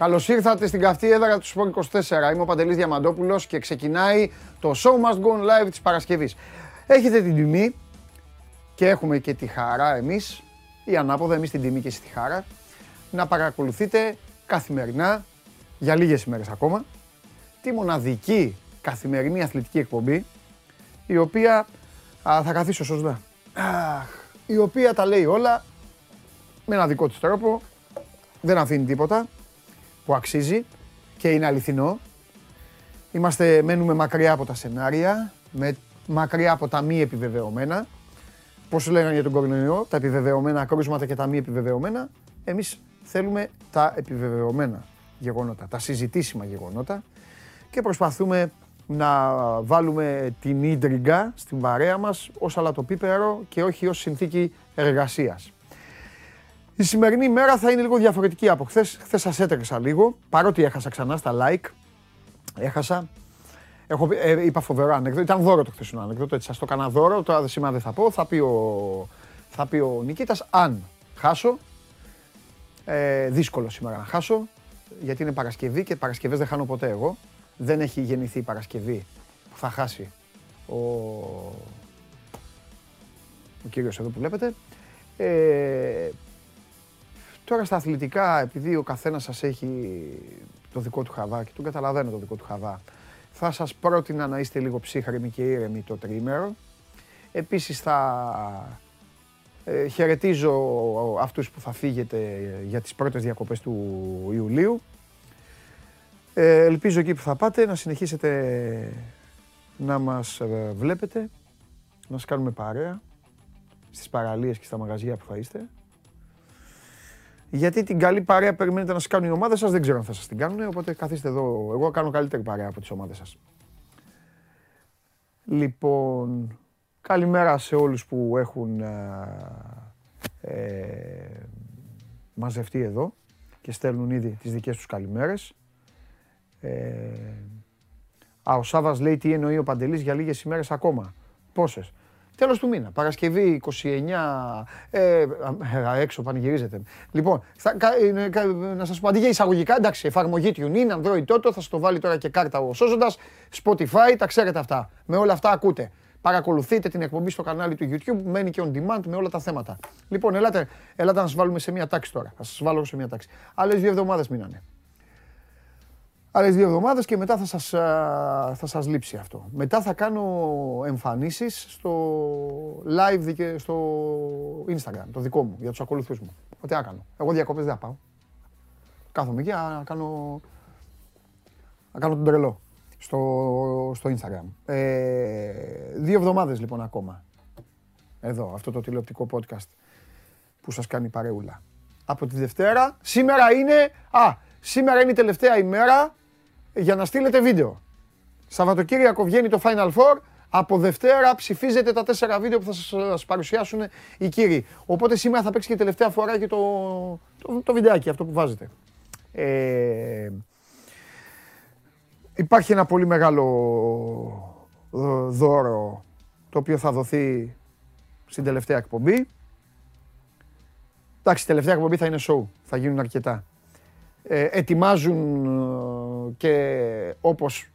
Καλημέρα. Καλώς ήρθατε στην καυτή έδρα του Σπορ 24. Είμαι ο Παντελής Διαμαντόπουλος και ξεκινάει το Show Must Go On Live της Παρασκευής. Έχετε την τιμή και έχουμε και τη χαρά εμείς, ή ανάποδα εμείς την τιμή και εσείς τη χαρά, να παρακολουθείτε καθημερινά, για λίγες ημέρες ακόμα, τη μοναδική καθημερινή αθλητική εκπομπή, η οποία, α, θα καθίσω σωστά, Αχ, η οποία τα λέει όλα με ένα δικό της τρόπο, δεν αφήνει τίποτα που αξίζει και είναι αληθινό. Είμαστε, μένουμε μακριά από τα σενάρια, με, μακριά από τα μη επιβεβαιωμένα. Πώς λέγανε για τον κορονοϊό, τα επιβεβαιωμένα κρούσματα και τα μη επιβεβαιωμένα. Εμείς θέλουμε τα επιβεβαιωμένα γεγονότα, τα συζητήσιμα γεγονότα και προσπαθούμε να βάλουμε την ίντριγκα στην παρέα μας ως αλατοπίπερο και όχι ως συνθήκη εργασίας. Η σημερινή μέρα θα είναι λίγο διαφορετική από χθες. Χθες σας έτρεξα λίγο, παρότι έχασα ξανά στα like. Έχασα. Έχω, ε, είπα φοβερό ανέκδοτο. Ήταν δώρο το χθεσινό ανέκδοτο. Έτσι, σας το έκανα δώρο. Τώρα σήμερα δεν θα πω. Θα πει ο, θα πει ο Νικήτας, αν χάσω. Ε, δύσκολο σήμερα να χάσω. Γιατί είναι Παρασκευή και Παρασκευές δεν χάνω ποτέ εγώ. Δεν έχει γεννηθεί η Παρασκευή που θα χάσει ο, ο κύριος εδώ που βλέπετε. Ε, Τώρα στα αθλητικά, επειδή ο καθένας σας έχει το δικό του χαβά και τον καταλαβαίνω το δικό του χαβά, θα σας πρότεινα να είστε λίγο ψύχρεμοι και ήρεμοι το τρίμερο. Επίσης θα ε, χαιρετίζω αυτούς που θα φύγετε για τις πρώτες διακοπές του Ιουλίου. Ε, ελπίζω εκεί που θα πάτε να συνεχίσετε να μας ε, βλέπετε, να σας κάνουμε παρέα στις παραλίες και στα μαγαζιά που θα είστε. Γιατί την καλή παρέα περιμένετε να σας κάνουν οι ομάδες σας, δεν ξέρω αν θα σας την κάνουν. Οπότε καθίστε εδώ. Εγώ κάνω καλύτερη παρέα από τις ομάδες σας. Λοιπόν, καλημέρα σε όλους που έχουν ε, μαζευτεί εδώ και στέλνουν ήδη τις δικές τους καλημέρες. Ε, α, ο Σάβας λέει τι εννοεί ο Παντελής για λίγες ημέρες ακόμα. Πόσες; Τέλος του μήνα. Παρασκευή 29. Ε, έξω πανηγυρίζεται. Λοιπόν, θα, να σας πω αντί για εισαγωγικά, εντάξει, εφαρμογή TuneIn, Android Toto, θα στο βάλει τώρα και κάρτα ο Σώζοντας, Spotify, τα ξέρετε αυτά. Με όλα αυτά ακούτε. Παρακολουθείτε την εκπομπή στο κανάλι του YouTube, μένει και on demand με όλα τα θέματα. Λοιπόν, ελάτε, ελάτε να σας βάλουμε σε μια τάξη τώρα. Θα σας βάλω σε μια τάξη. Άλλες δύο εβδομάδες μείνανε. Άλλες δύο εβδομάδες και μετά θα σας, θα σας λείψει αυτό. Μετά θα κάνω εμφανίσεις στο live και στο Instagram, το δικό μου, για τους ακολουθούς μου. Ό,τι άκανω. Εγώ διακοπές δεν θα πάω. Κάθομαι εκεί να κάνω, να κάνω τον τρελό στο, στο Instagram. Ε, δύο εβδομάδες λοιπόν ακόμα. Εδώ, αυτό το τηλεοπτικό podcast που σας κάνει παρεούλα. Από τη Δευτέρα, σήμερα είναι, α, σήμερα είναι η τελευταία ημέρα για να στείλετε βίντεο. Σαββατοκύριακο βγαίνει το Final Four. Από Δευτέρα ψηφίζετε τα τέσσερα βίντεο που θα σας παρουσιάσουν οι κύριοι. Οπότε σήμερα θα παίξει και τελευταία φορά και το, το, το βιντεάκι, αυτό που βάζετε. Ε, υπάρχει ένα πολύ μεγάλο δώρο το οποίο θα δοθεί στην τελευταία εκπομπή. Εντάξει, η τελευταία εκπομπή θα είναι show, θα γίνουν αρκετά. Ε, ετοιμάζουν ε, και όπως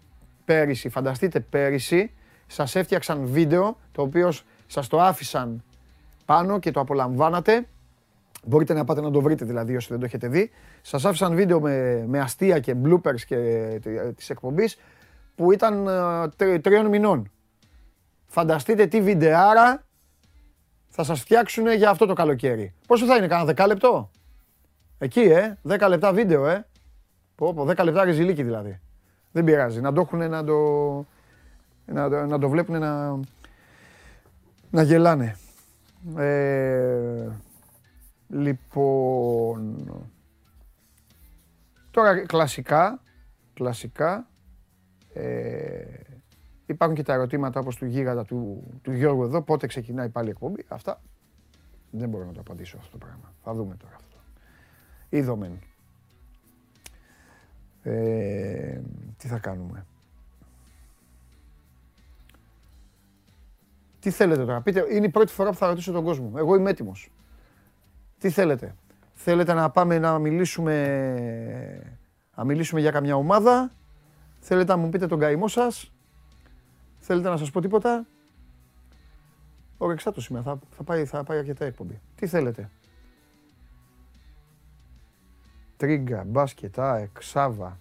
πέρυσι, φανταστείτε πέρυσι, σας έφτιαξαν βίντεο το οποίο σας το άφησαν πάνω και το απολαμβάνατε. Μπορείτε να πάτε να το βρείτε δηλαδή όσοι δεν το έχετε δει. Σας άφησαν βίντεο με, με αστεία και bloopers και της εκπομπής που ήταν ε, τριών μηνών. Φανταστείτε τι βιντεάρα θα σας φτιάξουν για αυτό το καλοκαίρι. Πόσο θα είναι, κάνα δεκάλεπτο; Εκεί, ε, 10 λεπτά βίντεο, ε. Πω, πω, 10 λεπτά ρεζιλίκι δηλαδή. Δεν πειράζει. Να το έχουν να το, να, να το βλέπουν να, να γελάνε. Ε, λοιπόν, τώρα κλασικά, κλασικά, ε, υπάρχουν και τα ερωτήματα όπως του γίγαντα του, του Γιώργου εδώ, πότε ξεκινάει πάλι η εκπομπή. Αυτά δεν μπορώ να το απαντήσω αυτό το πράγμα. Θα δούμε τώρα αυτό. Είδομεν. Ε, τι θα κάνουμε; Τι θέλετε τώρα, πείτε, είναι η πρώτη φορά που θα ρωτήσω τον κόσμο. Εγώ είμαι έτοιμος. Τι θέλετε; Θέλετε να πάμε να μιλήσουμε, να μιλήσουμε για καμιά ομάδα; Θέλετε να μου πείτε τον καημό σας; Θέλετε να σας πω τίποτα; Ωρεξά το σήμερα. Θα, θα, πάει, θα πάει αρκετά εκπομπή. Τι θέλετε; Τρίγκα, μπάσκετ, ΑΕΚ, Σάβα.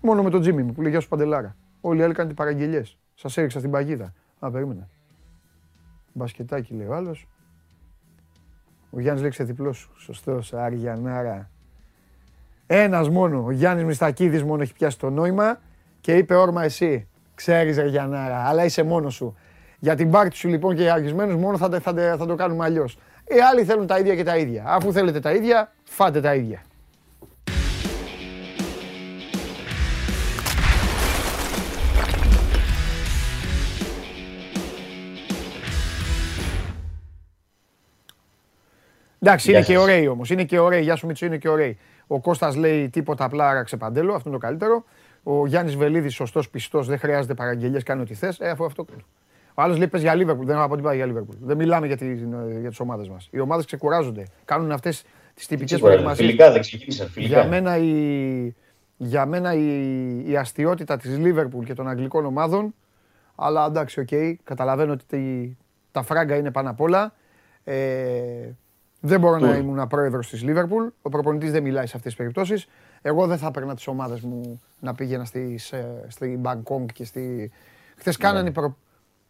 Μόνο με τον Τζίμι μου που λέει Γεια σου Παντελάρα. Όλοι οι άλλοι κάνετε παραγγελίες. Σας έριξα στην παγίδα. Α, περίμενα. Μπασκετάκι λέει ο άλλος. Ο Γιάννης λέξε διπλό σου. Σωστός, Αριανάρα. Ένας μόνο, ο Γιάννης Μιστακίδης μόνο έχει πιάσει το νόημα και είπε όρμα εσύ. Ξέρεις Αριανάρα, αλλά είσαι μόνος σου. Για την πάρτι σου λοιπόν και για αργισμένους μόνο θα, θα, θα το κάνουμε αλλιώς. Οι άλλοι θέλουν τα ίδια και τα ίδια. Αφού θέλετε τα ίδια, φάτε τα ίδια. Εντάξει, είναι και ωραίοι όμως. Είναι και ωραίοι. Γεια σου Μίτσο, είναι και ωραίοι. Ο Κώστας λέει τίποτα απλά άραξε Παντέλο, αυτό είναι το καλύτερο. Ο Γιάννης Βελίδης, σωστός πιστός, δεν χρειάζεται παραγγελίες, κάνει ό,τι θες. Ε, αφού αυτό. Ο άλλος λέει πες για Λίβερπουλ. Δεν έχω τίποτα για Λίβερπουλ. Δεν μιλάμε για, για τις ομάδες μας. Οι ομάδες ξεκουράζονται. Κάνουν αυτές τις τυπικές προετοιμασίες. Φιλικά δεν ξεκίνησαν. Φιλικά. Για μένα η, για μένα η, η αστειότητα της Λίβερπουλ και των αγγλικών ομάδων. Αλλά εντάξει, OK, okay, καταλαβαίνω ότι τα φράγκα είναι πάνω απ' όλα. Ε, δεν μπορώ να ήμουν πρόεδρος της Λίβερπουλ. Ο προπονητής δεν μιλάει σε αυτές τις περιπτώσεις. Εγώ δεν θα έπαιρνα τις ομάδες μου να πήγαινα στη, στη Μπαγκόγκ και στη. Χθες ναι. κάνανε. Προ...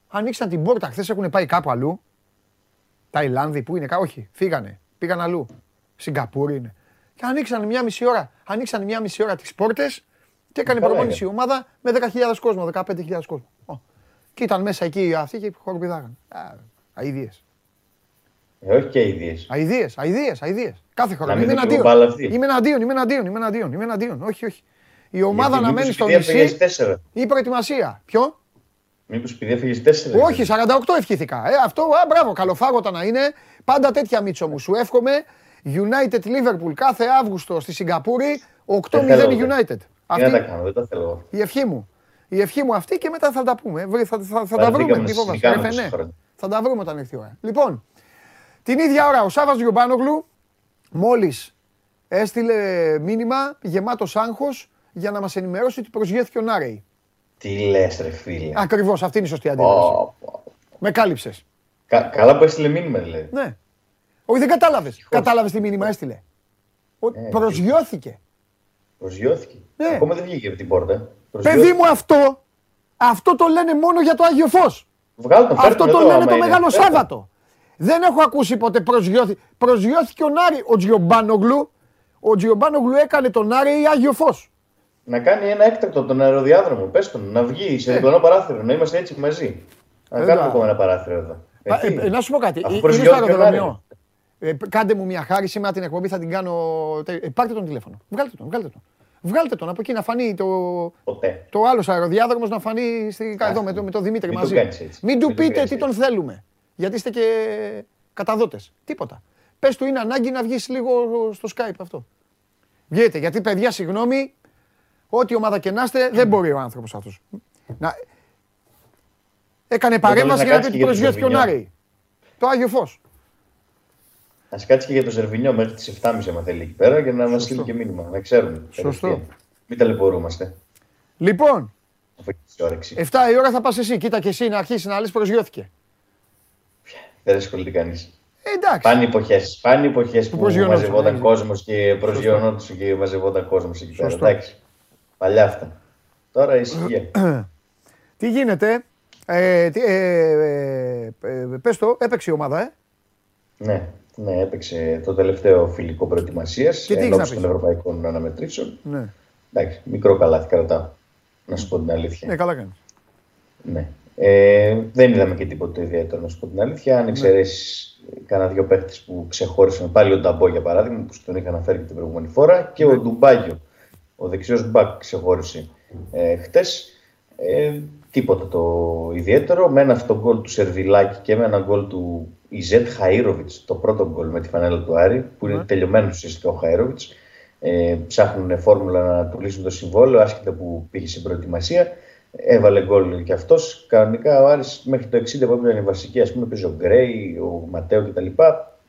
Ανοίξαν την πόρτα. Χθες έχουν πάει κάπου αλλού. Ταϊλάνδη, πού είναι, όχι, φύγανε. Πήγαν αλλού. Σιγκαπούρη είναι. Και ανοίξαν μια μισή ώρα. Ανοίξαν μια μισή ώρα τις πόρτες και έκανε προπόνηση η ομάδα με 10.000 κόσμο, 15.000 κόσμο. Και ήταν μέσα εκεί αυτοί και χοροπηδάγαν. Αίδειες. Ε, όχι και αειδίε. Αειδίε, αειδίε, αειδίε. Κάθε χρόνο. Είμαι εναντίον. Είμαι εναντίον, είμαι εναντίον, είμαι εναντίον, είμαι εναντίον. Όχι, όχι. Η ομάδα να μένει στο νησί. Η προετοιμασία. Ποιο; Μήπως επειδή έφυγε 4. Όχι, 48 ευχήθηκα. Ε, αυτό, α, μπράβο, καλοφάγωτα να είναι. Πάντα τέτοια μίτσο μου. Σου εύχομαι United Liverpool κάθε Αύγουστο στη Σιγκαπούρη 8-0 United. Αυτή, δεν τα κάνω, δεν τα θέλω. Η ευχή μου. Η ευχή μου αυτή και μετά θα τα πούμε. Θα, θα, θα, τα βρούμε. Θα τα βρούμε όταν έρθει η ώρα. Λοιπόν, την ίδια ώρα ο Σάββας Γιωμπάνογλου μόλις έστειλε μήνυμα γεμάτος άγχος για να μας ενημερώσει ότι προσγειώθηκε ο Νάρεϊ. Τι λες ρε φίλε. Ακριβώς, αυτή είναι η σωστή αντίδραση. Με κάλυψες. καλά που έστειλε μήνυμα δηλαδή. Ναι. Όχι δεν κατάλαβες. Κατάλαβες τι μήνυμα έστειλε. Ε, προσγειώθηκε. Προσγειώθηκε. Ναι. Ακόμα δεν βγήκε από την πόρτα. Παιδί μου αυτό, αυτό το λένε μόνο για το Άγιο Φως. αυτό το λένε το Μεγάλο Σάββατο. Δεν έχω ακούσει ποτέ προσγειώθη. Προσγειώθηκε ο Νάρη, ο Τζιομπάνογλου. Ο Τζιομπάνογλου έκανε τον Νάρη ή Άγιο Φως. Να κάνει ένα έκτακτο τον αεροδιάδρομο. Πες τον, να βγει σε ε. διπλανό παράθυρο, να είμαστε έτσι μαζί. Να ε, κάνουμε ακόμα ένα παράθυρο εδώ. Ε, να σου πω κάτι. Είναι στο αεροδρόμιο. Ε, κάντε μου μια χάρη σήμερα την εκπομπή, θα την κάνω. Ε, πάρτε τον τηλέφωνο. Βγάλτε τον, βγάλτε τον. Βγάλτε τον από εκεί να φανεί το, το άλλος αεροδιάδρομος να φανεί στη, εδώ με, το, με τον Δημήτρη Μην μαζί. Μην του πείτε τι τον θέλουμε γιατί είστε και καταδότες. Τίποτα. Πες του είναι ανάγκη να βγεις λίγο στο Skype αυτό. Βγείτε, γιατί παιδιά, συγγνώμη, ό,τι ομάδα και να είστε, δεν μπορεί ο άνθρωπος αυτός. Να... Έκανε παρέμβαση για να πει ότι προσγειώθηκε ο Νάρη. Το Άγιο Φως. Α κάτσει και για το Σερβινιό μέχρι τις 7.30 αν θέλει εκεί πέρα για να μας στείλει και μήνυμα. Να ξέρουμε. Σωστό. Μην ταλαιπωρούμαστε. Λοιπόν, 7 η ώρα θα πας εσύ. Κοίτα και εσύ να αρχίσεις να λες προσγειώθηκε. Δεν ασχολείται κανείς. Εντάξει. Πάνε εποχές πάνε εποχές που, που μαζευόταν κόσμος και προσγειωνόταν και μαζευόταν κόσμος εκεί πέρα. Εντάξει. Παλιά αυτά. Τώρα ησυχία. τι γίνεται; Ε, τι, ε, ε, ε, πες το, έπαιξε η ομάδα, ε. Ναι, ναι, έπαιξε το τελευταίο φιλικό προετοιμασίας ενώπιση των ευρωπαϊκών αναμετρήσεων. Ναι. Εντάξει, μικρό καλάθι κρατάω. Να σου πω την αλήθεια. Ναι, καλά κάνεις. Ναι. Ε, δεν είδαμε και τίποτα ιδιαίτερο, να σου πω την αλήθεια. Αν ναι. εξαιρέσεις ναι. κανένα δύο παίχτε που ξεχώρισαν, πάλι ο Νταμπό για παράδειγμα, που τον είχα αναφέρει και την προηγούμενη φορά, και ο ναι. Ντουμπάγιο, ο δεξιός μπακ, ξεχώρισε ε, χτες. Ε, τίποτα το ιδιαίτερο. Με ένα αυτό γκολ του Σερβιλάκη και με ένα γκολ του Ιζέτ Χαΐροβιτς, το πρώτο γκολ με τη φανέλα του Άρη, που είναι ναι. τελειωμένο ουσιαστικά ο Χαΐροβιτς. Ε, ψάχνουν φόρμουλα να του λύσουν το συμβόλαιο, άσχετα που πήγε στην προετοιμασία. Έβαλε γκολ και αυτός. Κανονικά ο Άρης μέχρι το 60 που ήταν η βασική, ας πούμε, παίζει ο Γκρέι, ο Ματέο κτλ.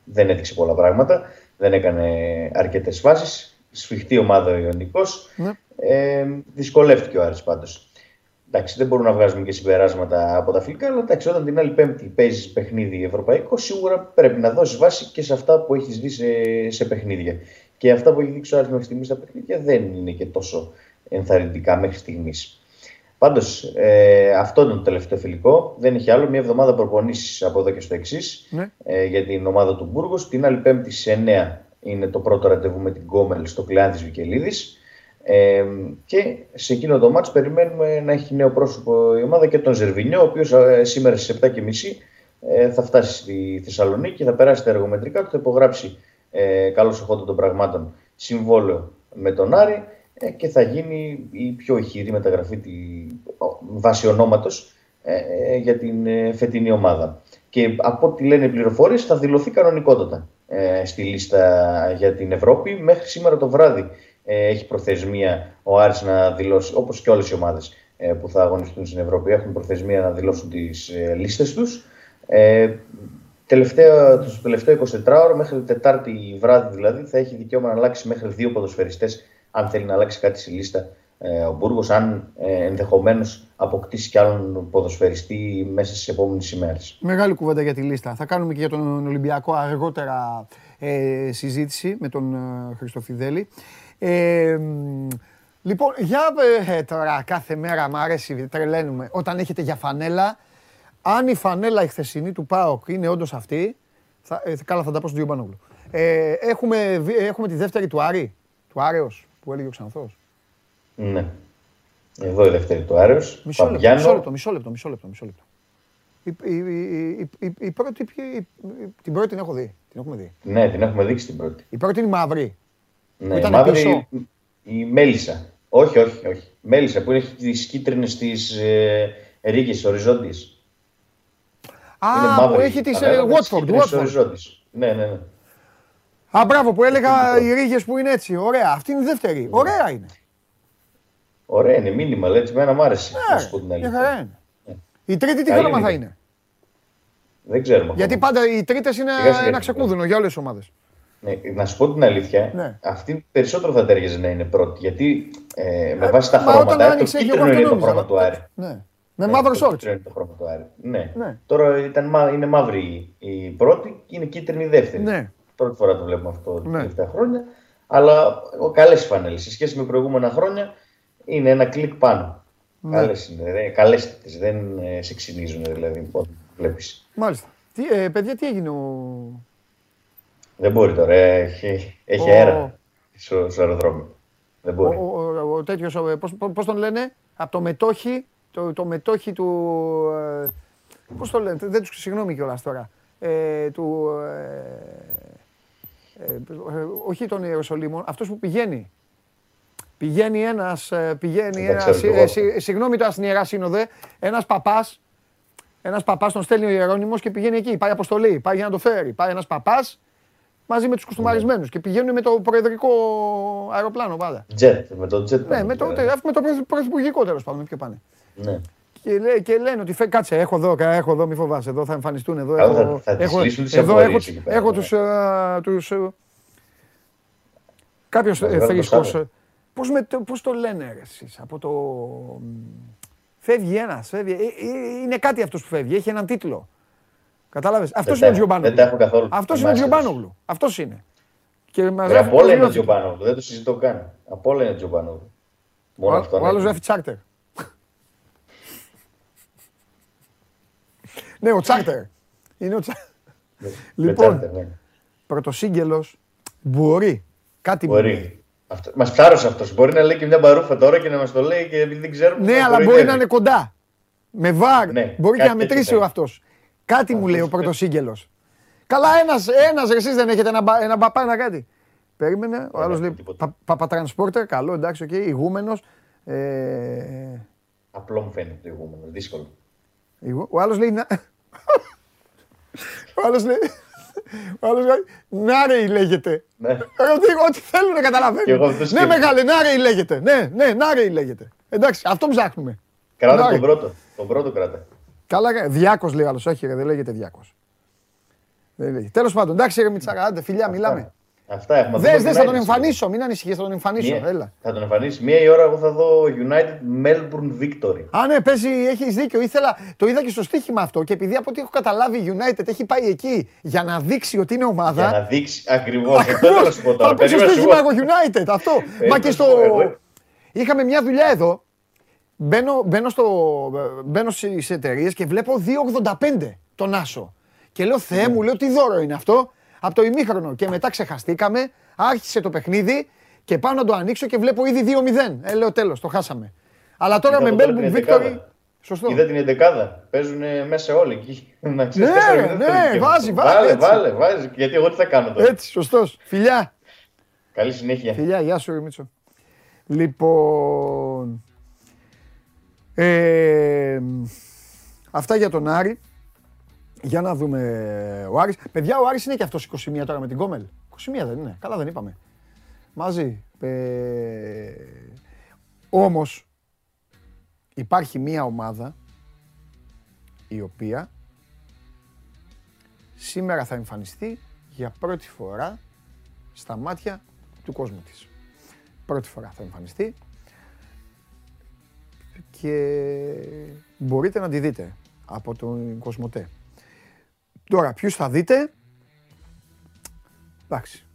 δεν έδειξε πολλά πράγματα, δεν έκανε αρκετές φάσει. Σφιχτή ομάδα ο Ιωνικός. Ναι. Ε, δυσκολεύτηκε ο Άρης πάντως. Εντάξει, δεν μπορούμε να βγάζουμε και συμπεράσματα από τα φιλικά, αλλά εντάξει, όταν την άλλη Πέμπτη παίζεις παιχνίδι ευρωπαϊκό, σίγουρα πρέπει να δώσεις βάση και σε αυτά που έχεις δει σε, σε παιχνίδια. Και αυτά που έχει δείξει ο Άρης μέχρι στιγμής στα παιχνίδια δεν είναι και τόσο ενθαρρυντικά μέχρι στιγμής. Πάντως, ε, αυτό είναι το τελευταίο φιλικό. Δεν έχει άλλο. Μια εβδομάδα προπονήσεις από εδώ και στο εξής ναι. ε, για την ομάδα του Μπούργος. Την άλλη Πέμπτη σε 9 είναι το πρώτο ραντεβού με την Γκόμελ στο Κλεάνθη Βικελίδης. Ε, και σε εκείνο το μάτς περιμένουμε να έχει νέο πρόσωπο η ομάδα και τον Ζερβινιό, ο οποίος ε, σήμερα στις 7.30 ε, θα φτάσει στη Θεσσαλονίκη, θα περάσει τα εργομετρικά του, θα υπογράψει ε, καλώς οχόντων των πραγμάτων συμβόλαιο με τον Άρη ε, και θα γίνει η πιο ηχηρή μεταγραφή τη βάση ονόματος ε, για την φετινή ομάδα. Και από ό,τι λένε οι πληροφορίες θα δηλωθεί κανονικότατα στη λίστα για την Ευρώπη μέχρι σήμερα το βράδυ ε, έχει προθεσμία ο Άρης να δηλώσει, όπως και όλες οι ομάδες ε, που θα αγωνιστούν στην Ευρώπη, έχουν προθεσμία να δηλώσουν τις ε, λίστες τους. Ε, τελευταίο, το τελευταίο 24 ώρο, μέχρι Τετάρτη βράδυ δηλαδή, θα έχει δικαίωμα να αλλάξει μέχρι δύο ποδοσφαιριστές, αν θέλει να αλλάξει κάτι στη λίστα ο Μπούργος, αν ε, ενδεχομένως αποκτήσει κι άλλον ποδοσφαιριστή μέσα στις επόμενες ημέρες. Μεγάλη κουβέντα για τη λίστα. Θα κάνουμε και για τον Ολυμπιακό αργότερα ε, συζήτηση με τον ε, Χριστοφιδέλη. Ε, λοιπόν, για ε, τώρα κάθε μέρα μου αρέσει, τρελαίνουμε. Όταν έχετε για φανέλα, αν η φανέλα η χθεσινή του ΠΑΟΚ είναι όντως αυτή, θα, ε, καλά θα τα πω στον Τζιομπανόγλου. Ε, έχουμε, έχουμε τη δεύτερη του Άρη, του Άρεος, που έλεγε ο Ξανθός. Ναι. Εδώ η δεύτερη του Άρεος. Μισό λεπτό, μισό λεπτό, μισό λεπτό, μισό λεπτό. Μισό λεπτό. Η, η, η, η, η πρώτη, την πρώτη την έχω δει. Την έχουμε δει. Ναι, την έχουμε δείξει την πρώτη. Η πρώτη είναι μαύρη. Ναι, η μαύρη η, η Μέλισσα. Όχι, όχι, όχι. Μέλισσα που έχει τι κίτρινες τι ε, ρίγε οριζόντιες. Α, μαύρη, που έχει τις Watford. Ναι, ναι, ναι. Α, μπράβο που έλεγα οι ρίγες που είναι έτσι. Ωραία. Αυτή είναι η δεύτερη. Ναι. Ωραία είναι. Ωραία είναι, μήνυμα. Λέει, εμένα μου άρεσε. Ναι, να σου πω την αλήθεια. Ναι. Η τρίτη τι χρώμα θα είναι; Δεν ξέρουμε. Γιατί πάντα οι τρίτες είναι ένα ξεκούδουνο για όλες τις ομάδες. Ναι, να σου πω την αλήθεια, ναι. αυτή περισσότερο θα ταίριαζε να είναι πρώτη. Γιατί ε, με βάση τα ε, χρώματα, το κίτρινο είναι το χρώμα του Άρη; Ναι. Με μαύρο σορτ. Το είναι το χρώμα του Άρη; Ναι. ναι. Τώρα ήταν, είναι μαύρη η πρώτη και είναι κίτρινη η δεύτερη. Ναι. Πρώτη φορά το βλέπουμε αυτό τα ναι. τελευταία χρόνια. Αλλά καλές φανέλες. Σε σχέση με προηγούμενα χρόνια είναι ένα κλικ πάνω. Ναι. Καλές είναι. Καλές δεν ε, σε ξυνίζουν δηλαδή. Βλέπεις. Μάλιστα. Τι, ε, παιδιά, τι έγινε ο, δεν μπορεί τώρα, έχει, έχει αέρα στο, στο αεροδρόμιο. Δεν μπορεί. Ο, ο, ο τέτοιος, πώς, πώς τον λένε, από το μετόχι, το, το μετόχι του, ε, πώς το λένε, δεν τους συγγνώμη κιόλας τώρα, ε, του, ε, ε, όχι τον Ιεροσολύμων, αυτός που πηγαίνει. Πηγαίνει ένας, ε, πηγαίνει ένας, ε, συγγνώμη το στην Ιερά Σύνοδε, ένας παπάς, ένας παπάς τον στέλνει ο Ιερώνυμος και πηγαίνει εκεί, πάει αποστολή, πάει για να το φέρει. Πάει ένας παπάς μαζί με τους κουστούμαρισμένους και πηγαίνουν με το προεδρικό αεροπλάνο πάντα. Jet, με το jet. Ναι, με το, με το πρωθυπουργικό τέλος πάντων, ποιο πάνε. Ναι. Και, λέ, και λένε ότι φε, κάτσε, έχω εδώ, έχω εδώ, μη φοβάσαι, εδώ θα εμφανιστούν, εδώ έχω, θα, θα έχω, εδώ έχω, έχω τους, uh, τους uh, κάποιος θρήσκος, πώς, πώς το λένε ρε, εσείς, από το... Φεύγει ένας, φεύγει, ε, ε, είναι κάτι αυτός που φεύγει, έχει έναν τίτλο. Κατάλαβες; Αυτός είναι ο Τζιομπάνογλου. Δεν τα έχω καθόλου. Αυτός είναι ο Τζιομπάνογλου. Αυτός είναι. Και από όλα είναι ο Τζιομπάνογλου. Δεν το συζητώ καν. Από όλα είναι ο Τζιομπάνογλου. Μόνο αυτό. Ο άλλος γράφει τσάρτερ. Ναι, ο τσάρτερ. Είναι ο τσάρτερ. Λοιπόν, ναι. πρωτοσύγγελος μπορεί. Κάτι μπορεί. Μας ψάρωσε αυτός. Μπορεί να λέει και μια μπαρούφα τώρα και να μας το λέει και επειδή δεν ξέρουμε. Ναι, αλλά μπορεί να είναι κοντά. Με βάρ. Ναι, μπορεί και να μετρήσει ο αυτός. Κάτι μου λέει ο πρωτοσύγγελος. Καλά, ένας ένας, εσείς δεν έχετε ένα, ένα παπά, ένα κάτι. Περίμενε, ο άλλος λέει παπατρανσπόρτερ, καλό, εντάξει, οκ, ηγούμενος. Ε... Απλό μου φαίνεται το ηγούμενος, δύσκολο. Ο άλλος λέει. Ο άλλος λέει. Ο άλλος λέει, Νάρεϊ λέγεται. Ναι. Ό,τι θέλουν να καταλαβαίνουν. Ναι, μεγάλε, Νάρεϊ λέγεται. Ναι, ναι, Νάρεϊ λέγεται. Εντάξει, αυτό ψάχνουμε. Κράτα τον πρώτο. Τον πρώτο κράτα. Καλά, Διάκος λέει άλλος. Όχι, δεν λέγεται Διάκος. Τέλος πάντων, εντάξει, ρε Μιτσάρα, άντε, φιλιά, μιλάμε. Αυτά έχουμε. Δες, δες, θα τον εμφανίσω, μην ανησυχείς, θα τον εμφανίσω. Μία, Έλα. Θα τον εμφανίσει. Μία η ώρα εγώ θα δω United Melbourne Victory. Α, ναι, παίζει, έχεις δίκιο. Ήθελα, το είδα και στο στοίχημα αυτό και επειδή από ό,τι έχω καταλάβει η United έχει πάει εκεί για να δείξει ότι είναι ομάδα. Για να δείξει ακριβώς. Αυτό θα σου πω τώρα. Θα παίξει στο στοίχημα εγώ United, αυτό. Μα και στο. Είχαμε μια δουλειά εδώ. Μπαίνω, μπαίνω, στο, μπαίνω στις εταιρείες και βλέπω 2,85 τον Άσο. Και λέω, Θεέ μου, λέω, τι δώρο είναι αυτό από το ημίχρονο. Και μετά ξεχαστήκαμε, άρχισε το παιχνίδι και πάω να το ανοίξω και βλέπω ήδη 2-0. Ε, λέω τέλος, το χάσαμε. Αλλά τώρα με Melbourne Victory. Σωστό. Είδα την 11 Παίζουν μέσα όλοι εκεί. ναι, ναι, βάζει, βάζει. Βάλε, βάλε, βάζει. Γιατί εγώ τι θα κάνω τώρα. Έτσι, σωστός. Φιλιά. Καλή συνέχεια. Φιλιά, γεια σου, Μίτσο. Λοιπόν. Ε, αυτά για τον Άρη. Για να δούμε ο Άρης. Παιδιά, ο Άρης είναι και αυτός 21 τώρα με την Κόμελ. 21 δεν είναι. Καλά δεν είπαμε. Μαζί. Ε... Όμως υπάρχει μία ομάδα η οποία σήμερα θα εμφανιστεί για πρώτη φορά στα μάτια του κόσμου της. Πρώτη φορά θα εμφανιστεί και μπορείτε να τη δείτε από τον Κοσμοτέ. Τώρα, ποιους θα δείτε; Εντάξει.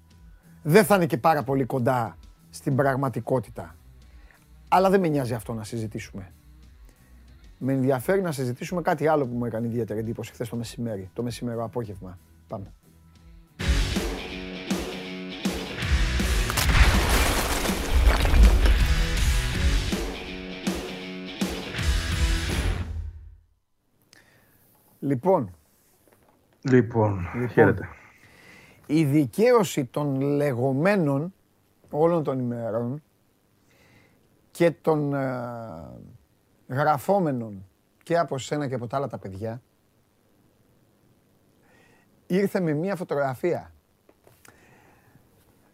Δεν θα είναι και πάρα πολύ κοντά στην πραγματικότητα. Αλλά δεν με νοιάζει αυτό να συζητήσουμε. Με ενδιαφέρει να συζητήσουμε κάτι άλλο που μου έκανε ιδιαίτερη εντύπωση χθες το μεσημέρι, το μεσημερό απόγευμα. Πάμε. Λοιπόν, Λοιπόν, λοιπόν, χαίρετε. Η δικαίωση των λεγόμενων όλων των ημερών και των ε, γραφόμενων και από σένα και από τα άλλα τα παιδιά ήρθε με μία φωτογραφία.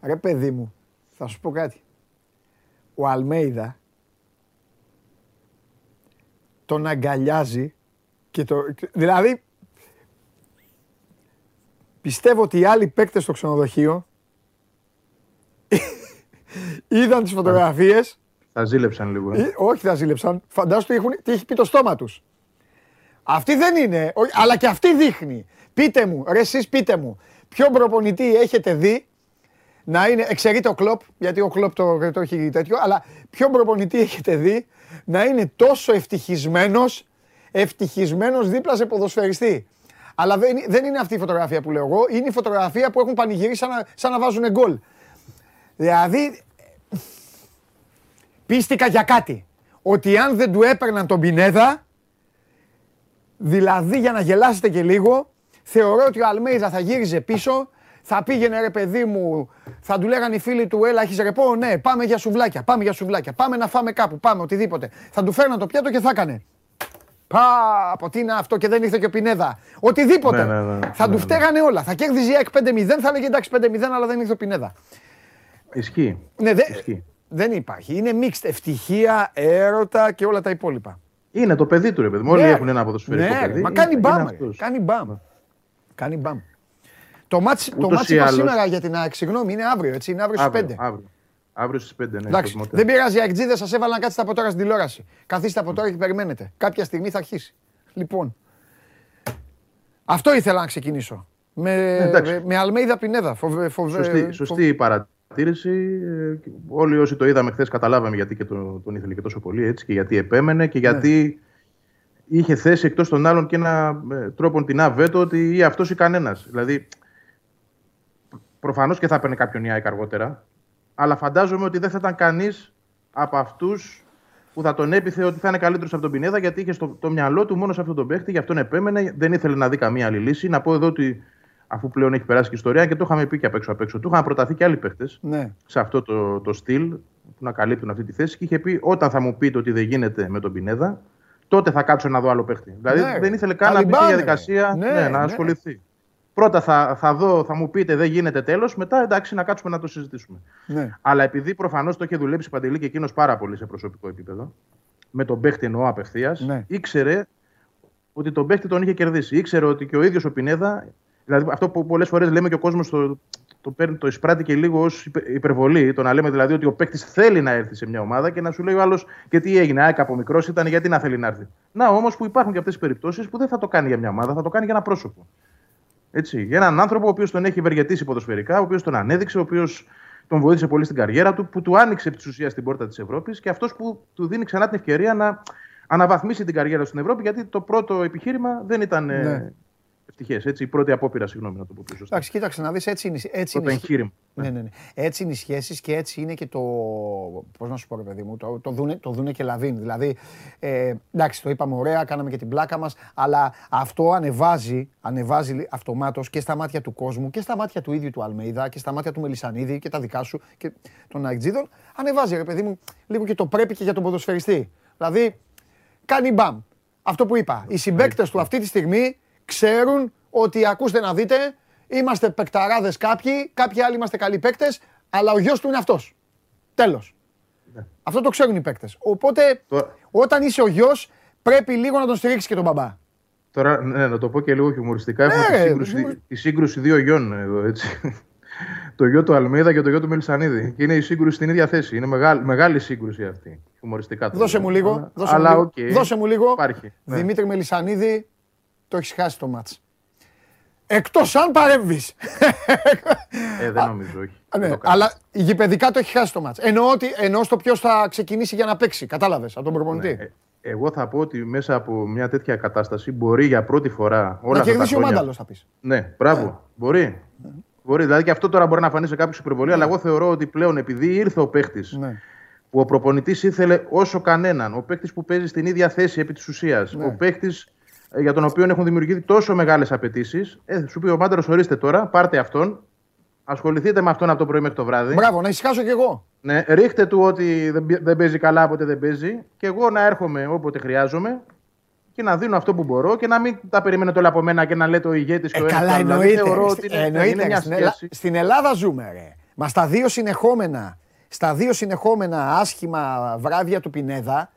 Ρε παιδί μου, θα σου πω κάτι. Ο Αλμέιδα τον αγκαλιάζει και το... Δηλαδή, Πιστεύω ότι οι άλλοι παίκτες στο ξενοδοχείο είδαν τις φωτογραφίες. Θα ζήλεψαν λίγο. Ε. όχι θα ζήλεψαν. Φαντάζομαι τι, τι έχει πει το στόμα τους. Αυτή δεν είναι, αλλά και αυτή δείχνει. Πείτε μου, ρε εσείς πείτε μου, ποιον προπονητή έχετε δει να είναι, εξαιρείται ο Κλόπ, γιατί ο Κλόπ το, το έχει τέτοιο, αλλά ποιον προπονητή έχετε δει να είναι τόσο ευτυχισμένος, ευτυχισμένος δίπλα σε ποδοσφαιριστή; Αλλά δεν, δεν είναι αυτή η φωτογραφία που λέω εγώ. Είναι η φωτογραφία που έχουν πανηγυρίσει σαν να, σαν να βάζουν γκολ. Δηλαδή, πίστηκα για κάτι. Ότι αν δεν του έπαιρναν τον Πινέδα, δηλαδή για να γελάσετε και λίγο, θεωρώ ότι ο Αλμέιζα θα γύριζε πίσω, θα πήγαινε ρε παιδί μου, θα του λέγανε οι φίλοι του, έλα έχεις ρεπό, ναι, πάμε για σουβλάκια, πάμε για σουβλάκια, πάμε να φάμε κάπου, πάμε οτιδήποτε. Θα του φέρναν το πιάτο και θα έκανε. Πα, από τι είναι αυτό και δεν ήρθε και ο Πινέδα. Οτιδήποτε. Ναι, ναι, ναι, θα του φταίγανε όλα. Θα κέρδιζε η ΑΕΚ 5-0, θα έλεγε εντάξει 5-0, αλλά δεν ήρθε ο Πινέδα. Ισχύει. Ναι, δε, δεν υπάρχει. Είναι μίξτ ευτυχία, έρωτα και όλα τα υπόλοιπα. Είναι το παιδί του, ρε παιδί. Όλοι έχουν ένα ποδοσφαιρικό παιδί. Μα κάνει μπαμ. Κάνει μπαμ. Κάνει μπαμ. Το ματς, το ματς σήμερα για την ΑΕΚ, συγγνώμη, είναι αύριο, έτσι, είναι αύριο στις 5. Αύριο. Αύριο στις 5, ναι. Εντάξει, δεν πειράζει, οι αεκτζήδες σας έβαλαν κάτι από τώρα στην τηλεόραση. Καθίστε από τώρα και περιμένετε. Κάποια στιγμή θα αρχίσει. Λοιπόν. Αυτό ήθελα να ξεκινήσω. Με, ε, με Αλμέιδα Πινέδα. Φοβε, φοβε, σωστή, σωστή παρατήρηση. Ε, όλοι όσοι το είδαμε χθες καταλάβαμε γιατί και τον, τον ήθελε και τόσο πολύ έτσι και γιατί επέμενε και γιατί ναι. είχε θέσει εκτός των άλλων και ένα ε, τρόπο την αβέτο ότι ή αυτός ή κανένας. Δηλαδή, προφανώς και θα έπαιρνε κάποιον Ιάικ αργότερα αλλά φαντάζομαι ότι δεν θα ήταν κανείς από αυτούς που θα τον έπιθε ότι θα είναι καλύτερος από τον Πινέδα, γιατί είχε στο το μυαλό του μόνο σε αυτόν τον παίχτη, γι' αυτόν επέμενε, δεν ήθελε να δει καμία άλλη λύση. Να πω εδώ ότι αφού πλέον έχει περάσει και η ιστορία και το είχαμε πει και απ' έξω απ' έξω, του είχαν προταθεί και άλλοι παίχτε ναι. σε αυτό το, το στυλ που να καλύπτουν αυτή τη θέση και είχε πει: Όταν θα μου πείτε ότι δεν γίνεται με τον Πινέδα, τότε θα κάτσω να δω άλλο παίχτη. Δηλαδή ναι. δεν ήθελε καν να μπει στη διαδικασία ναι, ναι, να ναι. ασχοληθεί. Πρώτα θα, θα δω, θα μου πείτε δεν γίνεται τέλος, μετά εντάξει να κάτσουμε να το συζητήσουμε. Ναι. Αλλά επειδή προφανώς το είχε δουλέψει παντελή και εκείνος πάρα πολύ σε προσωπικό επίπεδο, με τον παίχτη εννοώ απευθείας, ναι. ήξερε ότι τον παίχτη τον είχε κερδίσει. Ήξερε ότι και ο ίδιος ο Πινέδα Δηλαδή αυτό που πολλές φορές λέμε και ο κόσμος το, το, παίρνει, το εισπράττει και λίγο ως υπερβολή. Το να λέμε δηλαδή ότι ο παίκτης θέλει να έρθει σε μια ομάδα και να σου λέει ο άλλος και τι έγινε. Α, από μικρός ήταν, γιατί να θέλει να έρθει. Να όμως που υπάρχουν και αυτές οι περιπτώσεις που δεν θα το κάνει για μια ομάδα, θα το κάνει για ένα πρόσωπο. Έτσι, για έναν άνθρωπο ο οποίος τον έχει ευεργετήσει ποδοσφαιρικά, ο οποίος τον ανέδειξε, ο οποίος τον βοήθησε πολύ στην καριέρα του, που του άνοιξε επί της ουσίας την πόρτα της Ευρώπης και αυτός που του δίνει ξανά την ευκαιρία να αναβαθμίσει την καριέρα στην Ευρώπη, γιατί το πρώτο επιχείρημα δεν ήταν ε, ναι. Ευτυχές. Έτσι, η πρώτη απόπειρα, συγγνώμη να το πω πιο σωστά. Εντάξει, κοίταξε να δεις, έτσι είναι. Έτσι είναι, εγχείρημα. Ναι, ναι, ναι. Έτσι είναι οι σχέσεις και έτσι είναι και το. Πώς να σου πω, ρε παιδί μου, το, το, δούνε, το δούνε και λαβίν. Δηλαδή, ε, εντάξει, το είπαμε ωραία, κάναμε και την πλάκα μας, αλλά αυτό ανεβάζει, ανεβάζει αυτομάτως και στα μάτια του κόσμου και στα μάτια του ίδιου του Αλμέιδα και στα μάτια του Μελισανίδη και τα δικά σου και των Αιτζίδων. Ανεβάζει, ρε παιδί μου, λίγο και το πρέπει και για τον ποδοσφαιριστή. Δηλαδή, κάνει μπαμ. Αυτό που είπα. Οι συμπέκτες του αυτή τη στιγμή ξέρουν ότι ακούστε να δείτε, είμαστε παικταράδες κάποιοι, κάποιοι άλλοι είμαστε καλοί παίκτες, αλλά ο γιος του είναι αυτός. Τέλος. Ναι. Αυτό το ξέρουν οι παίκτες. Οπότε, όταν είσαι ο γιος, πρέπει λίγο να τον στηρίξεις και τον μπαμπά. Τώρα, ναι, να το πω και λίγο χιουμοριστικά. Έχουμε τη, σύγκρουση, τη σύγκρουση δύο γιών εδώ, έτσι το γιο του Αλμίδα και το γιο του Μελισανίδη. Και είναι η σύγκρουση στην ίδια θέση. Είναι μεγάλη, μεγάλη σύγκρουση αυτή. Χουμοριστικά το δώσε μου λίγο. Δώσε, αλλά, μου, okay. δώσε μου λίγο. Υπάρχει, ναι. Δημήτρη Μελισανίδη, το έχεις χάσει το μάτς. Εκτός αν παρέμβει. Ε, δεν νομίζω, όχι. Ναι, αλλά γηπαιδικά το έχει χάσει το μάτς. Εννοώ, ότι, εννοώ στο ποιος θα ξεκινήσει για να παίξει. Κατάλαβες από τον προπονητή. Ναι, ε, εγώ θα πω ότι μέσα από μια τέτοια κατάσταση μπορεί για πρώτη φορά. Όλα να κερδίσει ο Μάνταλος, θα πεις. Ναι, μπράβο. Ναι. Μπορεί. Ναι. Μπορεί, δηλαδή και αυτό τώρα μπορεί να φανεί σε κάποιο υπερβολή, αλλά εγώ θεωρώ ότι πλέον επειδή ήρθε ο παίχτης ναι. που ο προπονητής ήθελε όσο κανέναν, ο παίχτης που παίζει στην ίδια θέση επί της ουσίας, ναι. ο παίχτης ε, για τον οποίο έχουν δημιουργηθεί τόσο μεγάλες απαιτήσεις, ε, σου πει ο Μάντερος, ορίστε τώρα, πάρτε αυτόν, ασχοληθείτε με αυτόν από το πρωί μέχρι το βράδυ. Μπράβο, να ησυχάσω κι εγώ. Ναι, ρίχτε του ότι δεν παίζει καλά, όποτε δεν παίζει, και εγώ να έρχομαι όποτε χρειάζομαι και να δίνω αυτό που μπορώ και να μην τα περιμένετε όλα από μένα και να λέτε ο ηγέτης και ο ένα. Καλά, δηλαδή, εννοείται. Θεωρώ ότι είναι, εννοείται. Είναι στην, Ελλά... στην Ελλάδα ζούμε, ρε. Μα στα δύο συνεχόμενα, στα δύο συνεχόμενα άσχημα βράδια του Πινέδα,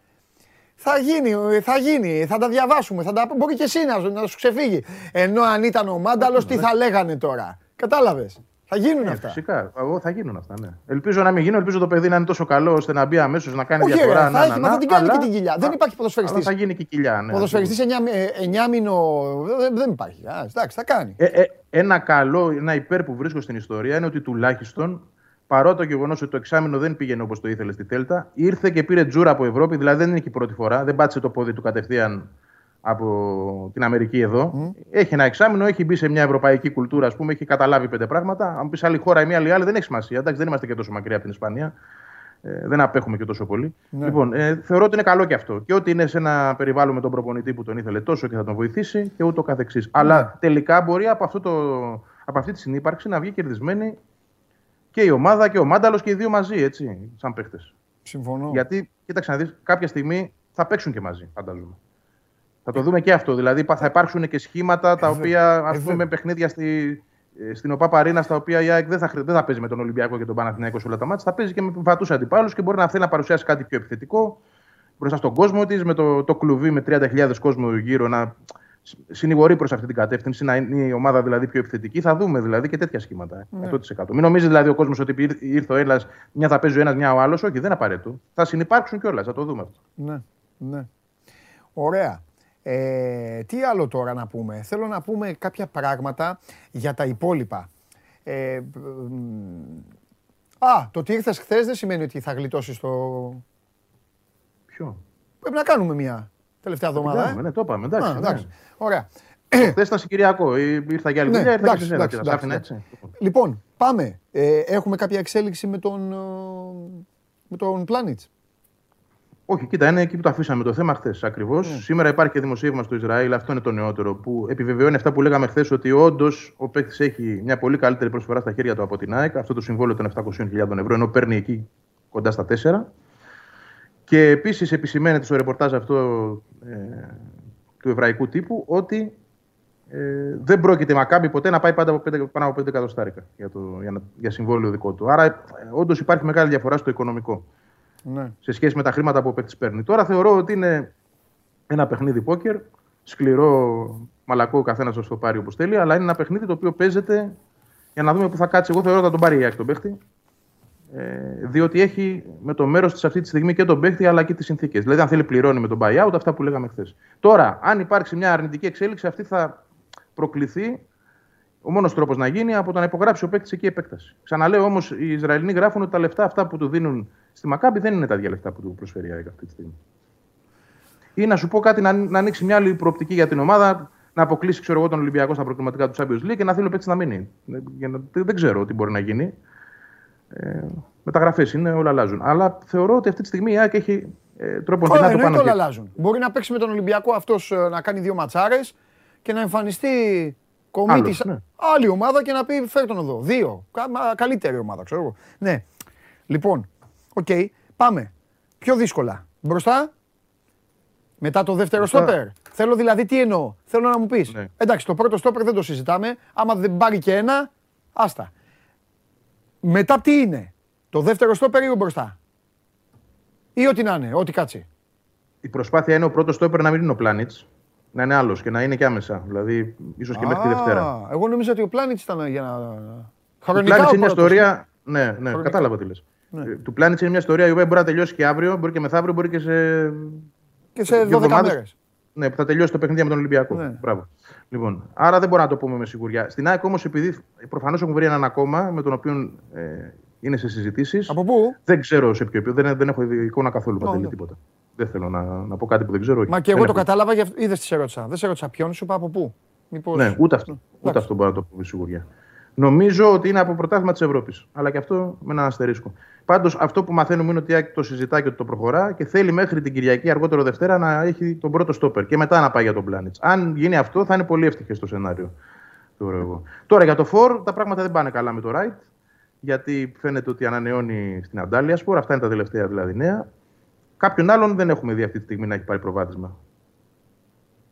θα γίνει, θα γίνει, θα τα διαβάσουμε, θα τα... μπορεί και εσύ να, να σου ξεφύγει. Ενώ αν ήταν ο Μάνταλος, τι θα λέγανε τώρα; Κατάλαβες; Θα γίνουν ναι, αυτά. Φυσικά. Εγώ θα γίνουν αυτά. Ναι. Ελπίζω να μην γίνουν. Ελπίζω το παιδί να είναι τόσο καλό ώστε να μπει αμέσως να κάνει Όχι, διαφορά. Ρε, θα να, έχει, να, μα δεν την κάνει αλλά... και την κοιλιά. Δεν υπάρχει ποδοσφαιριστής. Θα γίνει και κοιλιά. Ναι, ποδοσφαιριστής εννιάμινο. Δεν, δεν υπάρχει. Α, εντάξει, θα κάνει. Ε, ε, ένα καλό, ένα υπέρ που βρίσκω στην ιστορία είναι ότι τουλάχιστον παρότι το γεγονός ότι το εξάμεινο δεν πήγαινε όπως το ήθελε στη Τέλτα, ήρθε και πήρε τζούρα από Ευρώπη. Δηλαδή δεν είναι και η πρώτη φορά. Δεν πάτησε το πόδι του κατευθείαν από την Αμερική εδώ. Mm. Έχει ένα εξάμεινο, έχει μπει σε μια ευρωπαϊκή κουλτούρα, ας πούμε, έχει καταλάβει πέντε πράγματα. Αν πεις άλλη χώρα ή μία άλλη, άλλη δεν έχει σημασία. Εντάξει, δεν είμαστε και τόσο μακριά από την Ισπανία. Ε, δεν απέχουμε και τόσο πολύ. Ναι. Λοιπόν, ε, θεωρώ ότι είναι καλό και αυτό. Και ότι είναι σε ένα περιβάλλον με τον προπονητή που τον ήθελε τόσο και θα τον βοηθήσει και ούτω καθεξής. Ναι. Αλλά τελικά μπορεί από, αυτό το, από αυτή τη συνύπαρξη να βγει κερδισμένη και η ομάδα και ο Μάνταλος και οι δύο μαζί, έτσι, σαν παίχτες. Συμφωνώ. Γιατί, κοίταξε να δεις, κάποια στιγμή θα παίξουν και μαζί, φαντάζομαι. Θα το δούμε και αυτό. Δηλαδή θα υπάρξουν και σχήματα τα οποία, ας πούμε, παιχνίδια στη, στην ΟΠΑ Παρίνα, στα οποία η ΑΕΚ δεν θα, δεν θα παίζει με τον Ολυμπιακό και τον Παναθηναϊκό σε όλα τα μάτια. Θα παίζει και με βατούς αντιπάλους και μπορεί να θέλει να παρουσιάσει κάτι πιο επιθετικό μπροστά στον κόσμο της, με το, το κλουβί με 30.000 κόσμο γύρω να συνηγορεί προς αυτή την κατεύθυνση, να είναι η ομάδα δηλαδή πιο επιθετική. Θα δούμε δηλαδή και τέτοια σχήματα. Ναι. 100%. Μην νομίζεις δηλαδή ο κόσμος ότι ήρθε ο Έλλας, μια θα παίζει ο ένας, μια ο άλλος. Όχι, δεν είναι απαραίτητο. Θα συνεπάρξουν κιόλας, θα το δούμε αυτό. Ναι, ναι. Ωραία. Ε, τι άλλο τώρα να πούμε; Θέλω να πούμε κάποια πράγματα για τα υπόλοιπα. Ε, α, το ότι ήρθες χθες δεν σημαίνει ότι θα γλιτώσεις το. Ποιο; Πρέπει να κάνουμε μια τελευταία εβδομάδα. Ε; Ναι, το είπαμε. Εντάξει. Α, εντάξει. Ναι. Ωραία. Χθες ήταν Κυριακό. Ήρθα για άλλη ναι, δουλειά, ήρθα εντάξει, εντάξει, εντάξει, έτσι. Λοιπόν, πάμε. Ε, έχουμε κάποια εξέλιξη με τον, ε, με τον Planet. Όχι, κοίτα, είναι εκεί που το αφήσαμε το θέμα χθες ακριβώς. Mm. Σήμερα υπάρχει και δημοσίευμα στο Ισραήλ, αυτό είναι το νεότερο, που επιβεβαιώνει αυτά που λέγαμε χθες, ότι όντως ο παίκτης έχει μια πολύ καλύτερη προσφορά στα χέρια του από την ΑΕΚ, αυτό το συμβόλαιο των 700.000 ευρώ, ενώ παίρνει εκεί κοντά στα 4. Και επίσης επισημαίνεται στο ρεπορτάζ αυτό ε, του εβραϊκού τύπου ότι ε, δεν πρόκειται Μακάμπι ποτέ να πάει πάντα από 5, πάνω από 5 εκατοστάρικα για, για, για συμβόλαιο δικό του. Άρα, ε, όντως υπάρχει μεγάλη διαφορά στο οικονομικό ναι. σε σχέση με τα χρήματα που ο παίκτης παίρνει. Τώρα θεωρώ ότι είναι ένα παιχνίδι πόκερ, σκληρό μαλακό ο καθένας το πάρει όπως θέλει, αλλά είναι ένα παιχνίδι το οποίο παίζεται για να δούμε πού θα κάτσει. Εγώ θεωρώ ότι θα τον πάρει η τον παίχτη. Ε, διότι έχει με το μέρος της αυτή τη στιγμή και τον παίχτη αλλά και τις συνθήκες. Δηλαδή, αν θέλει πληρώνει με τον buyout, αυτά που λέγαμε χθες. Τώρα, αν υπάρξει μια αρνητική εξέλιξη, αυτή θα προκληθεί ο μόνος τρόπος να γίνει από το να υπογράψει ο παίκτης εκεί επέκταση. Ξαναλέω όμως, οι Ισραηλοί γράφουν ότι τα λεφτά αυτά που του δίνουν στη Μακάμπη δεν είναι τα ίδια λεφτά που του προσφέρει η αυτή τη στιγμή. Ή να σου πω κάτι, να, να ανοίξει μια άλλη προοπτική για την ομάδα, να αποκλείσει ξέρω εγώ, τον Ολυμπιακό στα προκριματικά του Champions League και να θέλει ο παίκτης να μείνει. δεν ξέρω τι μπορεί να γίνει. Ε, Μεταγραφές είναι, όλα αλλάζουν. Αλλά θεωρώ ότι αυτή τη στιγμή η ΑΕΚ έχει ε, τρόπο να το πάνω. Όλα αλλάζουν. Μπορεί να παίξει με τον Ολυμπιακό αυτός ε, να κάνει δύο ματσάρες και να εμφανιστεί κομίτη ναι. άλλη ομάδα και να πει φέρ' τον εδώ. Δύο. Καλύτερη ομάδα, ξέρω εγώ. Ναι. Λοιπόν, OK, okay, πάμε. Πιο δύσκολα. Μπροστά, μετά το δεύτερο στόπερ. Θέλω δηλαδή τι εννοώ. Θέλω να μου πεις. Ναι. Εντάξει, το πρώτο στόπερ δεν το συζητάμε. Άμα δεν πάρει και ένα, άστα. Μετά τι είναι; Το δεύτερο στόπερ ή μπροστά; Ή ό,τι να είναι, ό,τι κάτσει. Η προσπάθεια είναι ο πρώτος στόπερ να μην είναι ο Πλάνιτ. Να είναι άλλος και να είναι και άμεσα. Δηλαδή, ίσως και μέχρι τη Δευτέρα. Εγώ νομίζω ότι ο Πλάνιτ ήταν για να. Χρονικά ο είναι μια ιστορία. Ναι, ναι, Χρονικά. κατάλαβα τι λες. Ναι. Ε, του Πλάνιτ είναι μια ιστορία η οποία μπορεί να τελειώσει και αύριο, μπορεί και μεθαύριο, μπορεί και σε. Και σε 12 μέρες. Ναι, που θα τελειώσει το παιχνίδι με τον Ολυμπιακό. Ναι. Μπράβο. Λοιπόν, άρα δεν μπορώ να το πούμε με σιγουριά. Στην ΑΕΚ όμως, επειδή προφανώς έχουν βρει έναν ακόμα με τον οποίο ε, είναι σε συζητήσεις. Από πού; Δεν ξέρω σε ποιο επίπεδο. Δεν, δεν έχω εικόνα καθόλου παντελή τίποτα. Δεν θέλω να, να πω κάτι που δεν ξέρω. Μα και εγώ το κατάλαβα, είδες τι ερώτησα. Δεν σε ερώτησα ποιον, σου είπα από πού. Μήπως... Ναι, ούτε αυτό, ούτε αυτό μπορώ να το πω με σιγουριά. Νομίζω ότι είναι από πρωτάθλημα της Ευρώπης. Αλλά και αυτό με έναν αστερίσκο. Πάντως αυτό που μαθαίνουμε είναι ότι το συζητά και ότι το προχωρά και θέλει μέχρι την Κυριακή, αργότερο Δευτέρα, να έχει τον πρώτο στόπερ και μετά να πάει για τον Πλάνιτς. Αν γίνει αυτό, θα είναι πολύ ευτυχές το σενάριο. Τώρα για το Φορ, τα πράγματα δεν πάνε καλά με το Ράιτ. Γιατί φαίνεται ότι ανανεώνει στην Αντάλια Σπορ. Αυτά είναι τα τελευταία δηλαδή νέα. Κάποιον άλλον δεν έχουμε δει αυτή τη στιγμή να έχει πάρει προβάδισμα.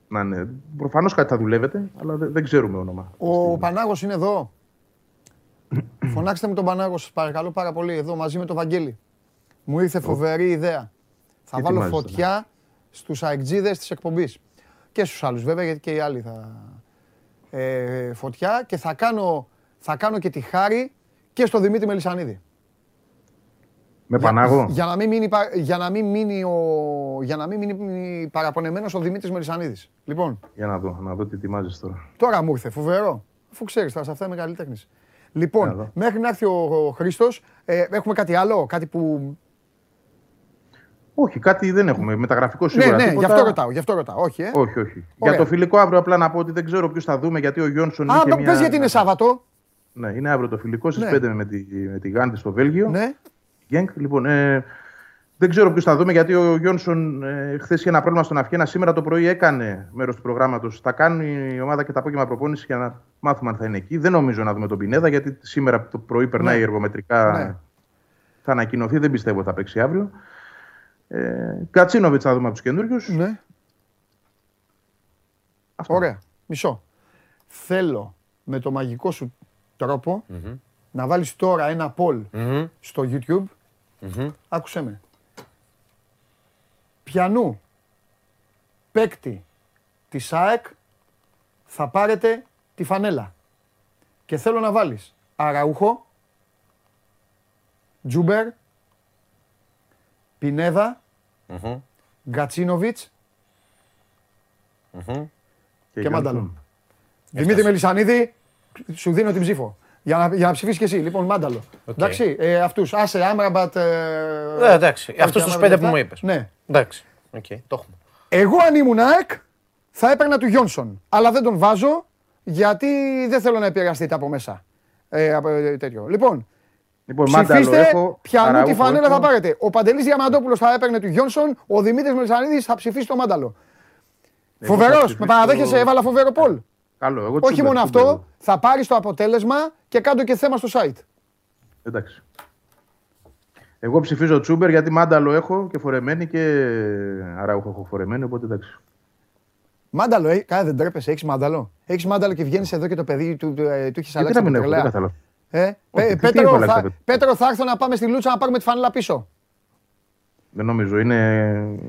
Να είναι. Προφανώς κάτι θα δουλεύετε, αλλά δεν, ξέρουμε όνομα. Ο Πανάγος είναι εδώ. Φωνάξτε μου τον Πανάγο, σας παρακαλώ πάρα πολύ, εδώ μαζί με τον Βαγγέλη. Μου ήρθε φοβερή ιδέα. Θα βάλω φωτιά στους αεκτζίδες της εκπομπής. Και στους άλλους βέβαια, γιατί και οι άλλοι θα... Ε, φωτιά και θα κάνω, θα κάνω και τη χάρη και στο Δημήτρη Μελισανίδη. Με Πανάγο; Για, να μην μείνει, για να μην μείνει, ο, για να μην μείνει παραπονεμένος ο Δημήτρης Μελισανίδης. Λοιπόν. Για να δω, να δω τι ετοιμάζεις τώρα. Τώρα μου ήρθε, φοβερό. Αφού ξέρεις, θα σε αυτά είμαι καλλιτέχνης. Λοιπόν, μέχρι να έρθει ο, ο Χρήστος, ε, έχουμε κάτι άλλο, κάτι που... Όχι, κάτι δεν έχουμε. Μεταγραφικό σίγουρα. Ναι, ναι, γι' αυτό ρωτάω. Γι αυτό ρωτάω. Όχι, ε. όχι, όχι. Για το φιλικό αύριο απλά να πω ότι δεν ξέρω ποιους θα δούμε γιατί ο Γιόνσον. Α, πες μια... γιατί είναι Σάββατο. Ναι, είναι αύριο το φιλικό στις ναι. 5 με τη, με τη Γάντη στο Βέλγιο. Ναι. Γκένκ, λοιπόν, ε, δεν ξέρω ποιου θα δούμε γιατί ο Γιόνσον ε, χθες είχε ένα πρόβλημα στον Αφιένα. Σήμερα το πρωί έκανε μέρος του προγράμματος. Θα κάνει η ομάδα και τα απόγευμα προπόνηση για να μάθουμε αν θα είναι εκεί. Δεν νομίζω να δούμε τον Πινέδα γιατί σήμερα το πρωί περνάει ναι. εργομετρικά. Ναι. Θα ανακοινωθεί, δεν πιστεύω ότι θα παίξει αύριο. Ε, Κατσίνοβιτς θα δούμε από τους καινούριους. Ναι. Αυτό. Ωραία. Μισό. Θέλω με το μαγικό σου τροπο να βάλεις τώρα ένα poll στο YouTube. Άκουσέ με. Πιανού παίκτη της ΑΕΚ θα πάρετε τη φανέλα. Και θέλω να βάλεις Αραούχο, Τζούμπερ, Πινέδα, Γκατσίνοβιτς και Μάνταλο. Δημήτρη Μελισανίδη, σου δίνω την ψήφο. Για να, για να ψηφίσεις και εσύ. Λοιπόν, Μάνταλο. Okay. Εντάξει, ε, αυτούς. Άσε, Άμραμπατ. Ε, ε, εντάξει, αυτούς τους πέντε που μου είπες. Ναι. Εντάξει, okay, το έχουμε. Εγώ αν ήμουν ΑΕΚ θα έπαιρνα του Γιόνσον. Αλλά δεν τον βάζω γιατί δεν θέλω να επηρεαστείτε από μέσα. Ε, από, ε, τέτοιο. Λοιπόν, Λοιπόν, ψηφίστε ποιανού τη φανέλα θα πάρετε. Ο Παντελής Διαμαντόπουλος θα έπαιρνε του Γιόνσον, ο Δημήτρης Μελισανίδης θα ψηφίσει το Μάνταλο. Φοβερός, με παραδέχεσαι, έβαλα φοβερό πόλ. Καλό, εγώ Όχι μόνο αυτό, θα πάρει το αποτέλεσμα και κάτω και θέμα στο site. Εντάξει. Εγώ ψηφίζω Τσούμπερ γιατί μάνταλο έχω και φορεμένη και αράουχο έχω φορεμένη, οπότε εντάξει. Μάνταλο, ε, κάτι δεν τρέπεσαι, έχεις μάνταλο. Έχεις μάνταλο και βγαίνεις εδώ και το παιδί του, του, ε, του έχεις αλλάξει. Δεν μην έχω, ε, Πέτρο, θα, Πέτρο, θα έρθω να πάμε στη Λούτσα να πάρουμε τη φανέλα πίσω. Δεν νομίζω, είναι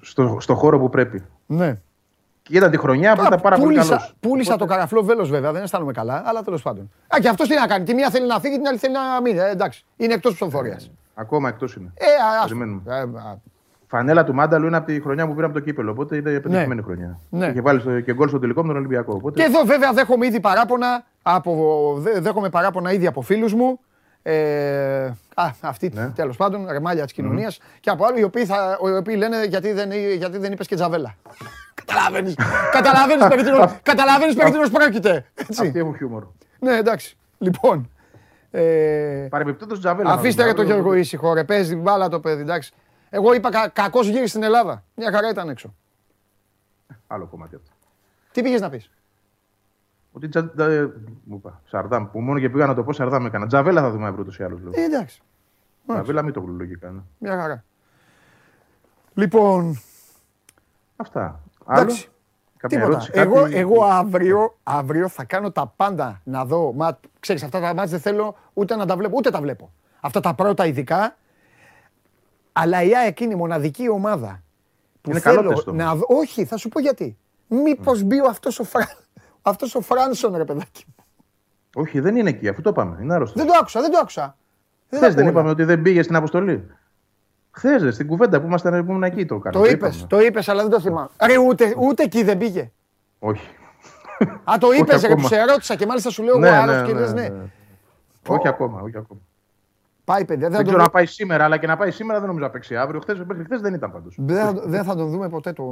στο, στο χώρο που πρέπει. Ναι. Και ήταν τη χρονιά που ήταν πάρα πολύ πούλησα, καλός. πούλησα το καραφλό βέλος βέβαια, δεν αισθάνομαι καλά, αλλά τέλος πάντων. Α, και αυτός τι να κάνει. Τη μία θέλει να φύγει, την άλλη θέλει να μείνει. Ε, εντάξει, είναι εκτός ψηφοφορία. Ακόμα εκτός είναι. Ε, α, ας Περιμένουμε. πούμε. Ε, α, Φανέλα του Μάνταλου είναι από τη χρονιά που πήραμε το κύπελο. Οπότε είναι επιτυχημένη χρονιά. Ναι. Είχε βάλει στο, και γκολ στο τελικό με τον Ολυμπιακό. Οπότε Και εδώ βέβαια δέχομαι ήδη παράπονα από, δε- δέχομαι παράπονα ήδη από φίλους μου. Ε, α, αυτή Ναι. τέλος πάντων, ρεμάλια της κοινωνίας και από άλλοι οι οποίοι, θα, οι οποίοι λένε γιατί δεν, γιατί δεν είπες και τζαβέλα. Καταλαβαίνεις, καταλαβαίνεις περί τίνος- καταλαβαίνεις περί τίνος πρόκειται. Έτσι. αυτοί έχουν χιούμορ. Ναι, εντάξει. Λοιπόν, ε, Παρεμπιπτόντως Τζαβέλα. αφήστε να ρε το δούμε. Γιώργο ήσυχο, ρε, παίζει μπάλα το παιδί, εντάξει. Εγώ είπα κα, κακός γύρι στην Ελλάδα. Μια χαρά ήταν έξω. Άλλο κομμάτι αυτό. Τι πήγες να πεις; Ότι τσα... τσα- μου είπα, Σαρδάμ, που μόνο και πήγα να το πω Σαρδάμ έκανα. Τζαβέλα θα δούμε αύριο ούτως ή άλλως. λέω. Ε, εντάξει. Τζαβέλα μην το γλου λογικά. ναι. Μια χαρά. Λοιπόν, Αυτά. Άλλο; εντάξει. Κάποια Τίποτα. ερώτηση, Εγώ, κάτι- εγώ αύριο, αύριο θα κάνω τα πάντα να δω. Μα, ξέρεις, αυτά τα μάτια δεν θέλω ούτε να τα βλέπω, ούτε τα βλέπω. Αυτά τα πρώτα ειδικά. Αλλά η ΑΕΚ είναι η μοναδική ομάδα που Είναι καλό θέλω τεστ όμως. να δω. Όχι, θα σου πω γιατί. Μήπως μπει ο αυτός ο, Φρα... αυτός ο Φράνσον, ρε παιδάκι. μου. Όχι, δεν είναι εκεί, αφού το είπαμε. Είναι άρρωστος. Δεν το άκουσα, δεν το άκουσα. Χθες τα δεν ακούω είπαμε όλα. ότι δεν πήγε στην αποστολή. Χθες, ρε, στην κουβέντα που ήμασταν που ήμουν εκεί το κάναμε. Το είπες, το είπες, αλλά δεν το θυμάμαι. Ρε, ούτε, ούτε εκεί δεν πήγε. Όχι. Α, το είπες, ρε, που ακόμα. σε ρώτησα και μάλιστα σου λέω εγώ Ναι, άλλος ναι, και ναι, λες ναι. ναι. Όχι ακόμα, όχι ακόμα. Πάει, παιδιά, δεν Δεν θα τον ξέρω δω- να πάει σήμερα, αλλά και να πάει σήμερα δεν νομίζω να παίξει αύριο. Χθες, μέχρι χθες δεν ήταν πάντως. Δεν θα, δεν θα τον δούμε ποτέ το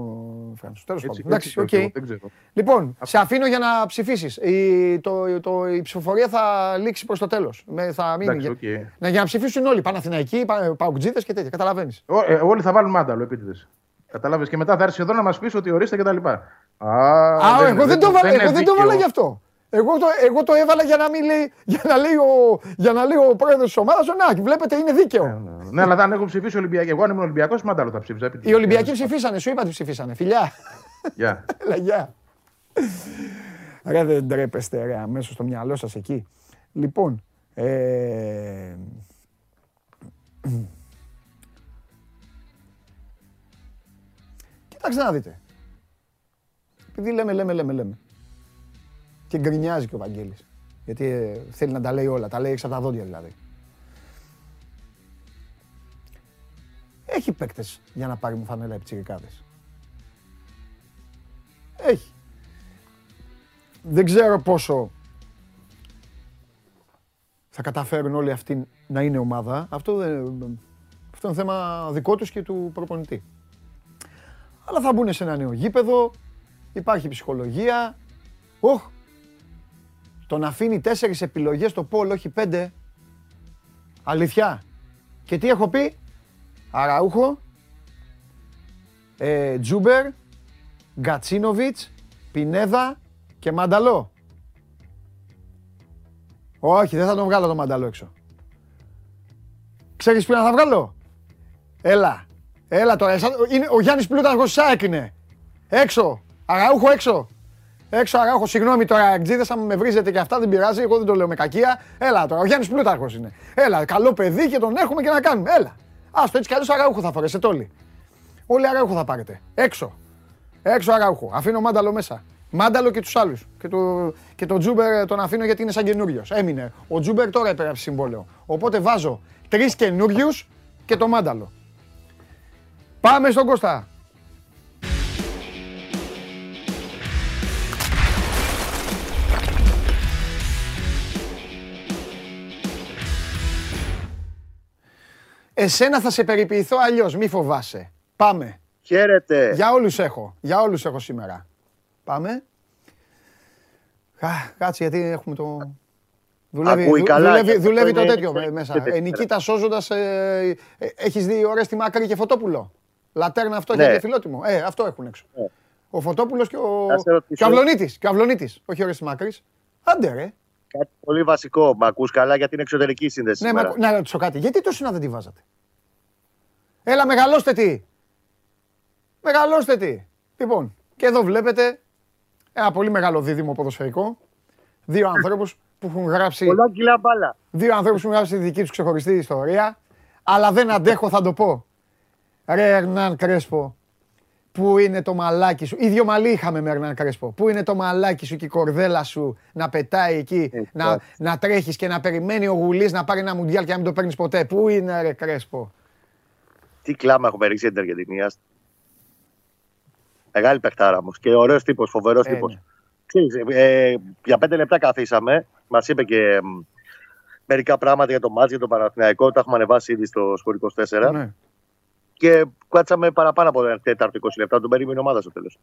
Φράνσο. Τέλος πάντων. Εντάξει, οκ. Δεν ξέρω. Λοιπόν, σε αφήνω για να ψηφίσεις. Η, το, το, η ψηφοφορία θα λήξει προς το τέλος. Θα μείνει. Εντάξει, για, οκ. να, για να ψηφίσουν όλοι. Παναθηναϊκοί, πα, Παοκτζήδες και τέτοια. Καταλαβαίνεις. Ω- ε, όλοι θα βάλουν μάνταλο επίτηδες. Κατάλαβε και μετά θα έρθει εδώ να μας πεις ότι ορίστε κτλ. Α, Α, εγώ δεν το βάλα, είναι εγώ δεν το δίκαιο. βάλα γι' αυτό. Εγώ το, εγώ το έβαλα για να, μην λέει, για να λέει ο, για να λέει ο πρόεδρος της ομάδας. Να, βλέπετε, είναι δίκαιο. Ναι, ναι. Ναι, αλλά αν έχω ψηφίσει Ολυμπιακό, εγώ αν ήμουν Ολυμπιακός, μάνταλο θα ψήφιζα. Οι Ολυμπιακοί ψηφίσανε, σου είπα τι ψηφίσανε. Φιλιά. Γεια. Έλα, γεια. Ρε δεν τρέπεστε ρε αμέσως στο μυαλό σας εκεί. Λοιπόν, ε... Κοιτάξτε να δείτε. Επειδή λέμε, λέμε, λέμε, λέμε. Και γκρινιάζει και ο Βαγγέλης. Γιατί ε, θέλει να τα λέει όλα, τα λέει έξω από τα δόντια δηλαδή. Έχει παίκτες για να πάρει μου φανέλα επιτσιρικάδες. Έχει. Δεν ξέρω πόσο θα καταφέρουν όλοι αυτοί να είναι ομάδα. Αυτό, δεν, αυτό είναι θέμα δικό τους και του προπονητή. Αλλά θα μπουν σε ένα νέο γήπεδο, υπάρχει ψυχολογία. Οχ, τον αφήνει τέσσερις επιλογές το πόλο, όχι πέντε. Αλήθεια. Και τι έχω πει, Αραούχο, ε, Τζούμπερ, Γκατσίνοβιτς, Πινέδα και Μανταλό. Όχι, δεν θα τον βγάλω το Μανταλό έξω. Ξέρεις ποιον θα βγάλω; Έλα. Έλα τώρα. εσά- Είναι, ο Γιάννης Πλούταρχος ΣΑΕΚ είναι. Έξω. Αραούχο έξω. Έξω Αραούχο. Συγγνώμη τώρα, αγκτζίδες, αν με βρίζετε και αυτά δεν πειράζει. Εγώ δεν το λέω με κακία. Έλα τώρα. Ο Γιάννης Πλούταρχος είναι. Έλα. Καλό παιδί και τον έχουμε και να κάνουμε. Έλα. Άστο έτσι κι αλλιώς Αραούχο θα φορέσετε όλοι. Όλοι Αραούχο θα πάρετε. Έξω. Έξω Αραούχο. Αφήνω Μάνταλο μέσα. Μάνταλο και τους άλλους. Και το, και το Τζούμπερ τον αφήνω γιατί είναι σαν καινούριος. Έμεινε. Ο Τζούμπερ τώρα έπαιρνε συμβόλαιο. Οπότε βάζω τρεις καινούριους και το Μάνταλο. Πάμε στον Κώστα. Εσένα θα σε περιποιηθώ αλλιώς, μη φοβάσαι. Πάμε. Χαίρετε. Για όλους έχω. Για όλους έχω σήμερα. Πάμε. Α, κάτσε γιατί έχουμε το... Δουλεύει, Ακούει δου- καλά, δουλεύει, και αυτό δουλεύει το είναι τέτοιο εξαιρετική μέσα. Δευτέρα. Ε, Νικήτα σώζοντας, ε, ε, έχεις δει ωραία στη Μακρύ και Φωτόπουλο; Λατέρνα αυτό Ναι. και φιλότιμο. Ε, αυτό έχουν έξω. Ναι. Ο Φωτόπουλος και ο, Να σε ρωτήσω. και ο Αυλονίτης. Και ο Αυλονίτης. Όχι ωραία στη Μακρύς. Άντε ρε. Κάτι πολύ βασικό. Μ' ακούς καλά για την εξωτερική σύνδεση Ναι, σήμερα. μα, να ρωτήσω κάτι. Γιατί τόσο να δεν τη βάζατε; Έλα, μεγαλώστε τι. Μεγαλώστε τι. Λοιπόν, και εδώ βλέπετε ένα πολύ μεγάλο δίδυμο ποδοσφαιρικό. Δύο ανθρώπους που έχουν γράψει, Πολλά κιλά μπάλα. δύο ανθρώπους που έχουν γράψει τη δική τους ξεχωριστή ιστορία. Αλλά δεν αντέχω, θα το πω. Ρε Ερνάν Κρέσπο, Πού είναι το μαλάκι σου; Ίδιο μαλλί είχαμε με Ερνάν Κρέσπο. Πού είναι το μαλάκι σου και η κορδέλα σου να πετάει εκεί, να, να τρέχεις και να περιμένει ο Γουλής να πάρει ένα μουντιάλ και να μην το παίρνεις ποτέ; Πού είναι, ρε Κρέσπο. Τι κλάμα έχουμε ρίξει την Αργεντινία. Μεγάλη παιχτάρα όμως και ωραίος τύπος, φοβερός Ε, τύπος. ναι. Ε, για πέντε λεπτά καθίσαμε. Μας είπε και μ, μερικά πράγματα για το μάτς, για το Παναθηναϊκό. Τα έχουμε ανεβάσει ήδη στο Σπορ 24. Ναι. Και κάτσαμε παραπάνω από ένα τέταρτο 20 λεπτά. Τον περίμενε η ομάδα στο τέλος.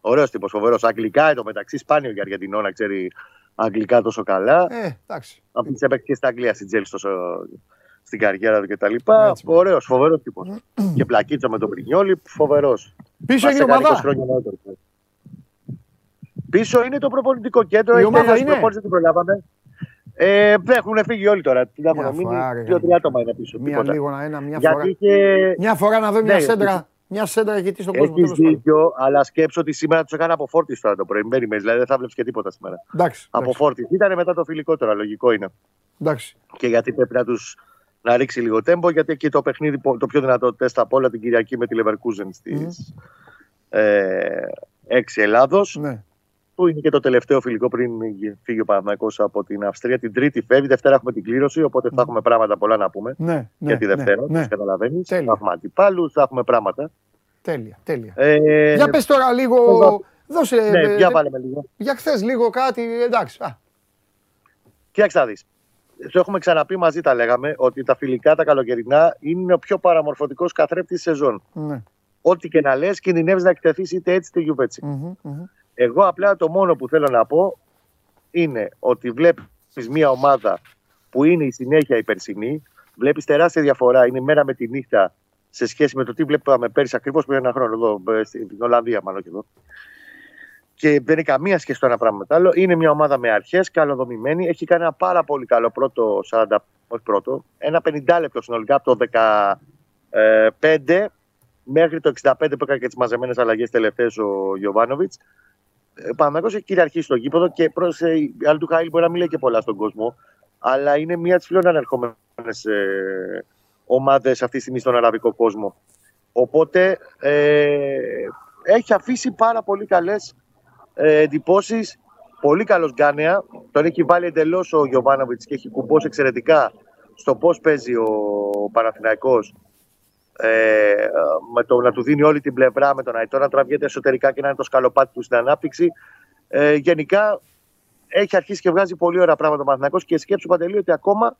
Ωραίος τύπος, φοβερός. Αγγλικά εδώ μεταξύ, σπάνιο για Αργεντινό να ξέρει αγγλικά τόσο καλά. Ε, εντάξει. Από τις έπαιξες και στα Αγγλία στην Τζέλση τόσο στην καριέρα του κτλ. Έτσι, Ωραίος, φοβερός τύπος. και πλακίτσα με τον Πρινιόλη, φοβερός. Πίσω είναι η ομάδα. Πίσω είναι το προπονητικό κέντρο. Η Έχει ομάδα τελειώσει είναι. η προπόνηση, την προλάβαμε. Ε, δεν έχουν φύγει όλοι τώρα. Τι να Μια έχουν μείνει. φορά, ρε, Δύο-τρία άτομα είναι πίσω. Μία τίποτα. λίγο να ένα, μια φορά. Γιατί και Μια φορά να δω μια Ναι, σέντρα. Μια σέντρα γιατί στον κόσμο. έχει τέλος πάντων. δίκιο, αλλά σκέψω ότι σήμερα τους έκανα από φόρτη τώρα το πρωί. Μην περιμένεις, δηλαδή δεν θα βλέπεις και τίποτα σήμερα. Εντάξει. Από εντάξει, φόρτη. Ήταν μετά το φιλικό τώρα, λογικό είναι. Εντάξει. Και γιατί πρέπει να του να ρίξει λίγο τέμπο, γιατί εκεί το παιχνίδι το πιο δυνατό τεστ από όλα την Κυριακή με τη Leverkusen στις ε, 6 Ελλάδος. Ναι. Που είναι και το τελευταίο φιλικό πριν φύγει ο Παναθηναϊκός από την Αυστρία. Την Τρίτη φεύγει, Δευτέρα έχουμε την κλήρωση. Οπότε θα έχουμε πράγματα πολλά να πούμε Ναι, ναι, για τη ναι, Δευτέρα. ναι, Ναι, καταλαβαίνεις. Θα Τέλεια. έχουμε αντιπάλους, θα έχουμε πράγματα. Τέλεια, τέλεια. Ε, Για πες τώρα λίγο, εγώ- δώσε, Ναι, ε, για ε, βάλε με λίγο. για χθες λίγο κάτι, εντάξει. Α, Κοίταξε να δεις. Το έχουμε ξαναπεί μαζί, τα λέγαμε, ότι τα φιλικά τα καλοκαιρινά είναι ο πιο παραμορφωτικός καθρέφτη τη σεζόν. ναι. Ό,τι και να λες, κινδυνεύεις να εκτεθείς είτε έτσι είτε γιουβέτσι. Μμμ, μμμ. Εγώ απλά το μόνο που θέλω να πω είναι ότι βλέπεις μια ομάδα που είναι η συνέχεια η περσινή. Βλέπεις τεράστια διαφορά. Είναι η μέρα με τη νύχτα σε σχέση με το τι βλέπαμε πέρυσι ακριβώς πριν ένα χρόνο εδώ, ε, στην Ολλανδία, μάλλον και εδώ. Και δεν έχει καμία σχέση το ένα πράγμα με το άλλο. Είναι μια ομάδα με αρχές, καλοδομημένη. Έχει κάνει ένα πάρα πολύ καλό πρώτο 40, όχι πρώτο, ένα 50 λεπτό συνολικά από το 15 μέχρι το 65 που έκανε και τις μαζεμένες αλλαγές τελευταίες ο Γιωβάνοβιτς. Ο Παναγιώτο έχει κυριαρχήσει στο γήπεδο και προς, ε, η άλλη του Χάιλ μπορεί να μην λέει και πολλά στον κόσμο, αλλά είναι μία από τι πλέον ανερχόμενες ε, ομάδες αυτή τη στιγμή στον αραβικό κόσμο. Οπότε ε, έχει αφήσει πάρα πολύ καλές ε, εντυπώσεις. Πολύ καλός Γκάνεα. Τον έχει βάλει εντελώς ο Γιωβάνοβιτς και έχει κουμπώσει εξαιρετικά στο πώς παίζει ο Παναθηναϊκός ε, με το να του δίνει όλη την πλευρά με τον Αϊτό να τραβιέται εσωτερικά και να είναι το σκαλοπάτι του στην ανάπτυξη. Ε, γενικά έχει αρχίσει και βγάζει πολύ ωραία πράγματα ο Παναθηναϊκός και σκέψου Παντελή ότι ακόμα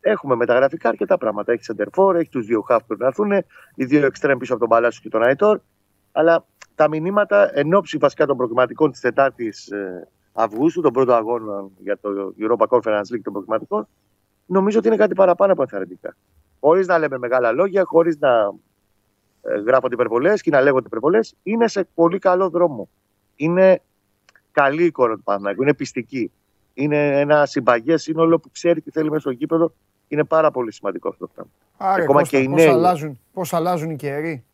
έχουμε μεταγραφικά αρκετά πράγματα. Έχει Σεντερφόρ, έχει τους δύο χαφ που πρέπει να έρθουν, οι δύο εξτρέμ πίσω από τον Παλάσιο και τον Αϊτόρ. Αλλά τα μηνύματα εν ώψη βασικά των προκριματικών της 4η Αυγούστου, τον πρώτο αγώνα για το Europa Conference League των προκριματικών, νομίζω ότι είναι κάτι παραπάνω από ενθαρρυντικά. Χωρίς να λέμε μεγάλα λόγια, χωρίς να ε, γράφονται υπερβολές και να λέγονται υπερβολές, είναι σε πολύ καλό δρόμο. Είναι καλή η εικόνα του Παναθηναϊκού, είναι πιστική. Είναι ένα συμπαγές σύνολο που ξέρει τι θέλει μέσα στο γήπεδο. Είναι πάρα πολύ σημαντικό αυτό το πράγμα. Άρα, Ακόμα Κώστα, και οι πώς, νέοι. αλλάζουν, πώς αλλάζουν οι καιροί;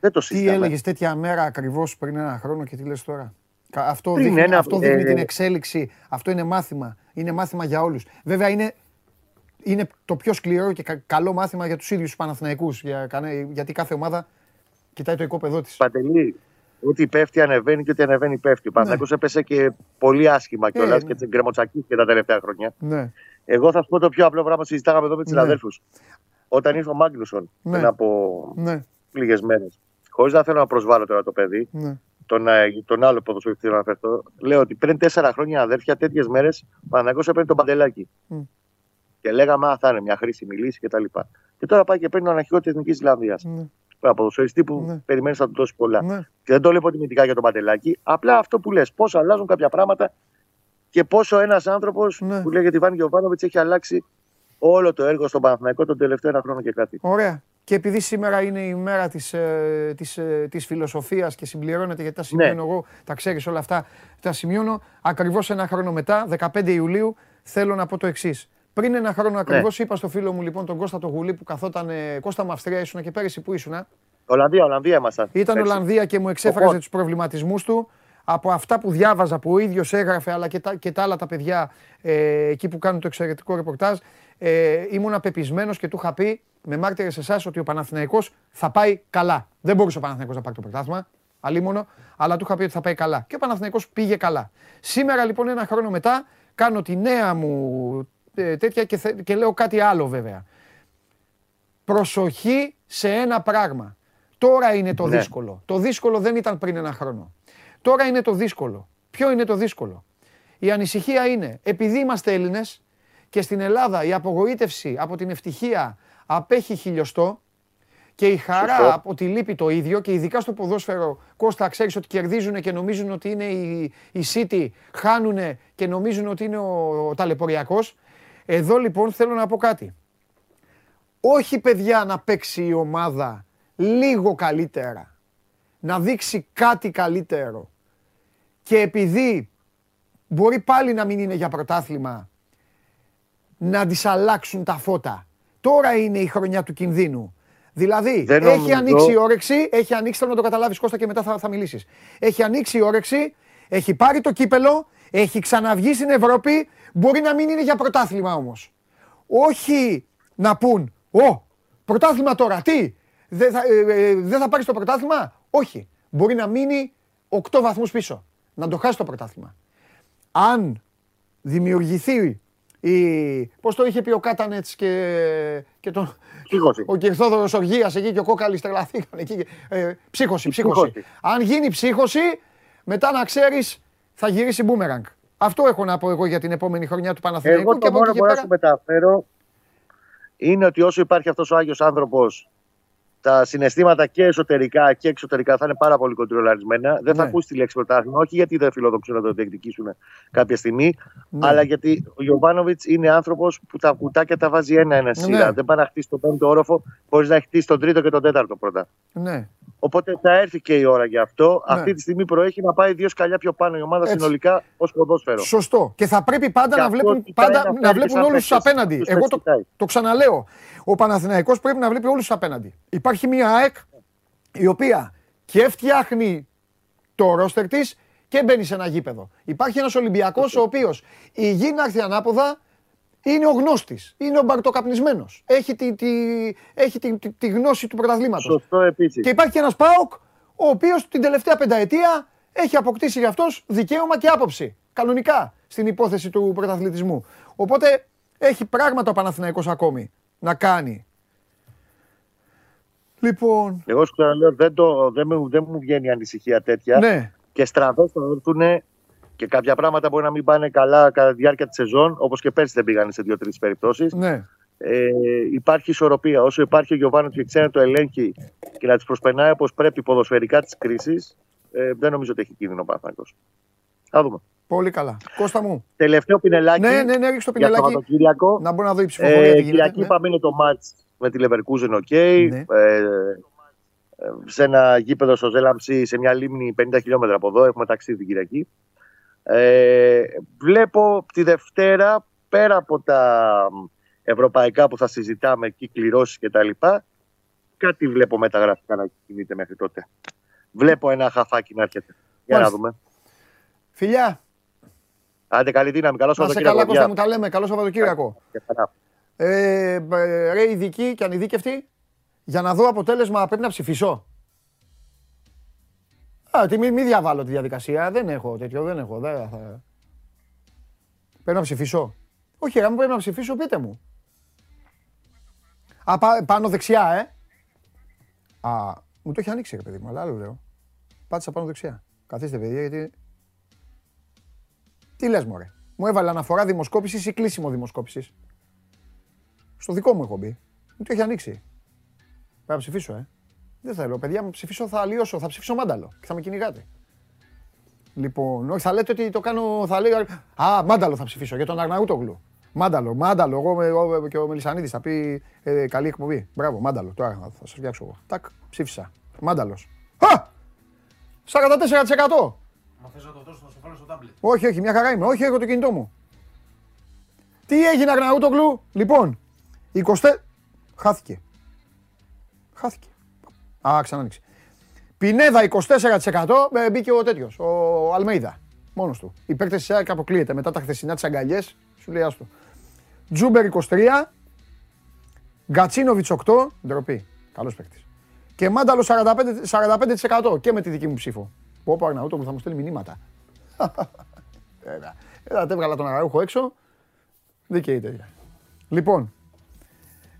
Δεν το Τι συζητάμε. έλεγες τέτοια μέρα ακριβώς πριν ένα χρόνο και τι λες τώρα; Κα- Αυτό Πριν δείχνει, ένα- αυτό δείχνει ε, την εξέλιξη. Αυτό είναι μάθημα. Είναι μάθημα για όλους. Βέβαια είναι, είναι το πιο σκληρό και κα- καλό μάθημα για τους ίδιους τους Παναθηναϊκούς. Για, κανέ- γιατί κάθε ομάδα κοιτάει το οικόπεδό της. Παντελή, ό,τι πέφτει ανεβαίνει και ό,τι ανεβαίνει πέφτει. Ο Παναθηναϊκός έπεσε και πολύ άσχημα κιόλας ναι. και την γκρεμοτσακίστηκε τα τελευταία χρόνια. Ναι. Εγώ θα σου πω το πιο απλό πράγμα που συζητάγαμε εδώ με τους Ναι. συναδέλφου. Όταν ήρθε ο Μάγνουσον Ναι. πριν από Ναι. λίγες μέρες, χωρίς να θέλω να προσβάλλω τώρα το παιδί, Ναι. τον, ε, τον άλλο ποδοσφαιριστή που θέλω να αναφερθώ, λέω ότι πριν τέσσερα χρόνια αδέρφια, τέτοιες μέρες, ο Παναγιώ έπαιρνε τον παντελάκι. Μμ. Και λέγαμε, Α, θα είναι μια χρήσιμη λύση κτλ. Και, και τώρα πάει και παίρνει τον αρχηγό της Εθνικής Ισλανδίας. Ναι. Ένα ποδοσφαιριστή που Ναι. περιμένει να του δώσει πολλά. Ναι. Και δεν το λέω υποτιμητικά για τον παντελάκι. Απλά αυτό που λες, πώς αλλάζουν κάποια πράγματα και πόσο ένας άνθρωπος Ναι. που λέγεται Ιβάν Γιοβάνοβιτ έχει αλλάξει όλο το έργο στον Παναθηναϊκό τον τελευταίο ένα χρόνο και κάτι. Ωραία. Και επειδή σήμερα είναι η μέρα της, ε, της, ε, της φιλοσοφίας και συμπληρώνεται, γιατί τα σημειώνω Ναι. εγώ, τα ξέρεις όλα αυτά, τα σημειώνω ακριβώς ένα χρόνο μετά, 15 Ιουλίου, θέλω να πω το εξής. Πριν ένα χρόνο ακριβώς είπα στο φίλο μου λοιπόν τον Κώστα το Γουλή που καθόταν, ε, Κώστα μου Αυστρία ήσουνα και πέρυσι που ήσουνα, Ολλανδία, Ολλανδία ήμασταν. ήταν Πέρσι. Ολλανδία και μου εξέφραζε Οπότε. τους προβληματισμούς του από αυτά που διάβαζα που ο ίδιος έγραφε αλλά και τα, και τα άλλα τα παιδιά ε, εκεί που κάνουν το εξαιρετικό ρεπορτάζ ε, ήμουν απεπισμένος και του είχα πει με μάρτυρες εσάς ότι ο Παναθηναϊκός θα πάει καλά. Δεν μπορούσε ο Παναθηναϊκός να πάρει το πρωτάθλημα, αλίμονο, αλλά του είχα πει ότι θα πάει καλά. Και ο Παναθηναϊκός πήγε καλά. Σήμερα λοιπόν ένα χρόνο μετά κάνω τη νέα μου ε, τέτοια και, θε- και λέω κάτι άλλο βέβαια. Προσοχή σε ένα πράγμα. Τώρα είναι το Ναι. δύσκολο. Το δύσκολο δεν ήταν πριν ένα χρόνο. Τώρα είναι το δύσκολο. Ποιο είναι το δύσκολο; Η ανησυχία είναι, επειδή είμαστε Έλληνες και στην Ελλάδα η απογοήτευση από την ευτυχία απέχει χιλιοστό και η χαρά Σωστό. από τη λύπη το ίδιο και ειδικά στο ποδόσφαιρο, Κώστα, ξέρεις ότι κερδίζουν και νομίζουν ότι είναι η, η City, χάνουν και νομίζουν ότι είναι ο, ο ταλαιπωριακός. Εδώ λοιπόν θέλω να πω κάτι. Όχι παιδιά να παίξει η ομάδα λίγο καλύτερα, να δείξει κάτι καλύτερο και επειδή μπορεί πάλι να μην είναι για πρωτάθλημα, να τις αλλάξουν τα φώτα. Τώρα είναι η χρονιά του κινδύνου. Δηλαδή, Δεν έχει νομίζω- ανοίξει η όρεξη, έχει ανοίξει, θέλω να το καταλάβεις Κώστα και μετά θα, θα μιλήσεις. Έχει ανοίξει η όρεξη, έχει πάρει το κύπελο, έχει ξαναβγεί στην Ευρώπη, μπορεί να μην είναι για πρωτάθλημα όμως. Όχι να πούν, «Ω, πρωτάθλημα τώρα, τι, δεν θα, ε, ε, δεν θα πάρεις το πρωτάθλημα». Όχι, μπορεί να μείνει 8 βαθμούς πίσω, να το χάσει το πρωτάθλημα. Αν δημιουργηθεί η... Πώς το είχε πει ο Κάτανετς και, και τον... Ψύχωση. Ο Κυρθόδωρος Οργίας εκεί και ο Κόκαλης τρελαθήκαν εκεί. και- Ε, ψύχωση, ψύχωση. Ψύχωση. Αν γίνει ψύχωση, μετά να ξέρεις θα γυρίσει μπούμεραγκ. Αυτό έχω να πω εγώ για την επόμενη χρονιά του Παναθηναϊκού Εγώ και το από μόνο εκεί που και μπορώ να πέρα. σου μεταφέρω είναι ότι όσο υπάρχει αυτός ο Άγιος άνθρωπος τα συναισθήματα και εσωτερικά και εξωτερικά θα είναι πάρα πολύ κοντρολαρισμένα. Δεν θα Ναι. ακούσει τη λέξη πρωτάθλημα, όχι γιατί δεν φιλοδοξούν να το διεκδικήσουν κάποια στιγμή, Ναι. αλλά γιατί ο Γιωβάνοβιτς είναι άνθρωπος που τα κουτάκια τα βάζει ένα-ένα σειρά. Ναι. Δεν πάει να χτίσει τον πέμπτο όροφο χωρίς να έχει χτίσει τον τρίτο και τον τέταρτο πρώτα. Ναι. Οπότε θα έρθει και η ώρα για αυτό. Ναι. Αυτή τη στιγμή προέχει να πάει δύο σκαλιά πιο πάνω η ομάδα Έτσι. συνολικά ως ποδόσφαιρο. Σωστό. Και θα πρέπει πάντα Και να αυτό βλέπουν, κοιτάει πάντα, να να φέρει βλέπουν σαν όλους τους παίκτες. απέναντι. Τους Εγώ το, κοιτάει. το ξαναλέω. Ο Παναθηναϊκός πρέπει να βλέπει όλους τους απέναντι. Υπάρχει μια ΑΕΚ η οποία και φτιάχνει το ρόστερ της και μπαίνει σε ένα γήπεδο. Υπάρχει ένας Ολυμπιακός ο οποίος η γη να έρθει ανάποδα είναι ο γνώστης, είναι ο μπαρτοκαπνισμένος. Έχει τη, τη, έχει τη, τη, τη γνώση του πρωταθλήματος. Σωστό επίσης. Και υπάρχει και ένας ΠΑΟΚ, ο οποίος την τελευταία πενταετία έχει αποκτήσει για αυτός δικαίωμα και άποψη. Κανονικά στην υπόθεση του πρωταθλητισμού. Οπότε έχει πράγματα ο Παναθηναϊκός ακόμη να κάνει. Λοιπόν, Εγώ σου ξαναλέω, δεν, το, δεν, μου, δεν μου βγαίνει ανησυχία τέτοια. ναι, Και στραβέ θα έρθουν και κάποια πράγματα μπορεί να μην πάνε καλά κατά τη διάρκεια της σεζόν, όπως και πέρσι δεν πήγαν σε δύο-τρεις περιπτώσεις. ναι. Ε, υπάρχει ισορροπία. Όσο υπάρχει ο Γιωβάνος και ξέρει να το ελέγχει και να τις προσπερνάει όπως πρέπει ποδοσφαιρικά τις κρίσεις, ε, δεν νομίζω ότι έχει κίνδυνο ο Παναθηναϊκός. Θα δούμε. Πολύ καλά. Κώστα μου. Τελευταίο πινελάκι. Ναι, ναι, ναι, ρίξε το Για το πινελάκι. Σαββατοκύριακο. Να μπορώ να δω η ψηφοφορία Ε, τι γίνεται. Κυριακή ναι. είπαμε είναι το μάτς με τη Leverkusen, OK. Ναι. Ε, ε, σε ένα γήπεδο στο Zell am See, σε μια λίμνη 50 χιλιόμετρα από εδώ, έχουμε ταξίδι την Κυριακή. Ε, βλέπω τη Δευτέρα, πέρα από τα ευρωπαϊκά που θα συζητάμε εκεί, κληρώσεις και τα λοιπά, κάτι βλέπω μεταγραφικά να κινείται μέχρι τότε. Βλέπω ένα χαφάκι να έρχεται. Για να Μάλιστα. δούμε. Φιλιά, Άντε, καλή δύναμη. Καλό να σε Σαββατοκύριακο. καλά Κώστα Γεια. μου τα λέμε. Καλό Σαββατοκύριακο. Και χαρά. Ε, ε, ρε ειδικοί και ανειδίκευτοι, για να δω αποτέλεσμα πρέπει να ψηφίσω. Α, τι, μην μη διαβάλω τη διαδικασία. Δεν έχω τέτοιο, δεν έχω. Δεν θα... Πρέπει να ψηφίσω. Όχι, ρε, αν πρέπει να ψηφίσω, πείτε μου. Α, πά- πάνω δεξιά, ε. Α, μου το έχει ανοίξει, ρε παιδί μου, αλλά άλλο λέω. Πάτησα πάνω δεξιά. Καθίστε, παιδιά, γιατί... Τι λες, μωρέ; Μου έβαλε αναφορά δημοσκόπησης ή κλείσιμο δημοσκόπησης. Στο δικό μου έχω μπει. Μου το έχει ανοίξει. Πρέπει να ψηφίσω, ε. Δεν θέλω, παιδιά μου ψηφίσω, θα αλλοιώσω, θα ψηφίσω μάνταλο και θα με κυνηγάτε. Λοιπόν, όχι, θα λέτε ότι το κάνω, θα λέω, α, μάνταλο θα ψηφίσω για τον Αρναούτογλου. Μάνταλο, μάνταλο, εγώ, εγώ και ο Μελισανίδης θα πει ε, καλή εκπομπή. Μπράβο, μάνταλο, τώρα θα, θα σας φτιάξω εγώ. Τάκ, ψήφισα. Μάνταλος. Α! 44%! Μα θες να το δώσω, θα σου βάλω στο τάμπλετ. Όχι, όχι, μια χαρά είμαι. Όχι, έχω το κινητό μου. Τι έγινε, Αγναούτογλου; Λοιπόν, 20... Χάθηκε. Χάθηκε. Α, ξανά άνοιξε. Πινέδα 24%. ε, μπήκε ο τέτοιος, ο Αλμέιδα. Μόνος του. Η παίκτες της ΑΕΚ αποκλείεται. Μετά τα χθεσινά της αγκαλιές, σου λέει άστο. Τζούμπερ 23, Γκατσίνοβιτς 8, ντροπή, καλός παίκτης. Και Μάνταλος 45%, 45% και με τη δική μου ψήφο. Πω πω Αρναούτογλου θα μου στέλνει μηνύματα. Έλα, έλα, τα έβγαλα τον Αραούχο έξω. Δίκαιη τέτοια. Λοιπόν,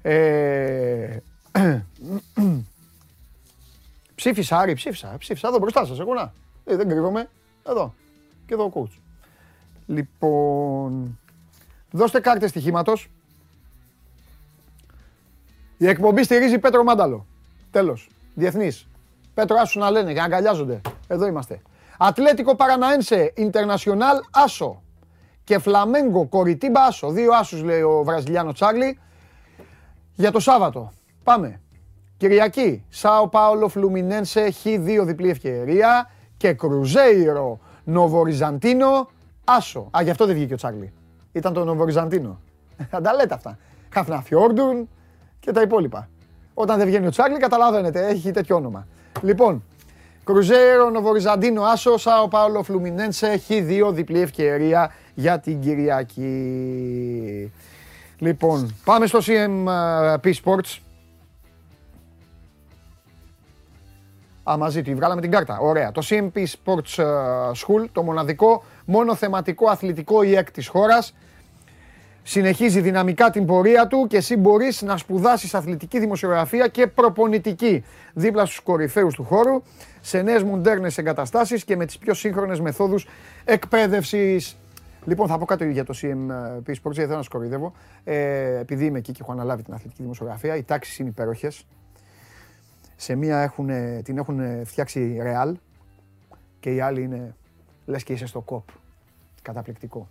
ε, ψήφισα, Άρη, ψήφισα, ψήφισα εδώ μπροστά σας, εγώ να. Ε, δεν κρύβομαι, εδώ. Και εδώ ο coach. Λοιπόν, δώστε κάρτες στοιχήματος. Η εκπομπή στηρίζει Πέτρο Μάνταλο. Τέλος. Διεθνής. Πέτρο άσου να λένε, για να αγκαλιάζονται. Εδώ είμαστε. Ατλέτικο Παραναένσε, Ιντερνασιονάλ, Άσο. Και Φλαμέγκο, Κοριτίμπα, Άσο. Δύο άσους λέει ο Βραζιλιάνος Τσάρλι. Για το Σάββατο. Πάμε. Κυριακή, Σάο Πάολο Φλουμινένσε, Χ2 διπλή ευκαιρία. Και Κρουζέιρο, Νοβοριζαντίνο, Άσο. Α, γι' αυτό δεν βγήκε ο Τσάρλι. Ήταν το Νοβοριζαντίνο. Θα τα λέτε αυτά. Χαφναφιόρντουρν και τα υπόλοιπα. Όταν δεν βγαίνει ο Τσάρλι, καταλαβαίνετε, έχει τέτοιο όνομα. Λοιπόν, Κρουζέρο, Νοβοριζαντίνο, Άσο, Σάο Πάολο, Φλουμινένσε, έχει δύο διπλή ευκαιρία για την Κυριακή. Λοιπόν, πάμε στο CMP Sports. Α, μαζί τη βγάλαμε την κάρτα. Ωραία. Το CMP Sports ε, School, το μοναδικό μόνο θεματικό αθλητικό ΙΕΚ της χώρας, συνεχίζει δυναμικά την πορεία του και εσύ μπορείς να σπουδάσεις αθλητική δημοσιογραφία και προπονητική δίπλα στους κορυφαίους του χώρου, σε νέες μοντέρνες εγκαταστάσεις και με τις πιο σύγχρονες μεθόδους εκπαίδευσης. Λοιπόν, θα πω κάτι για το CMP Sports, γιατί θέλω να σκορυδεύω. Ε, επειδή είμαι εκεί και έχω αναλάβει την αθλητική δημοσιογραφία, οι τάξεις είναι υπέροχες. Σε μία έχουν, την έχουν φτιάξει Real και η άλλη είναι λες και είσαι στο κοπ. Καταπληκτικό.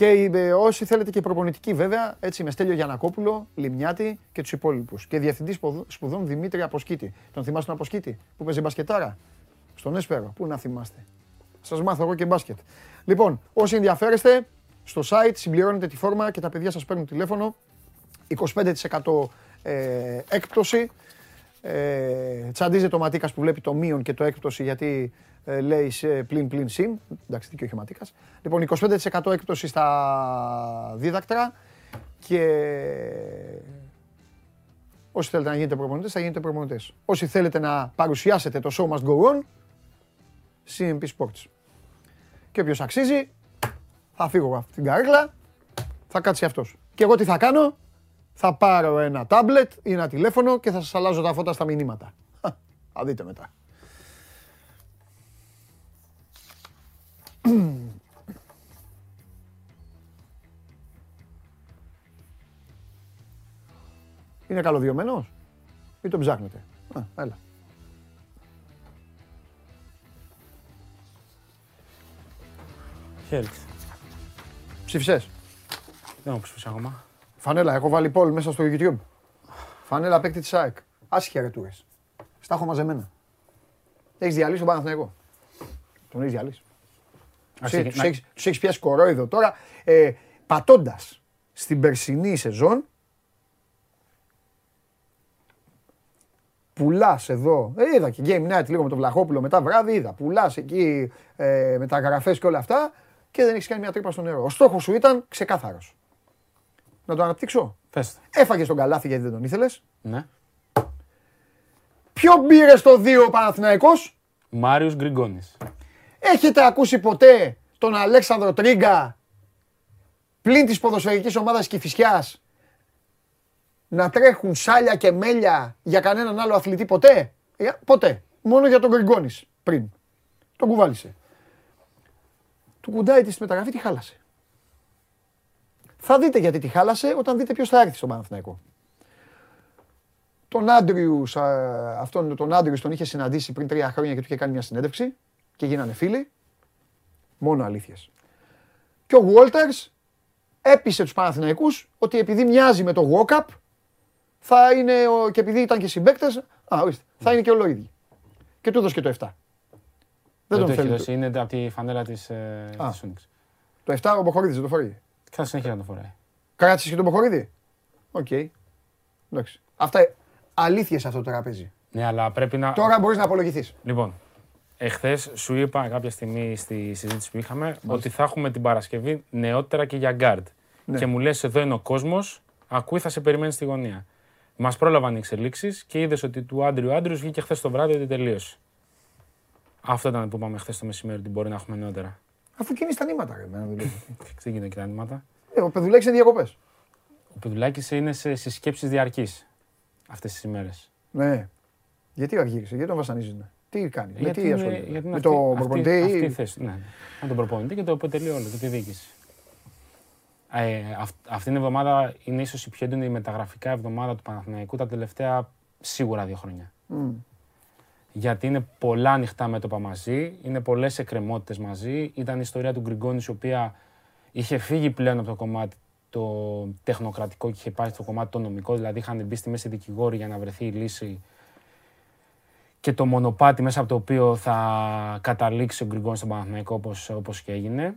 Και ε, όσοι θέλετε και προπονητική βέβαια, έτσι με Στέλιο Γιανακόπουλο, Λιμιάτη και τους υπόλοιπους. Και διευθυντής σπουδών Δημήτρη Αποσκήτη. Τον θυμάστε τον Αποσκήτη που παίζει μπασκετάρα; Στον Έσπερο. Πού να θυμάστε. Σας μάθω εγώ και μπάσκετ. Λοιπόν, όσοι ενδιαφέρεστε, στο site συμπληρώνετε τη φόρμα και τα παιδιά σας παίρνουν τηλέφωνο. 25% ε, έκπτωση. Ε, τσαντίζε το ματίκας που βλέπει το μείον και το έκπτωση γιατί ε, λέει σε πλην πλην συν. Εντάξει, δίκιο έχει ματίκας. Λοιπόν, 25% έκπτωση στα δίδακτρα και όσοι θέλετε να γίνετε προπονητές, θα γίνετε προπονητές. Όσοι θέλετε να παρουσιάσετε το show must go on, CMP Sports. Και όποιος αξίζει, θα φύγω από την καρέκλα, θα κάτσει αυτός. Και εγώ τι θα κάνω, θα πάρω ένα τάμπλετ ή ένα τηλέφωνο και θα σας αλλάζω τα φώτα στα μηνύματα. Θα δείτε μετά. Είναι καλοδιωμένος ή τον ψάχνετε; Α, έλα. Χέλτ. Ψήφισες; Δεν έχω ψηφίσει ακόμα. Φανέλα, έχω βάλει πόλ μέσα στο YouTube. Φανέλα παίκτη της ΑΕΚ. Άσχη ρετούρες. Στα έχω μαζεμένα. Έχεις διαλύσει τον Παναθηναϊκό. Τον έχεις διαλύσει. Τους έχεις- τους έχεις- τους έχεις πιάσει κορόιδο τώρα. Ε, πατώντας στην περσινή σεζόν, πουλάς εδώ, ε, είδα και Game Night λίγο με τον Βλαχόπουλο μετά βράδυ, είδα, πουλάς εκεί ε, μεταγραφές και όλα αυτά και δεν έχεις κάνει μια τρύπα στο νερό. Ο στόχος σου ήταν ξεκάθαρος. Να το αναπτύξω. Πες το. Έφαγες τον καλάθι γιατί δεν τον ήθελες. Ναι. Ποιο πήρε στο 2 ο Παναθηναϊκός; Μάριος Γκριγκόνης. Έχετε ακούσει ποτέ τον Αλέξανδρο Τρίγκα πλην της ποδοσφαιρικής ομάδας Κηφισιάς να τρέχουν σάλια και μέλια για κανέναν άλλο αθλητή ποτέ; Ε, ποτέ. Μόνο για τον Γκριγκόνης πριν. Τον κουβάλισε. Του κουντάει τη μεταγραφή, τη χάλασε. Θα δείτε γιατί τη χάλασε όταν δείτε ποιος θα έρθει στον Παναθηναϊκό. Τον Άντριους, α, αυτόν τον Άντριους τον είχε συναντήσει πριν τρία χρόνια και του είχε κάνει μια συνέντευξη και γίνανε φίλοι. Μόνο αλήθειες. Και ο Walters έπεισε τους Παναθηναϊκούς ότι επειδή μοιάζει με το Walkup θα είναι, ο, και επειδή ήταν και συμπαίκτες, α, ορίστε, θα είναι και ολόιδιοι. Και του έδωσε και το 7. Δεν Δεν τον το έχει θέλει. δώσει. Είναι από τη φανέλα της, ε, Α. της Unics. Το 7 ο Μποχορίδης δεν το φορεί. Και θα συνεχίσει να το φοράει. Κράτησες και τον Μποχορίδη. Οκ. Εντάξει. Αυτά αλήθειες αυτό το τραπέζι. Ναι, αλλά πρέπει να. Τώρα μπορείς να απολογηθείς. Λοιπόν, εχθές σου είπα κάποια στιγμή στη συζήτηση που είχαμε ότι θα έχουμε την Παρασκευή νεότερα και για γκάρντ. Ναι. και μου λες: Εδώ είναι ο κόσμος, ακούει, θα σε περιμένει στη γωνία. Μας πρόλαβαν οι εξελίξεις και είδες ότι του Άντριου Άντριου βγήκε χθες το βράδυ ότι τελείωσε. Αυτό ήταν που είπαμε χθες το μεσημέρι ότι μπορεί να έχουμε νεότερα. Αφού κινείς τα νήματα, ρε, εμένα δουλεύεις. Δεν γίνεται και τα νήματα. Ε, Ο Πεδουλάκης είναι διακοπές. Ο Πεδουλάκης είναι σε συσκέψεις διαρκής αυτές τις ημέρες. Ναι. Γιατί αργήρισε, γιατί τον βασανίζουν. Τι κάνει, με τι είναι- ασχολείται; γιατί είναι Με αυτή- το αυτή- προπονητή Αυτή η ή... θέση. Ναι, με τον προπονητή και το αποτελεί όλο και τη διοίκηση. Ε, αυ- αυτή την εβδομάδα είναι ίσως η πιο έντονη μεταγραφικά εβδομάδα του Παναθηναϊκού τα τελευταία σίγουρα δύο χρόνια. Μμ. Γιατί είναι πολλά ανοιχτά μέτωπα μαζί, είναι πολλές εκκρεμότητες μαζί. Ήταν η ιστορία του Γκριγκόνης, η οποία είχε φύγει πλέον από το κομμάτι το τεχνοκρατικό και είχε πάει στο κομμάτι το νομικό. Δηλαδή είχαν μπει στη μέση δικηγόροι για να βρεθεί η λύση και το μονοπάτι μέσα από το οποίο θα καταλήξει ο Γκριγκόνης στον Παναθηναϊκό όπως, όπως και έγινε.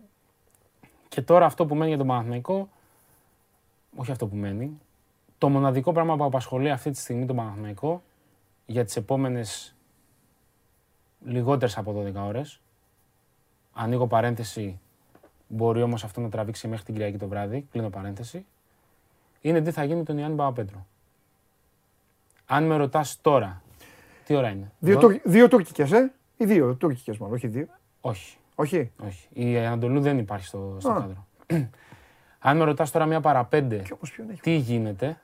Και τώρα αυτό που μένει για τον Παναθηναϊκό, όχι αυτό που μένει, το μοναδικό πράγμα που απασχολεί αυτή τη στιγμή τον Παναθηναϊκό για τις επόμενες λιγότερες από 12 ώρες, ανοίγω παρένθεση, μπορεί όμως αυτό να τραβήξει μέχρι την Κυριακή το βράδυ, κλείνω παρένθεση, είναι τι θα γίνει με τον Ιωάννη Παπαπέτρου. Αν με ρωτάς τώρα, τι ώρα είναι; Δύο, Δω- Τουρ- δύο τουρκικές, ε. Ή δύο τουρκικές μάλλον, όχι δύο. Όχι. Όχι. Όχι. Η Ανατολού δεν υπάρχει στο, στο Α. κάδρο. Αν με ρωτάς τώρα μία παραπέντε Και όμως ποιον έχει; τι γίνεται,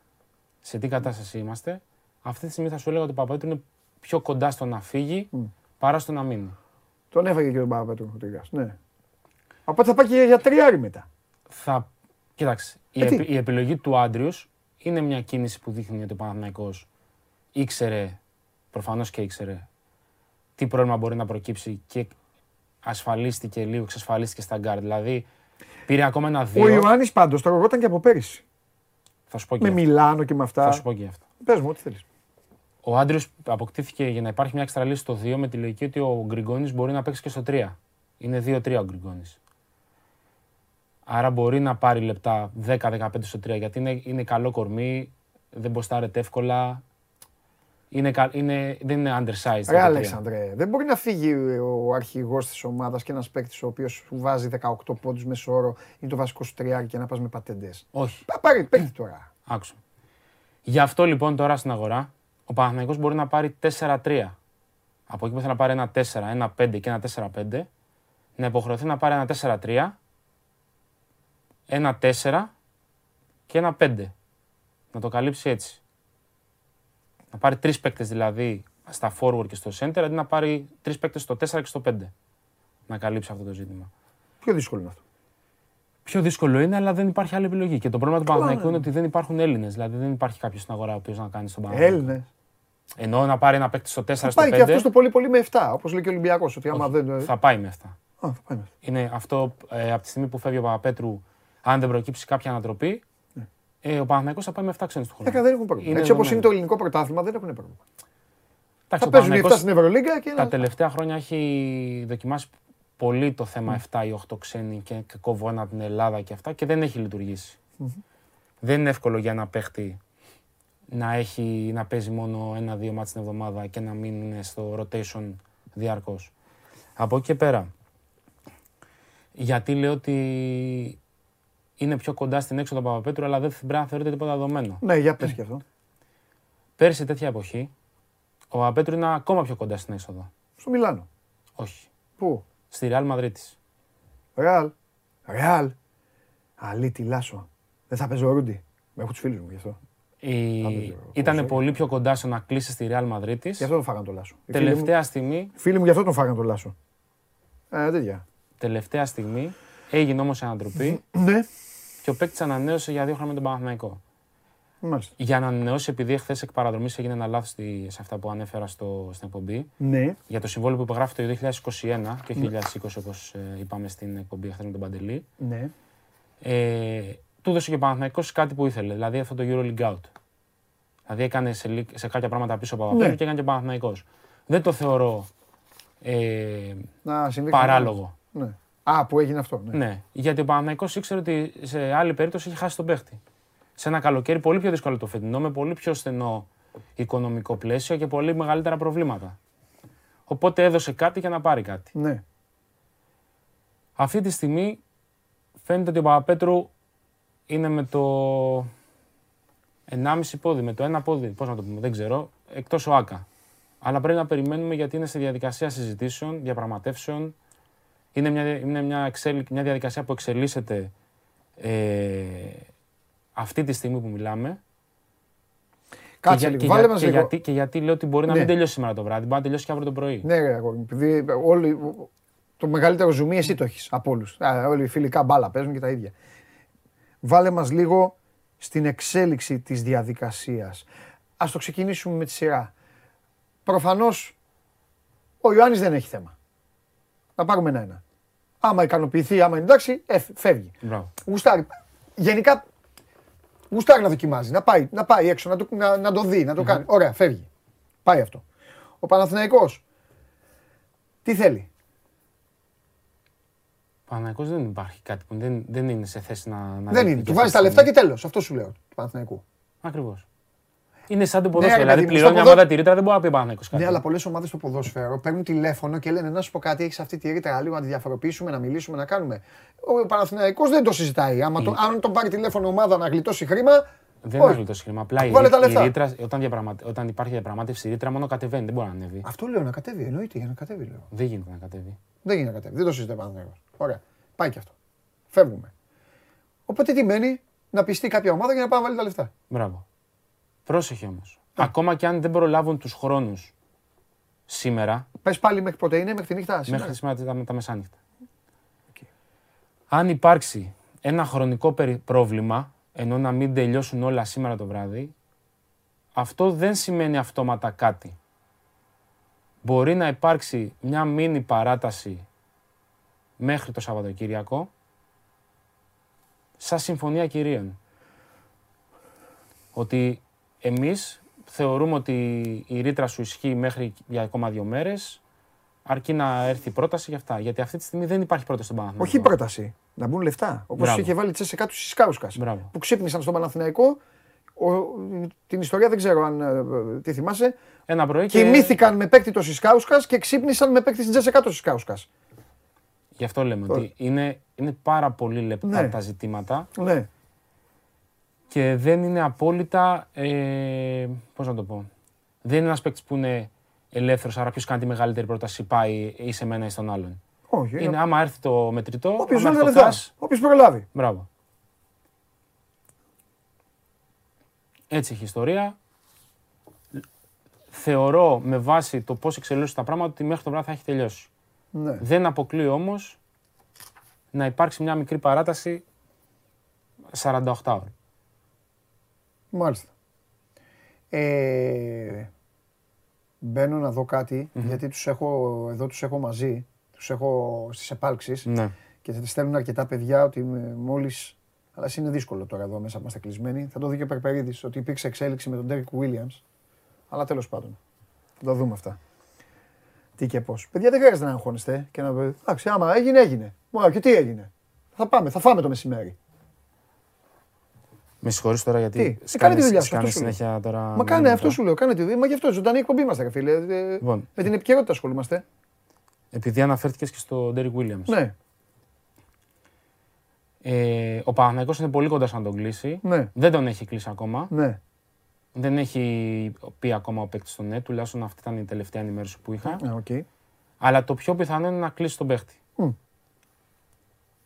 σε τι κατάσταση είμαστε, αυτή τη στιγμή θα σου έλεγα ότι ο Παπαπέτρου είναι πιο κοντά στο να φύγει παρά στο να μείνει. Τον έφαγε και τον Παπαπέτρου ο Τρίγας, ναι. Οπότε θα πάει και για τριάρι μετά. Θα... Κοίταξε, η, Ε, τι; επι- η επιλογή του Άντριους είναι μια κίνηση που δείχνει ότι ο Παναθηναϊκός ήξερε, προφανώς και ήξερε, τι πρόβλημα μπορεί να προκύψει και ασφαλίστηκε λίγο, εξασφαλίστηκε στα γκαρντ. Δηλαδή, πήρε ακόμα ένα Ο δύο. Ιωάννης πάντως τρωγόταν και από πέρυσι. Θα σου πω και Με αυτό. Μιλάνο και με Θα αυτά. σου πω και αυτό. Πες μου, ό,τι θέλεις. Ο Άντριους αποκτήθηκε για να υπάρχει μια έξτρα λύση στο 2 με τη λογική ότι ο Γκριγκόνης μπορεί να παίξει και στο 3. Είναι 2-3 ο Γκριγκόνης. Άρα μπορεί να πάρει λεπτά 10-15 στο 3 γιατί είναι, είναι καλό κορμί, δεν μποστάρεται εύκολα. Είναι, κα- είναι, δεν είναι undersized. Ρε το τρία. Αλέξανδρε, δεν μπορεί να φύγει ο αρχηγός της ομάδας και ένας παίκτης ο οποίος σου βάζει 18 πόντους μέσω όρο είναι το βασικό σου τριάρι και να πας με πατεντές. Όχι, Πά- Πάρε παίκτη τώρα. άκουσα. Γι' αυτό λοιπόν τώρα στην αγορά ο Παναθηναϊκός μπορεί να πάρει 4-3. Από εκεί που θέλει να πάρει ένα 4, ένα 5 και ένα 4-5, να υποχρεωθεί να πάρει ένα 4-3, ένα 4 και ένα 5. Να το καλύψει έτσι. Να πάρει τρεις παίκτες δηλαδή στα forward και στο center, αντί να πάρει τρεις παίκτες στο 4 και στο 5. Να καλύψει αυτό το ζήτημα. Πιο δύσκολο είναι αυτό. Πιο δύσκολο είναι, αλλά δεν υπάρχει άλλη επιλογή. Και το πρόβλημα του Παναθηναϊκού είναι ότι δεν υπάρχουν Έλληνες. Δηλαδή δεν υπάρχει κάποιος στην αγορά ο οποίος να κάνει τον Παναθηναϊκό. Έλληνες. Ενώ να πάρει ένα παίκτη στο 4 Θα στο 5. πάει και αυτός το πολύ πολύ με 7, όπως λέει και ο Ολυμπιακός. Ότι άμα δεν... Θα πάει με αυτά. Α, θα πάει με 7. Είναι αυτό ε, από τη στιγμή που φεύγει ο Παπαπέτρου, αν δεν προκύψει κάποια ανατροπή, ε, ο Παναθηναϊκός θα πάει με 7 ξένους του χρόνου. Έκα, δεν έχουν πρόβλημα. Είναι Έτσι όπως είναι δεδομένο. το ελληνικό πρωτάθλημα δεν έχουν πρόβλημα. Εντάξει, Θα ο παίζουν οι 7 Παναθηναϊκός στην Ευρωλίγκα και τα να... τελευταία χρόνια έχει δοκιμάσει πολύ το θέμα 7 ή 8 ξένοι και κόβω ένα από την Ελλάδα και αυτά και δεν έχει λειτουργήσει. Δεν είναι εύκολο για ένα παίχτη να, έχει, να παίζει μόνο ένα-δύο μάτς την εβδομάδα και να μην είναι στο rotation διαρκώς. Από εκεί και πέρα, γιατί λέω ότι είναι πιο κοντά στην έξοδο Παπαπέτρου, αλλά δεν πρέπει να θεωρείται τίποτα δεδομένο. Ναι, για πες και αυτό. Πέρσι τέτοια εποχή, ο Παπαπέτρου είναι ακόμα πιο κοντά στην έξοδο. Στο Μιλάνο. Όχι. Πού; Στη Real Μαδρίτης. Ρεάλ. Ρεάλ. Αλήτη Λάσο. Δεν θα παίζω Ρούντι. Με έχω τους φίλους μου γι' αυτό. Η... παίζει ο Ήταν Κοσέλη. πολύ πιο κοντά στο να κλείσει στη Real Μαδρίτης. Γι' αυτό τον φάγαν το Λάσο. Οι φίλοι μου- Τελευταία στιγμή, Φίλοι μου γι' αυτό τον φάγαν το Λάσο. Ε, τέτοια. τελευταία στιγμή έγινε όμως ανατροπή Ναι, και ο παίκτης ανανέωσε για δύο χρόνια με τον Παναθηναϊκό. μάλιστα. Για να ανανεώσει, επειδή χθε εκ παραδρομής έγινε ένα λάθος στη- σε αυτά που ανέφερα στο, στην εκπομπή, Ναι. για το συμβόλαιο που υπογράφει το 2021 και όχι 2020 όπως ε, είπαμε στην εκπομπή χθε με τον Παντελή, Ναι. ε, του έδωσε και ο Παναθηναϊκός κάτι που ήθελε, δηλαδή αυτό το EuroLeague Out. Δηλαδή έκανε σε, λι- σε κάποια πράγματα πίσω από Παπαπέτρου Ναι. και έκανε και ο Παναθηναϊκός. Δεν το θεωρώ ε, Να συμβεί παράλογο. Ναι. Α, που έγινε αυτό. Ναι. Ναι, γιατί ο Παναθηναϊκός ήξερε ότι σε άλλη περίπτωση είχε χάσει τον παίχτη. Σε ένα καλοκαίρι πολύ πιο δύσκολο το φετινό, με πολύ πιο στενό οικονομικό πλαίσιο και πολύ μεγαλύτερα προβλήματα. Οπότε έδωσε κάτι για να πάρει κάτι. ναι. Αυτή τη στιγμή φαίνεται ότι ο Παπαπέτρου είναι με το 1,5 πόδι, με το ένα πόδι, πώς να το πούμε, δεν ξέρω, εκτός ο Άκα. Αλλά πρέπει να περιμένουμε γιατί είναι σε διαδικασία συζητήσεων, διαπραγματεύσεων. Είναι μια, είναι μια, εξέλι- μια διαδικασία που εξελίσσεται ε, αυτή τη στιγμή που μιλάμε. Κάτσε και, για- λίγο, και, βάλε για- μας και λίγο. γιατί, και γιατί λέω ότι μπορεί να Ναι. μην τελειώσει σήμερα το βράδυ, μπορεί να τελειώσει και αύριο το πρωί. Ναι, ρε, αγόρι μου, επειδή όλοι, το μεγαλύτερο ζουμί εσύ το έχεις από όλους. Όλοι οι φιλικά μπάλα παίζουν και τα ίδια. Βάλε μας λίγο στην εξέλιξη της διαδικασίας. Ας το ξεκινήσουμε με τη σειρά. Προφανώς ο Ιωάννης δεν έχει θέμα. Να πάρουμε ένα-ένα. Άμα ικανοποιηθεί, άμα είναι εντάξει, ε, φεύγει. Μπράβο. Γουστάρει. Γενικά γουστάρει να δοκιμάζει, να πάει, να πάει έξω, να το, να, να το δει, να το κάνει. Ωραία, φεύγει. Πάει αυτό. Ο Παναθηναϊκός, τι θέλει; Παναθηναϊκός δεν υπάρχει κάτι που δεν, δεν είναι σε θέση να. να Δεν δει είναι. και Του βάζει αυτή τα τη λεφτά και στιγμή. τέλος. Αυτό σου λέω του Παναθηναϊκού. Ακριβώς. Είναι σαν το Ναι, ποδόσφαιρο. ρε, δηλαδή παιδί μου, πληρώνει στο μια ποδο- μάδα τη ρήτρα, δεν μπορεί να πει ο Παναθηναϊκός κάτι. Ναι, αλλά πολλές ομάδες στο ποδόσφαιρο παίρνουν τηλέφωνο και λένε να σου πω κάτι, έχεις αυτή τη ρήτρα λίγο να τη διαφοροποιήσουμε, να μιλήσουμε, να κάνουμε. Ο Παναθηναϊκός δεν το συζητάει. Άμα το, αν τον πάρει τηλέφωνο ομάδα να γλιτώσει χρήμα. Δεν όχι. είναι το σχήμα. Απλά η, Βάλε τα η λεφτά. ρήτρα, όταν, διαπραγματε... όταν υπάρχει διαπραγμάτευση, η ρήτρα μόνο κατεβαίνει, δεν μπορεί να ανέβει. Αυτό λέω να κατέβει. Εννοείται για να κατέβει, λέω. Δεν γίνεται να κατέβει. Δεν γίνεται να κατέβει. Δεν το συζητάει ο Παναθηναϊκός. Ωραία. Πάει και αυτό. Φεύγουμε. Οπότε τι μένει, να πιστεί κάποια ομάδα για να πάει να βάλει τα λεφτά. Μπράβο. Πρόσεχε όμως. Ακόμα και αν δεν προλάβουν τους χρόνους σήμερα, Πες πάλι μέχρι πότε είναι, μέχρι τη νύχτα. σήμερα. μέχρι σήμερα τα, τα μεσάνυχτα. Αν υπάρξει ένα χρονικό περι- πρόβλημα, ενώ να μην τελειώσουν όλα σήμερα το βράδυ, αυτό δεν σημαίνει αυτόματα κάτι. Μπορεί να υπάρξει μια μίνι παράταση μέχρι το Σαββατοκύριακο, σαν συμφωνία κυρίων. Ότι εμείς θεωρούμε ότι η ρήτρα σου ισχύει μέχρι για ακόμα δύο μέρες, αρκεί να έρθει η πρόταση για αυτά. Γιατί αυτή τη στιγμή δεν υπάρχει πρόταση στον Παναθηναϊκό. Όχι πρόταση. Να μπουν λεφτά. Όπως Μπράβο. είχε βάλει τσέσσε κάτω στις Κάουσκας. Μπράβο. Που ξύπνησαν στον Παναθηναϊκό. Ο, την ιστορία δεν ξέρω αν ε, ε, τι θυμάσαι. Ένα πρωί και... Κοιμήθηκαν με παίκτη το Σισκάουσκα και ξύπνησαν με παίκτη στην Τζέσε κάτω Σισκάουσκα. Γι' αυτό λέμε ότι είναι, είναι πάρα πολύ λεπτά Ναι. τα ζητήματα Ναι. Και δεν είναι απόλυτα. Ε, Πώς να το πω. Δεν είναι ένας παίκτης που είναι ελεύθερος, άρα ποιος κάνει τη μεγαλύτερη πρόταση πάει ή σε μένα ή στον άλλον. Όχι. Είναι άμα έρθει το μετρητό, Όποιος άμα βάλει έρθει τα το λεφτά. cash, Όποιος προλάβει. Μπράβο. Έτσι έχει η ιστορία. Θεωρώ με βάση το πώς εξελίσσονται τα πράγματα ότι μέχρι το βράδυ θα έχει τελειώσει. Ναι. Δεν αποκλείω όμως να υπάρξει μια μικρή παράταση 48 ώρες. Μάλιστα. Ε, μπαίνω να δω κάτι, γιατί τους έχω, εδώ τους έχω μαζί, τους έχω στις επάλξεις Ναι. και θα τη στέλνουν αρκετά παιδιά ότι με- μόλις, αλλά ας είναι δύσκολο τώρα εδώ μέσα που είμαστε κλεισμένοι, θα το δει και ο Περπερίδης ότι υπήρξε εξέλιξη με τον Derek Williams, αλλά τέλος πάντων, θα το δούμε αυτά. Τι και πώς. Παιδιά δεν χρειάζεται να αγχώνεστε και να πει, εντάξει άμα έγινε έγινε. Μα και τι έγινε. Θα πάμε, θα φάμε το μεσημέρι. Με συγχωρείς τώρα γιατί Τι, ε, κάνε σκάνεις, τη δουλειά σου, σκάνεις αυτό σου λέω. συνέχεια τώρα... Μα με κάνε μηνύματα. αυτό σου λέω, κάνε τη δουλειά. Μα γι' αυτό ζωντανή εκπομπή είμαστε, ρε φίλε. Ε, Λοιπόν. Με την επικαιρότητα ασχολούμαστε. Επειδή αναφέρθηκες και στο Derek Williams. Ναι, Ε, ο Παναθηναϊκός είναι πολύ κοντά στο να τον κλείσει. ναι, Δεν τον έχει κλείσει ακόμα. ναι. Δεν έχει πει ακόμα ο παίκτης το ναι, τουλάχιστον αυτή ήταν η τελευταία ενημέρωση που είχα. Α, οκ. Αλλά το πιο πιθανό είναι να κλείσει τον παίκτη. Μμ.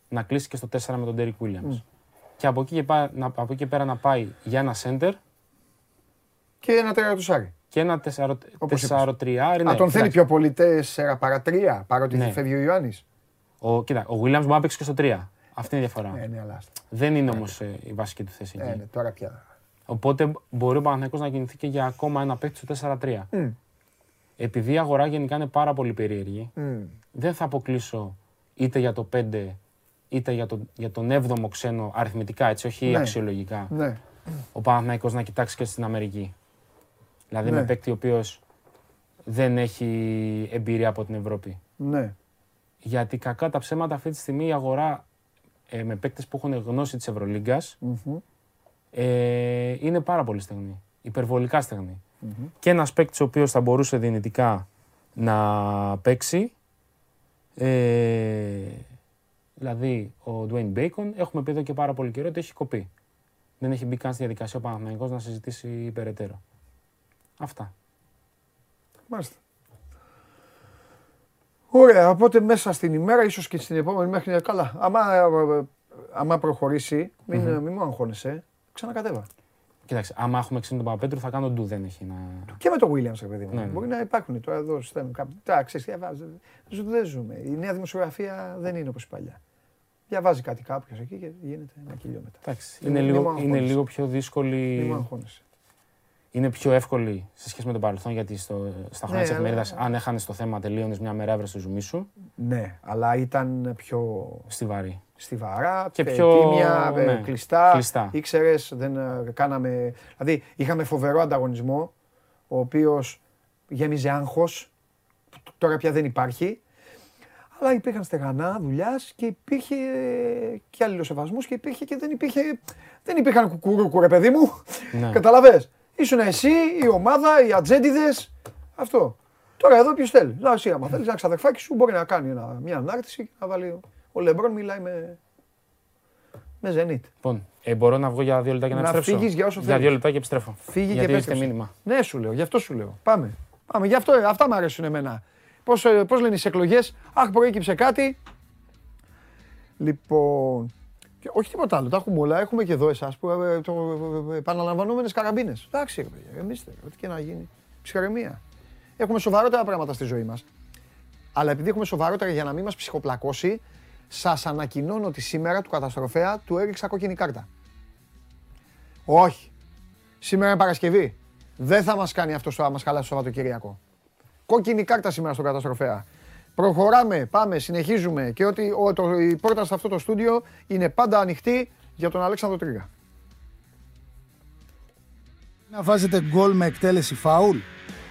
Να κλείσει και στο 4 με τον Derek Williams. Και από εκεί, και πά- να, από εκεί και πέρα να πάει για ένα center Και ένα τερατουσάρι. και ένα 4 Όπως είπες. 4-3. Α, τον θέλει πιο πολύ 4 παρά 3, παρότι Ναι. φεύγει ο Ιωάννης. Ο, κοίτα, ο Williams μπορεί να παίξει και στο 3. Αυτή είναι η διαφορά. Ναι, ναι, αλλά άστα. Δεν είναι όμως η βασική του θέση εκεί. Ε, ναι, τώρα πια. Οπότε μπορεί ο Παναθηναϊκός να κινηθεί και για ακόμα ένα παίκτη στο 4-3. Μμ. Επειδή η αγορά γενικά είναι πάρα πολύ περίεργη, Μμ. δεν θα αποκλείσω είτε για το 5 είτε για, το, για τον 7ο ξένο αριθμητικά, έτσι, όχι Ναι. αξιολογικά, Ναι, ο Παναθηναϊκός να κοιτάξει και στην Αμερική. Δηλαδή Ναι. με παίκτη ο οποίος δεν έχει εμπειρία από την Ευρώπη. ναι. Γιατί κακά τα ψέματα αυτή τη στιγμή η αγορά ε, με παίκτες που έχουν γνώση της Ευρωλίγκας Μμμ. ε, είναι πάρα πολύ στεγνή. Υπερβολικά στεγνή. Και ένας παίκτης ο οποίος θα μπορούσε δυνητικά να παίξει ε, δηλαδή ο Dwayne Bacon, έχουμε πει εδώ και πάρα πολύ καιρό ότι έχει κοπεί. Δεν έχει μπει καν στη διαδικασία ο Παναθηναϊκός να συζητήσει περαιτέρω. Αυτά. Μάλιστα. Ωραία, οπότε μέσα στην ημέρα, ίσως και στην επόμενη μέχρι καλά. Άμα, ε, άμα προχωρήσει, μην, μην μου αγχώνεσαι, ξανακατέβα. Κοίταξε, άμα έχουμε ξύνει τον Παπαπέτρου θα κάνω ντου, δεν έχει να... Και με το Williams, ρε παιδί μου. Ναι, ναι. Μπορεί να υπάρχουν τώρα εδώ στέλνουν κάποιοι. Τα ξέρεις, διαβάζει. Ζου- Δεν ζούμε. Η νέα δημοσιογραφία δεν είναι όπως η παλιά. Διαβάζει κάτι κάποιος εκεί και γίνεται ένα κιλιό μετά. Εντάξει, Μην- είναι, μην λίγο, μου είναι αγχώνεσαι. λίγο πιο Μην μου δύσκολη, αγχώνεσαι. είναι πιο εύκολη σε σχέση με το παρελθόν γιατί στο, στα χρόνια Ναι, της αλλά- εφημερίδας αν έχανες το θέμα τελείωνες μια μέρα έβρες το ζουμί σου, Ναι, αλλά ήταν πιο στιβαρή. Στιβαρά, Και και πιο- τίμια, ε, ναι, κλειστά. κλειστά. Ήξερες, δεν ε, κάναμε... Δηλαδή, είχαμε φοβερό ανταγωνισμό, ο οποίος γέμιζε άγχος, που τ- τώρα πια δεν υπάρχει. Αλλά υπήρχαν στεγανά δουλειάς και υπήρχε ε, και αλληλοσεβασμό και υπήρχε και δεν υπήρχε. Δεν υπήρχαν κουκουρούκου, ρε παιδί μου. Ναι. Καταλαβες; Ήσουν εσύ, η ομάδα, οι ατζέντιδες. Αυτό. Τώρα εδώ ποιος θέλει; Δηλαδή, εσύ, άμα θέλεις ένα ξαδερφάκι σου, μπορεί να κάνει ένα, μια ανάρτηση και να βάλει. Ο Λεμπρόν μιλάει με. με Ζενίτ. Λοιπόν, ε, μπορώ να βγω για δύο λεπτά και να, Να επιστρέψω; φύγεις για όσο Για θέλεις. δύο λεπτά και επιστρέφω. Φύγει γιατί και έχετε επέστρεψε. μήνυμα. Ναι, σου λέω, γι' αυτό σου λέω. Πάμε. Πάμε. Γι' αυτό, αυτά μου αρέσουν εμένα. Πώς, ε, πώς λένε οι εκλογές, Αχ, προέκυψε κάτι. Λοιπόν. και όχι τίποτα άλλο. Τα έχουμε όλα. Έχουμε και εδώ εσάς που ε, το, ε, επαναλαμβανόμενες καραμπίνες. Εντάξει, ρε παιδιά, εμείς δεν, ό,τι και να γίνει. Ψυχραιμία. Έχουμε σοβαρότερα πράγματα στη ζωή μας. Αλλά επειδή έχουμε σοβαρότερα για να μην μας ψυχοπλακώσει, σας ανακοινώνω ότι σήμερα του καταστροφέα του έριξα κόκκινη κάρτα. Όχι. Σήμερα είναι Παρασκευή. Δεν θα μας κάνει αυτός στο μας χαλάσει το Σαββατοκύριακο. Κόκκινη κάρτα σήμερα στον καταστροφέα. Προχωράμε, πάμε, συνεχίζουμε και ότι ο, το, η πόρτα σε αυτό το στούντιο είναι πάντα ανοιχτή για τον Αλέξανδρο Τρίγα. Να βάζετε γκολ με εκτέλεση φάουλ;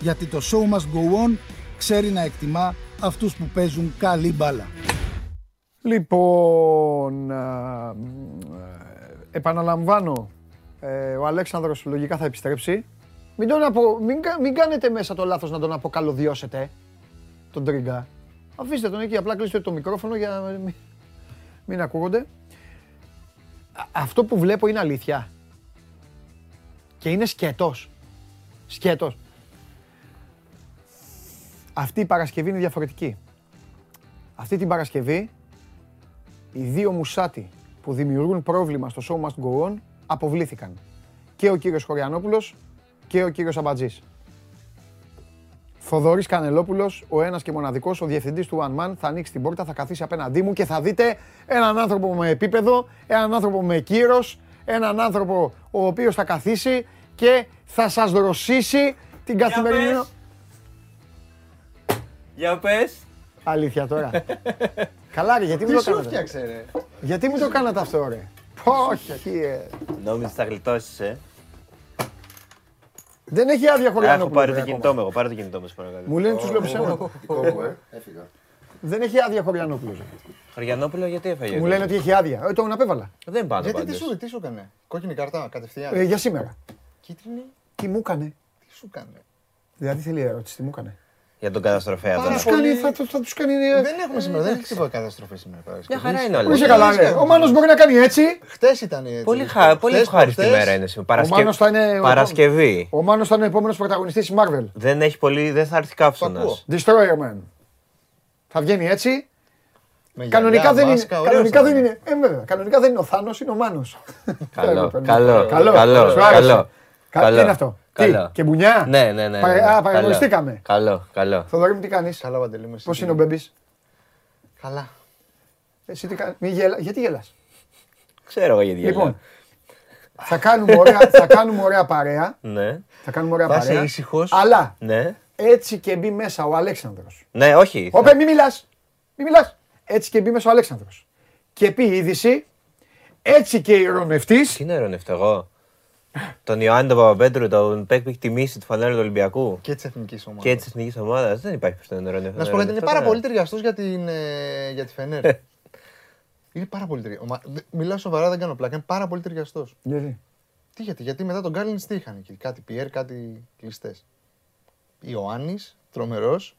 Γιατί το show must go on ξέρει να εκτιμά αυτούς που παίζουν καλή μπάλα. Λοιπόν, α, μ, ε, επαναλαμβάνω, ε, ο Αλέξανδρος λογικά θα επιστρέψει. Μην, τον απο, μην, κα- μην κάνετε μέσα το λάθος να τον αποκαλωδιώσετε, τον Τρίγκα. Αφήστε τον εκεί, απλά κλείστε το μικρόφωνο για να μην, μην ακούγονται. Α- Αυτό που βλέπω είναι αλήθεια. Και είναι σκέτος. Σκέτος. Αυτή η Παρασκευή είναι διαφορετική. Αυτή την Παρασκευή οι δύο μουσάτι που δημιουργούν πρόβλημα στο Show Must Go On αποβλήθηκαν. Και ο κύριος Χωριανόπουλος και ο κύριος Αμπατζής. Θοδωρής Κανελόπουλος, ο ένας και μοναδικός, ο διευθυντής του One Man, θα ανοίξει την πόρτα, θα καθίσει απέναντί μου και θα δείτε έναν άνθρωπο με επίπεδο, έναν άνθρωπο με κύρος, έναν άνθρωπο ο οποίος θα καθίσει και θα σας δροσίσει την καθημερινή... πες. Για πες. Αλήθεια τώρα. Καλά ρε, γιατί μου το κάνατε; Γιατί μου το κάνατε αυτό ρε; Όχι, ε. Νόμιζες θα γλιτώσεις, ε. Δεν έχει άδεια Έχω Χωριανόπουλος. πάρει το ρε, κινητό ακόμα. μου, εγώ πάρε το κινητό μου, σε παρακαλώ. Μου λένε τους λέω ψέματα. Δεν έχει άδεια Χωριανόπουλος. ρε. Χωριανόπουλο, γιατί έφαγες; Μου λένε ότι έχει άδεια. Ε, τον απέβαλα. Δεν πάντα Γιατί τι πάντως. σου, τι σου έκανε, κόκκινη κάρτα κατευθείαν. Ε, για σήμερα. Κίτρινη, Τι μου έκανε. τι σου έκανε. Δηλαδή θέλει ερώτηση, τι μου έκανε. Για τον καταστροφέα Πάρα τώρα. Τους κάνει, πολύ. θα, θα, θα τους κάνει... ε, Δεν έχουμε σήμερα, δεν έχει τίποτα καταστροφή σήμερα. Μια χαρά είναι Πού όλα. είσαι καλά ρε. Ο Μάνος μπορεί να κάνει έτσι. Χτε ήταν έτσι. Πολύ, χα... πολύ Χτες, ευχάριστη προχτές, μέρα είναι σήμερα. Ο Παρασκευή. Μάνος θα είναι... Παρασκευή. Ο Μάνος θα είναι ο επόμενος πρωταγωνιστής της Marvel. Δεν έχει πολύ, δεν θα έρθει Το ακούω. καύσωνας. Destroyer Man. Θα βγαίνει έτσι. Με Κανονικά γυαλιά, δεν είναι. μάσκα, ωραίος Κανονικά θα δεν είναι. είναι. Ε, βέβαια. Κανονικά δεν είναι ο Θάνος, είναι ο Μάνος. Καλό, Καλό, καλό, καλό. καλό, Σου άρεσε. καλό. Κα- Τι είναι αυτό; Τι, Καλό. και μπουνιά; Ναι, ναι, ναι, ναι. Παρε- ναι. Α, Καλό. παραγωνιστήκαμε. Καλό, καλό. Θοδωρή μου τι κάνεις; Καλά, Παντελή μου. εσύ Πώς τι είναι ο Μπέμπης; Καλά. Εσύ τι κάνεις; Μη γελα... Γιατί γελάς; Ξέρω εγώ γιατί Λοιπόν, γελάω. θα κάνουμε ωραία, θα κάνουμε ωραία παρέα. Ναι, Θα κάνουμε ωραία Θα είσαι παρέα. ήσυχος. Αλλά ναι. έτσι και μπει μέσα ο Αλέξανδρος. Ναι, όχι. Όπε, μη μιλάς. Μη μιλάς. Έτσι και μπει μέσα ο Αλέξανδρος. και πει είδηση, έτσι και ηρωνευτής, Τι να ειρωνευτώ εγώ; Τον Ιωάννη τον Παπαπέτρου, τον παίκτη που έχει τιμήσει τη φανέλα του Ολυμπιακού Και της εθνικής ομάδας. και της εθνικής ομάδας. Δεν υπάρχει που τον ειρωνευτώ. Να σου πω γιατί είναι πάρα πολύ ταιριαστός για, την, ε, για τη Φενέρ. είναι πάρα πολύ ταιριαστός. Μιλάω σοβαρά, δεν κάνω πλάκα. Είναι πάρα πολύ ταιριαστός. γιατί, Τι γιατί, γιατί μετά τον Κάλιν τι είχαν εκεί; Κάτι Πιέρ, κάτι κλειστές. Ιωάννης, τρομερός.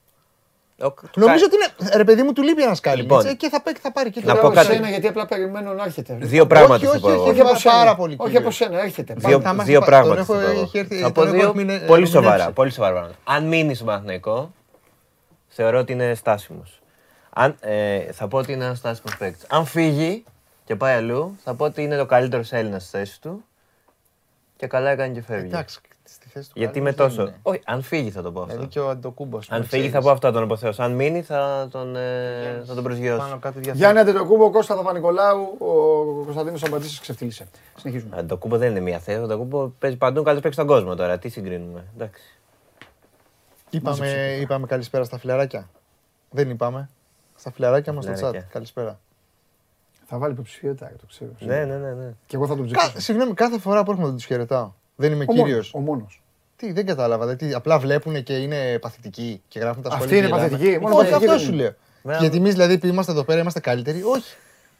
Νομίζω ότι είναι. Ρε παιδί μου, του λείπει ένας Κάλιν. Λοιπόν. και θα, παί- θα πάρει και Να το Λέω πω από κάτι. σένα γιατί απλά περιμένω να έρχεται. Δύο πράγματα όχι, θα πω όχι, εγώ. Όχι από Πάρα σένα, πολύ όχι κύριο. από σένα, έρχεται. Δύο, θα μας δύο είπα- πράγματα τον θα έχω- πω εγώ. έχει έρθει- Θα τον πω έχω δύο ερμηνε- πολύ ερμηνεύσει. σοβαρά. Πολύ σοβαρά πράγματα. Αν μείνει στο Παναθηναϊκό, θεωρώ ότι είναι στάσιμος. Αν, ε, θα πω ότι είναι ένας στάσιμος παίκτης. Αν φύγει και πάει αλλού, θα πω ότι είναι το καλύτερος Έλληνας στη θέση του και καλά έκανε και φεύγει. Εντάξει, στη θέση του Γιατί Κάλιν με δεν τόσο. είναι. Όχι, αν φύγει θα το πω Δηλαδή αυτό. και ο Αντοκούμπος. Αν φύγει θα πω αυτό τον αποθέω. Αν μείνει θα τον, ε, θα τον προσγειώσω. Πάνω κάτι διαθέτει. Γιάννη Αντετοκούμπο, Κώστα Παπα-Νικολάου, ο Κωνσταντίνος Αμπατζής ξεφτύλισε. Συνεχίζουμε. Αν το κούμπο δεν είναι μία θέση, το κούμπο παίζει παντού καλύτερος παίξει στον κόσμο τώρα. Τι συγκρίνουμε. Εντάξει. Είπαμε, είπαμε καλησπέρα στα φιλαράκια. Δεν είπαμε. Στα φιλαράκια μας στο chat. Φιλαράκια. Καλησπέρα. Θα βάλει υποψηφιότητα, το ξέρω. Ναι, ναι, ναι. ναι. Και εγώ θα τον Κα, ψηφίσω. συγγνώμη, κάθε φορά που έρχομαι δεν τους χαιρετάω. Δεν είμαι Ο κύριος. μόνος, Ο μόνος. Τι, δεν κατάλαβα. Δηλαδή, απλά βλέπουν και είναι παθητικοί και γράφουν τα Αυτή σχόλια. είναι και γελάνε. παθητική, μόνος Όχι, παθητική αυτό δεν σου είναι. λέω. Βέβαια. Γιατί εμείς δηλαδή που είμαστε εδώ πέρα είμαστε καλύτεροι. Όχι.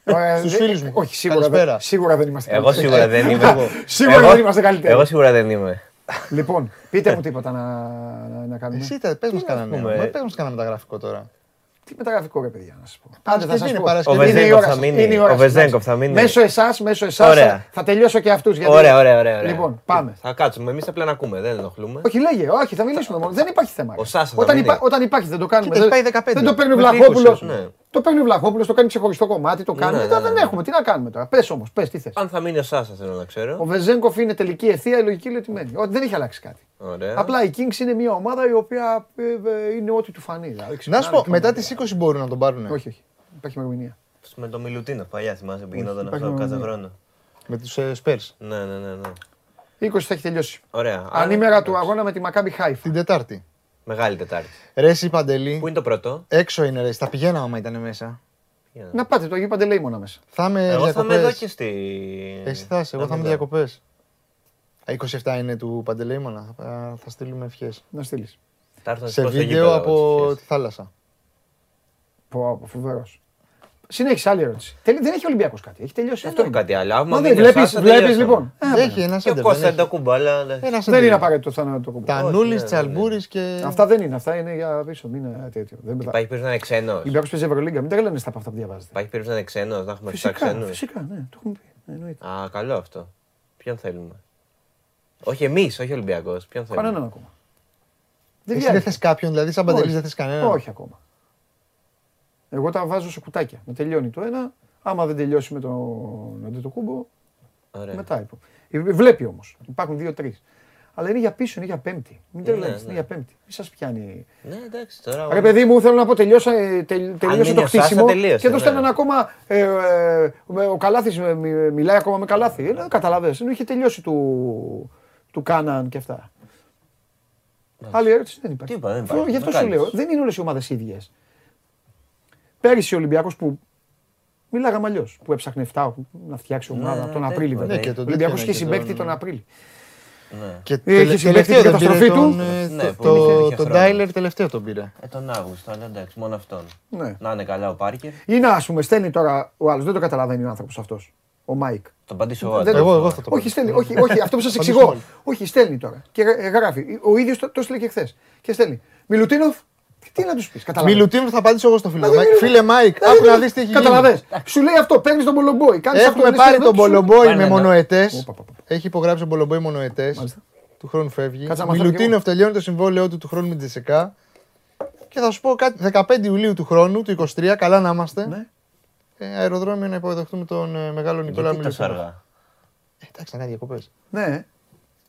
Ε, Στους δεν- φίλους μου. Όχι, σίγουρα, Καλησπέρα. δεν- σίγουρα δεν είμαστε Εγώ καλύτεροι. σίγουρα δεν είμαι. Σίγουρα Εγώ- δεν είμαστε καλύτεροι. Εγώ σίγουρα δεν είμαι. Λοιπόν, πείτε μου τίποτα να, να, να κάνουμε. Εσύ πες μας να κανένα πούμε. νέο. Πες μας κανένα μεταγραφικό τώρα. Τι μεταγραφικό ρε παιδιά να σας πω. Παρασκευή θα σας είναι, πω. Παρασκευή. Ο Είναι η Βεζέγκοφ ώρα θα σας, μείνει. είναι η ώρα Ο σας, Βεζέγκοφ εντάξει. θα μείνει. Μέσω εσάς, μέσω εσάς. Ωραία. Θα, θα τελειώσω και αυτούς. Ωραία, ωραία, ωραία. ωραία. Λοιπόν, πάμε. Θα κάτσουμε. Εμείς απλά να ακούμε. Δεν ενοχλούμε. Όχι, λέγε, όχι, θα μιλήσουμε μόνο. Δεν υπάρχει θέμα. Ο Σάσα θα όταν, μείνει. υπά- όταν υπάρχει δεν το κάνουμε. Κοίτα, δεν, έχει πάει 15. δεν το παίρνει ο Μέχρι Βλαχόπουλος. 20, ναι. Το παίρνει ο Βλαχόπουλος, το κάνει ξεχωριστό κομμάτι, το κάνει. Ναι, Μετά ναι, ναι, δεν ναι. έχουμε. Τι να κάνουμε τώρα. Πες όμως, πες τι θες. Αν θα μείνει ο Σάσα, θέλω να Ο ξέρω. Βεζέγκοφ είναι τελική ευθεία, η λογική λέει ότι μένει. Ότι δεν έχει αλλάξει κάτι. Ωραία. Απλά η Kings είναι μια ομάδα η οποία ε, ε, είναι ό,τι του φανεί. δηλαδή, Να ξυπνάνε σου πω, και μετά πάνε. τις 20 μπορούν να τον πάρουν. Όχι, όχι. Υπάρχει ημερομηνία. Με το Μιλουτίνο παλιά θυμάσαι που γινόταν υπάρχει αυτό κάθε μόνο χρόνο. Με τους ε, Spurs. Ναι, ναι, ναι. ναι. 20 θα έχει τελειώσει. Ωραία. Ανήμερα Άρα, του αγώνα με τη Μακάμπι Χάιφ. Την Τετάρτη. Μεγάλη Τετάρτη. Ρε εσύ Παντελή. Πού είναι το πρώτο; Έξω είναι ρε. Θα πηγαίναμε άμα ήταν μέσα. Για να Να πάτε, το Αγίου Παντελεήμονα μέσα. Θα είμαι Εγώ θα είμαι εδώ διακοπές. και στη. Εσύ θα είσαι, εγώ θα είμαι εδώ. διακοπές. 27 είναι του Παντελεήμονα. Θα, θα στείλουμε ευχές. Να στείλεις. Θα έρθω να σου Σε πω στο βίντεο γήπεδο από τις ευχές. τη θάλασσα. Πω, πω, φοβερός. Συνέχισε άλλη ερώτηση. Τελει- Δεν έχει Ολυμπιακός κάτι. Έχει τελειώσει. Δεν έχω κάτι άλλο. Άμα Μα μείνει δεν ο βλέπεις, Σάσα, βλέπεις τελειώσαμε. λοιπόν. Ε, Έχει ένα Και ο σέντερ. Κώστα δεν δεν το έχει. κουμπάλα. Ένα Δεν σέντερ. είναι απαραίτητο θα να το κουμπί. Τανούλη, ναι, ναι, Τσαλμπούρη και. Αυτά δεν είναι. Αυτά είναι για πίσω. Μην είναι τέτοιο. Δεν Υπάρχει περίπτωση να είναι ξένος. Ο Ολυμπιακός παίζει Ευρωλίγκα. Μην τα λένε στα από αυτά που διαβάζετε. Υπάρχει περίπτωση να είναι ξένος, να έχουμε 7 Φυσικά, ξένους. φυσικά, ναι, το έχουμε πει. Εννοείται. Α, καλό αυτό. Ποιον θέλουμε; Όχι εμείς, όχι ο Ολυμπιακός. Ποιον θέλουμε; Κανέναν ακόμα. Δεν Εσύ δεν βγαίνει. θες κάποιον, δηλαδή σαν Παντελής Όχι. δεν θες κανέναν; Όχι ακόμα. Εγώ τα βάζω σε κουτάκια. Με τελειώνει το ένα. Άμα δεν τελειώσει με τον Αντετοκούμπο, Ωραία. μετά είπα. Ε, Βλέπει όμως. Υπάρχουν δύο-τρει. Αλλά είναι για πίσω, είναι για πέμπτη. Μην Ναι, τρελαίνετε, ναι. είναι για πέμπτη. Μην σας πιάνει. Ναι, εντάξει τώρα. Ρε παιδί μου, θέλω να πω, τελειώσα, ε, τελ- τελείωσε μείνει το ο Σάσα, χτίσιμο τελείωσε, και εδώ ναι. στέλνουν ακόμα, ε, ε, με- ο Καλάθης ε, μι- μιλάει ακόμα με Καλάθη. Ε, καταλαβαίνεις, ενώ είχε τελειώσει του, του Κάναν και αυτά. Άλλη ερώτηση δεν υπάρχει. Τι είπα, δεν Αυτό- υπάρχει. Γι' αυτό Να σου κάνεις. λέω, δεν είναι όλες οι ομάδες ίδιες. Πέρυσι ο Ολυμπιακός που μιλάγαμε αλλιώς, που έψαχνε 7 να φτιάξει ομάδα Ναι, από τον ναι, Απρίλιο. ναι, βέβαια. και Ο τον Ολυμπιακός τέτοιον είχε και συμπαίκτη τον- τον Απρίλιο. Ναι. Και Είχε τελε- συμπαίκτη τελευταίο την δεν πήρε καταστροφή τον, του. ε, Ναι, το- που το- είχε Τον χρόνο. Τάιλερ τελευταίο τον πήρε. Ε, τον Αύγουστο, αλλά εντάξει, μόνο αυτόν. Ναι. Να είναι καλά ο Πάρκερ. Ή να, ας πούμε, στέλνει τώρα ο άλλος, δεν το καταλαβαίνει ο άνθρωπος αυτός. Ο Μάικ. Τον απαντήσω εγώ. Δεν- Εγώ, εγώ θα το πω. Όχι, στέλνει, όχι, όχι, αυτό που σας Απαντήσουμε εξηγώ. όλοι. Όχι, στέλνει τώρα. Και γρα- γράφει. Ο ίδιος το, το στείλε και χθες. Και στέλνει. Μιλουτίνοφ, τι να τους πεις. Καταλαβαίνεις. Μιλουτίνου θα απαντήσω εγώ στο φίλο. Δηλαδή, Μάικ. Φίλε Μάικ, Δηλαδή, άκου να δεις τι έχει γίνει. Καταλαβες. Σου λέει αυτό, παίρνεις τον Μπολομπόη. κάνεις αυτό, Έχουμε λες, πάρει εδώ, τον σου- Μπολομπόη Πάνε με ένα. μονοετές. Οπα, οπα, οπα. Έχει υπογράψει τον Μπολομπόη μονοετές. Μάλιστα. Του χρόνου φεύγει. Κάτσε να μαθαίνω κι Μιλουτίνοφ τελειώνει το συμβόλαιό του του χρόνου με την Τζεσεκά. Και θα σου πω κάτι, 15 Ιουλίου του χρόνου, του 23, καλά να είμαστε. Ναι. Ε, αεροδρόμιο να υποδεχτούμε τον ε, μεγάλο Νικόλα Γιατί τόσο Μιλουτίνοφ. αργά. Ε, Εντάξει, να διακοπές. Ναι.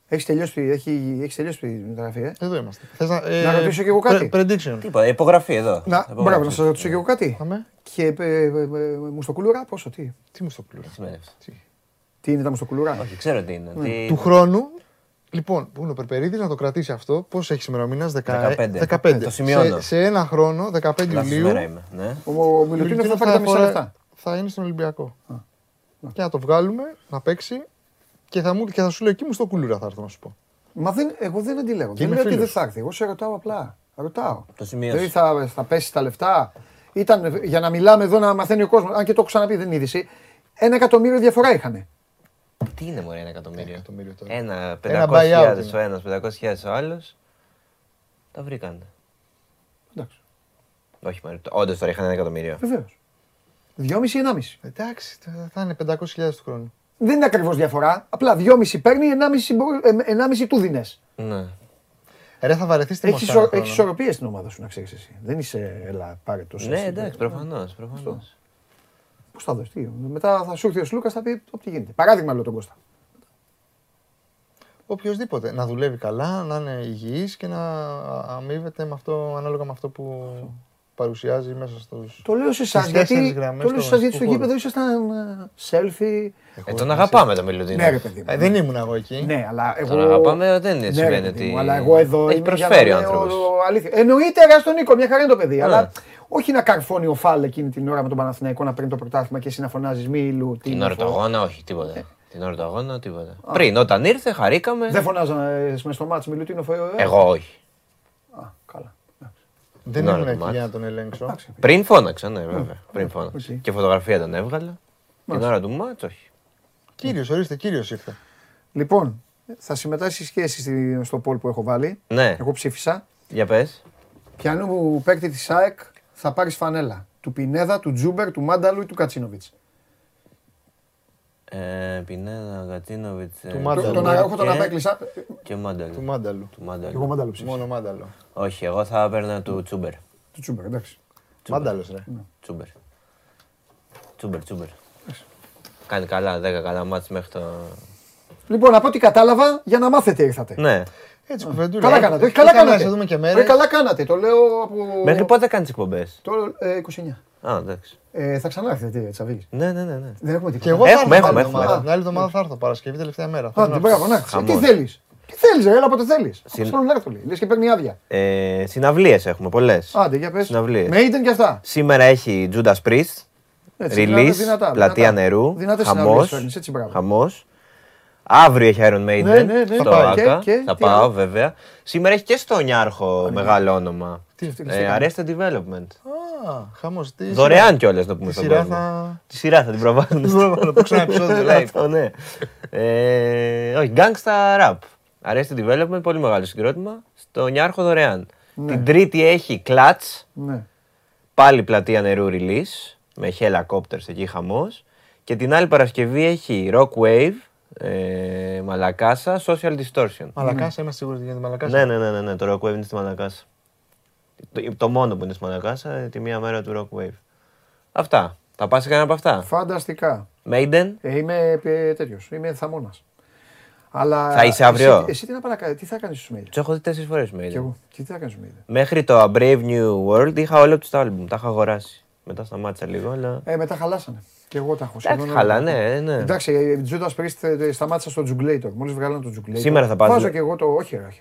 Έχεις τελειώσει, έχει, έχεις τελειώσει τη μεταγραφή, ε; Εδώ είμαστε. Θες να, ε, Να ρωτήσω κι εγώ κάτι; pre- Prediction. Τι είπα, υπογραφή εδώ. Να, Υπογραφή. μπράβο, να σας ρωτήσω και εγώ κάτι. Πάμε. Και ε, ε, ε, ε, μουστοκουλούρα, πόσο, τι; Τι μου στο πλούρο. Τι σημαίνεις; Αυτό. Τι είναι τα μουστοκουλούρα. Όχι, ξέρω τι είναι. Τι- Ναι. Του χρόνου, λοιπόν, που είναι ο Περπερίδης να το κρατήσει αυτό. Πώς έχεις ημερομηνία, 15. 15. Το σημειώνω. Σε, σε ένα χρόνο, 15 Λάθος Ιουλίου, μέρα είμαι. Ναι. Ο, ο Μιλουτίνοφ θα πάρει τα μισά φορά- λεφτά. Θα είναι στον Ολυμπιακό. Και να το βγάλουμε, να παίξει και θα, μου, και θα σου λέω εκεί μου στο κουλούρα θα έρθω να σου πω. Μα δεν, εγώ δεν αντιλέγω. Δεν είμαι λέω ότι δεν φίλος. θα έρθει. Εγώ σε ρωτάω απλά. Ρωτάω. Το σημείωσα. Δηλαδή θα, θα πέσει τα λεφτά. Ήταν για να μιλάμε εδώ να μαθαίνει ο κόσμος. Αν και το έχω ξαναπεί, δεν είναι είδηση. Ένα εκατομμύριο διαφορά είχαν. Τι είναι μωρέ ένα εκατομμύριο; εκατομμύριο τώρα. Ένα Ένα 500.000 buyout ο ένας, 500.000 ο άλλος. Τα βρήκαν. Εντάξει. Όχι, μωρέ, όντως τώρα είχαν ένα εκατομμύριο. Βεβαίως. Δυόμιση, ενάμιση. Εντάξει, θα- θα είναι 500.000 του χρόνου. Δεν είναι ακριβώς διαφορά. Απλά δυόμιση παίρνει, ενάμιση, μπο- ε, ενάμιση του δίνες. Ναι. Ρε, θα βαρεθείς τη Έχεις ισο, ισορροπίες στην ομάδα σου, να ξέρεις εσύ. Δεν είσαι, έλα, πάρε το Ναι, εντάξει, προφανώς, προφανώς. Πώς θα δώσει, τι. Μετά θα σου έρθει ο Σλούκας, θα πει ό,τι γίνεται. Παράδειγμα, λέω τον Κώστα. Οποιοδήποτε. Να δουλεύει καλά, να είναι υγιής και να αμείβεται με αυτό, ανάλογα με αυτό που παρουσιάζει μέσα στους... Το λέω σε εσάς στις τέσσερις γιατί, γραμμές το λέω του σε εσάς, γιατί στο αγωνιστικού γήπεδο ήσασταν ε, selfie. Ε, τον αγαπάμε τον Μιλουτίνο. Ναι, ρε παιδί μου. χώρου. Ε, δεν ήμουν εγώ εκεί. Ναι, αλλά εγώ. Τον αγαπάμε δεν Ναι, σημαίνει ρε παιδί ότι. μου, Αλλά εγώ εδώ Έχει είμαι για προσφέρει να ο λέω άνθρωπος. αλήθεια. Εννοείται στον Νίκο, μια χαρά είναι το παιδί. Ναι. Αλλά όχι να καρφώνει ο Φάλ εκείνη την ώρα με τον Παναθηναϊκό να παίρνει το πρωτάθλημα και εσύ να φωνάζεις Μίλου. τι Την είναι ώρα του αυτό». αγώνα, όχι, τίποτα. Την ώρα του αγώνα, τίποτα. Πριν, όταν ήρθε, χαρήκαμε. Δεν φωνάζανε με στο μάτσο Μιλού, τι είναι ο Φέο. Εγώ όχι. Α, καλά. Δεν Ναι, ήμουν ρε, εκεί μάτς. για να τον ελέγξω. Εντάξει. Πριν φώναξα, ναι, βέβαια. Πριν φώναξα. οκ. Και φωτογραφία τον έβγαλα. Την Μάλιστα. ώρα του μάτς, όχι. Κύριος, ορίστε, κύριος ήρθε. Λοιπόν, θα συμμετάσχεις και εσύ στη- στο poll που έχω βάλει. Ναι, Εγώ ψήφισα. για πες. Πιανού παίκτη της ΑΕΚ θα πάρεις φανέλα. Του Πινέδα, του Τσούμπερ, του Μάνταλου ή του Γκατσίνοβιτς. Ε, Πινέδα, Γκατσίνοβιτς. ε, Του Μάνταλου. Τον Ναι, Αραούχο τον και- απέκλεισα. Και Μάνταλου. Του Μάνταλου. Του Μάνταλου. Εγώ Μάνταλου ψήφισα. Μόνο Μάνταλο. Όχι, εγώ θα έπαιρνα του Τσούμπερ. Του Τσούμπερ, εντάξει. Μάνταλος, ρε. Τσούμπερ. Τσούμπερ, Τσούμπερ. Κάνει καλά, 10 καλά μάτς μέχρι το... Λοιπόν, από ό,τι κατάλαβα, για να μάθετε ήρθατε. Ναι. Έτσι, κουβεντούρα. Καλά κάνατε. Όχι, καλά Είχαμε κάνατε. Να σε δούμε και Ρε, μέρες. καλά κάνατε. Το λέω από. Μέχρι πότε κάνεις εκπομπές; Το ε, 29. Α, εντάξει. Ε, θα ξανάρθετε, Τσαβίλη. Ναι, ναι, ναι. ναι. Δεν έχουμε τίποτα. Και εγώ θα Έχουμε, έρθω έχουμε, άλλη έχουμε. εβδομάδα. Την άλλη εβδομάδα θα έρθω. Παρασκευή τελευταία μέρα. Α, Θέλω την να μπράβο, να. Χαμός. Τι θέλεις; Τι θέλεις, έλα πότε θέλεις. Συν- Θέλω να έρθω, λέει. Λες και παίρνει άδεια. Ε, συναυλίες έχουμε, πολλές. Άντε, για πες. Συναυλίες. Με ήταν και αυτά. Σήμερα έχει Judas Priest, Έτσι, release, δυνατά, δυνατά, πλατεία δυνατά. νερού, Δυνατές Αύριο έχει Iron Maiden Ναι, ναι, ναι. στο Θα πάει. ΆΚΑ. Και- και, θα τι πάω άλλο; βέβαια. Σήμερα έχει και στο Νιάρχο μεγάλο όνομα. Τι αυτή Ε, Arrested Development. Α, χαμός. Τι Δωρεάν κιόλας να πούμε Τη στον σειρά κόσμο. θα... Τη σειρά θα την προβάλλουμε. Να παίξω ένα επεισόδιο live. Αυτό, ναι. Ε, όχι, Gangsta Rap. Arrested Development, πολύ μεγάλο συγκρότημα. Στο Νιάρχο δωρεάν. Την Τρίτη έχει Clutch, Ναι. πάλι πλατεία νερού release, με helicopters εκεί χαμός. Και την άλλη Παρασκευή έχει Rock Wave, ε, Μαλακάσα, Social Distortion. Μαλακάσα, είμαστε σίγουροι ότι γίνεται μαλακάσα. Ναι, ναι, ναι, ναι, ναι, το Rock Wave είναι στη Μαλακάσα. Το, το μόνο που είναι στη Μαλακάσα, ε, τη μία μέρα του Rock Wave. Αυτά. Θα πας σε κανένα από αυτά; Φανταστικά. Maiden, Ε, είμαι τέτοιος. Είμαι θαμώνας. Αλλά Θα είσαι αύριο; Εσύ, εσύ τι, να παρακα... τι θα κάνεις στους mail. τους έχω δει τέσσερις φορές Maiden. Κι εγώ. Και τι θα κάνεις στους mail. Μέχρι το A Brave New World είχα όλα τους τα άλμπουμ, τα είχα αγοράσει. Μετά σταμάτησα λίγο, αλλά. Ε, μετά χαλάσανε. Και εγώ τα έχω Εντάξει, σχεδόν χαλά, όλα. ναι, ναι. Εντάξει, η Judas Priest ε, σταμάτησα στο Τζουγκλέιτορ. Μόλις βγάλανε το Τζουγκλέιτορ. Σήμερα θα πας, Βάζω λέ- και εγώ το. Όχι, ρε, όχι.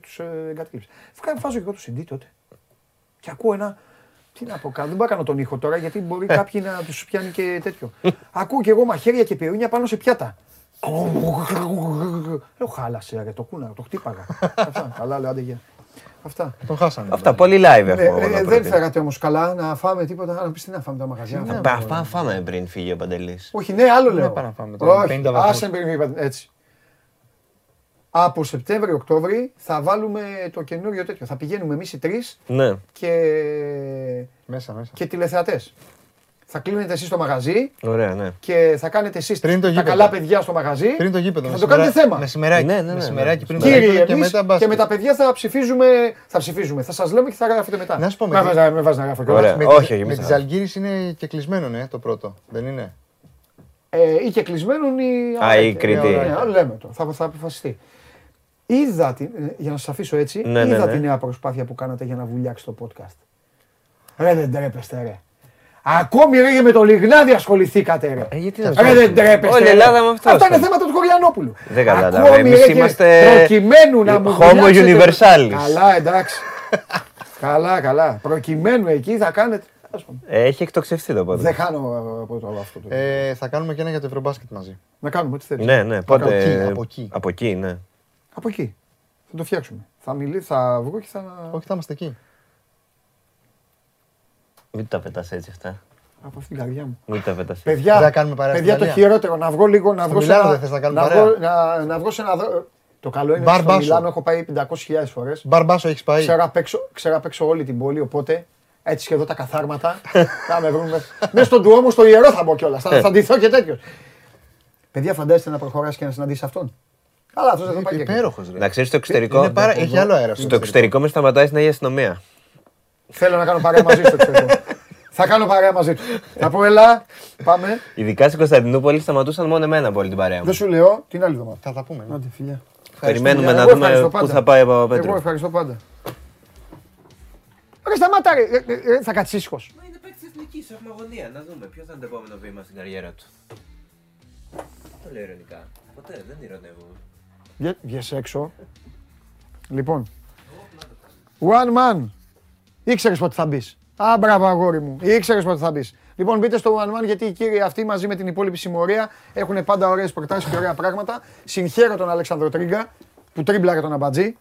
Τους εγκατέλειψα. Βάζω και εγώ το CD τότε. Και ακούω ένα. Τι να πω, κάνω, δεν μπορώ να κάνω τον ήχο τώρα γιατί μπορεί κάποιοι να τους πιάνει και τέτοιο. ακούω και εγώ μαχαίρια και πυρούνια πάνω σε πιάτα. Λέω χάλασε, ρε, το κούνα, το χτύπαγα. Αυτά, καλά, λέω, άντε γεια. Αυτά. Τον χάσαμε. Αυτά, πολύ live Ε, έχω. ε, εγώ να δεν προτείνω. φέρατε όμως καλά να φάμε τίποτα. Να πεις τι να φάμε τα μαγαζιά. Θα πά- πά- φάμε πριν φύγει ο Παντελής. Όχι, ναι, άλλο Δεν λέω. πάμε να φάμε τώρα, Όχι, 50 βαθμούς. άσε με πριν έτσι. Από Σεπτέμβριο-Οκτώβρη θα βάλουμε το καινούριο τέτοιο. Θα πηγαίνουμε εμείς οι τρεις Ναι. και, Μέσα, μέσα. και τηλεθεατές. Θα κλείνετε εσείς το μαγαζί Ωραία, ναι. και θα κάνετε εσείς Πριν το τα γήπεδο. καλά παιδιά στο μαγαζί. Πριν το γήπεδο. Θα το μεσημερά- κάνετε θέμα. Μεσημεράκι. Ναι, ναι, ναι, Μεσημεράκι ναι. πριν το Κύριοι, γήπεδο και εμείς μετά και μπάσκετ. με τα παιδιά θα ψηφίζουμε. Θα ψηφίζουμε. Θα σας λέμε και θα γράφετε μετά. Να σου πω, με, με- βάζει- με βάζεις να γράφω κιόλας. Ωραία. Με όχι, τις- όχι, Με εμείς τη θα- Ζαλγκύρης είναι και κλεισμένο, ναι, το πρώτο. Δεν είναι; Ε, ή και κλεισμένων ή. Α, ή Ε, Κρήτη. ναι, ναι, λέμε το. Θα, θα αποφασιστεί. Είδα την, ε, για να σας αφήσω έτσι, Ναι, ναι, είδα ναι. τη νέα προσπάθεια που κάνατε για να βουλιάξει το podcast. Ρε δεν τρέπεστε ρε. Ακόμη ρε με το Λιγνάδι ασχοληθήκατε ρε. Ε, γιατί να Ρε δεν τρέπεστε. Όλη η ρε. Ελλάδα με αυτό Αυτά είναι ασχολείται. θέματα του Χωριανόπουλου. Δεν κατάλαβα. Ακόμη, Εμείς ρε, και είμαστε προκειμένου να μου homo βουλιάξετε- universalis. Καλά εντάξει. καλά, καλά. Προκειμένου εκεί θα κάνετε. Τέλος πάντων. Ε, Έχει εκτοξευθεί το πόδι. Δεν χάνω ε, από το αυτό. Το... Ε, θα κάνουμε και ένα για το Ευρωμπάσκετ μαζί. Να κάνουμε ό,τι θέλεις. Ναι, ναι, πότε. εκεί, από εκεί. Από εκεί, ναι. Από εκεί. Θα το φτιάξουμε. Θα, μιλεί, θα βγω και θα... Όχι, θα είμαστε εκεί. Μην τα πετάς έτσι αυτά. Από αυτήν την καρδιά μου. Μην τα πετάς έτσι. Παιδιά, Δεν θα κάνουμε παρέα παιδιά στην το Ιταλία. χειρότερο, να βγω λίγο, να βγω σε Μιλάνο ένα... δεν θες να κάνουμε να παρέα; βγω, να, να βγω σε ένα... δρο- Το καλό είναι Μπαρ ότι στο μπάσο. Μιλάνο έχω πάει 500.000 φορές. Μπαρμπάσο έχεις πάει. Ξέρω απ' έξω, ξέρω απ' έξω όλη την πόλη, οπότε έτσι και εδώ τα καθάρματα. θα με βρούμε. Μέσα στον του στο ιερό θα μπω κιόλας. Θα, θα ντυθώ και τέτοιος. Παιδιά, φαντάζεστε να προχωράσει και να συναντήσεις αυτόν. Αλλά αυτός δεν θα πάει και καλά. Υπέροχος, ρε. Να ξέρεις στο εξωτερικό. Είναι πάρα... Έχει άλλο αέρα. Στο εξωτερικό μες σταματάει στην Αγία Αστυνομία. Θέλω να κάνω παρέα μαζί του. εξωτερικό. θα κάνω παρέα μαζί του. Θα πω, έλα, πάμε. Ειδικά στην Κωνσταντινούπολη σταματούσαν μόνο εμένα από όλη την παρέα μου. Δεν σου λέω την άλλη εβδομάδα. Θα τα πούμε. ναι. Άντε, φιλιά. Περιμένουμε Εγώ να δούμε ευχαριστώ πού πάντα. θα πάει ο Εγώ Παπαπέτρου. ευχαριστώ πάντα. Ρε σταμάτα ρε, Ε, ε, ε, θα κάτσεις ήσυχος. Μα είναι παίκτης εθνικής, έχουμε αγωνία. Να δούμε ποιος θα είναι το επόμενο βήμα στην καριέρα του. Το λέω ειρωνικά. Ποτέ δεν ειρωνεύομαι. Βγε- Βγες έξω. Λοιπόν. One man. Ήξερες πότε θα μπεις. Α, μπράβο αγόρι μου. Ήξερες πότε θα μπεις. Λοιπόν, μπείτε στο One Man γιατί οι κύριοι αυτοί μαζί με την υπόλοιπη συμμορία έχουν πάντα ωραίες προτάσεις και ωραία πράγματα. Συγχαίρω τον Αλέξανδρο Τρίγκα που τρίμπλαρε τον αμπατζή.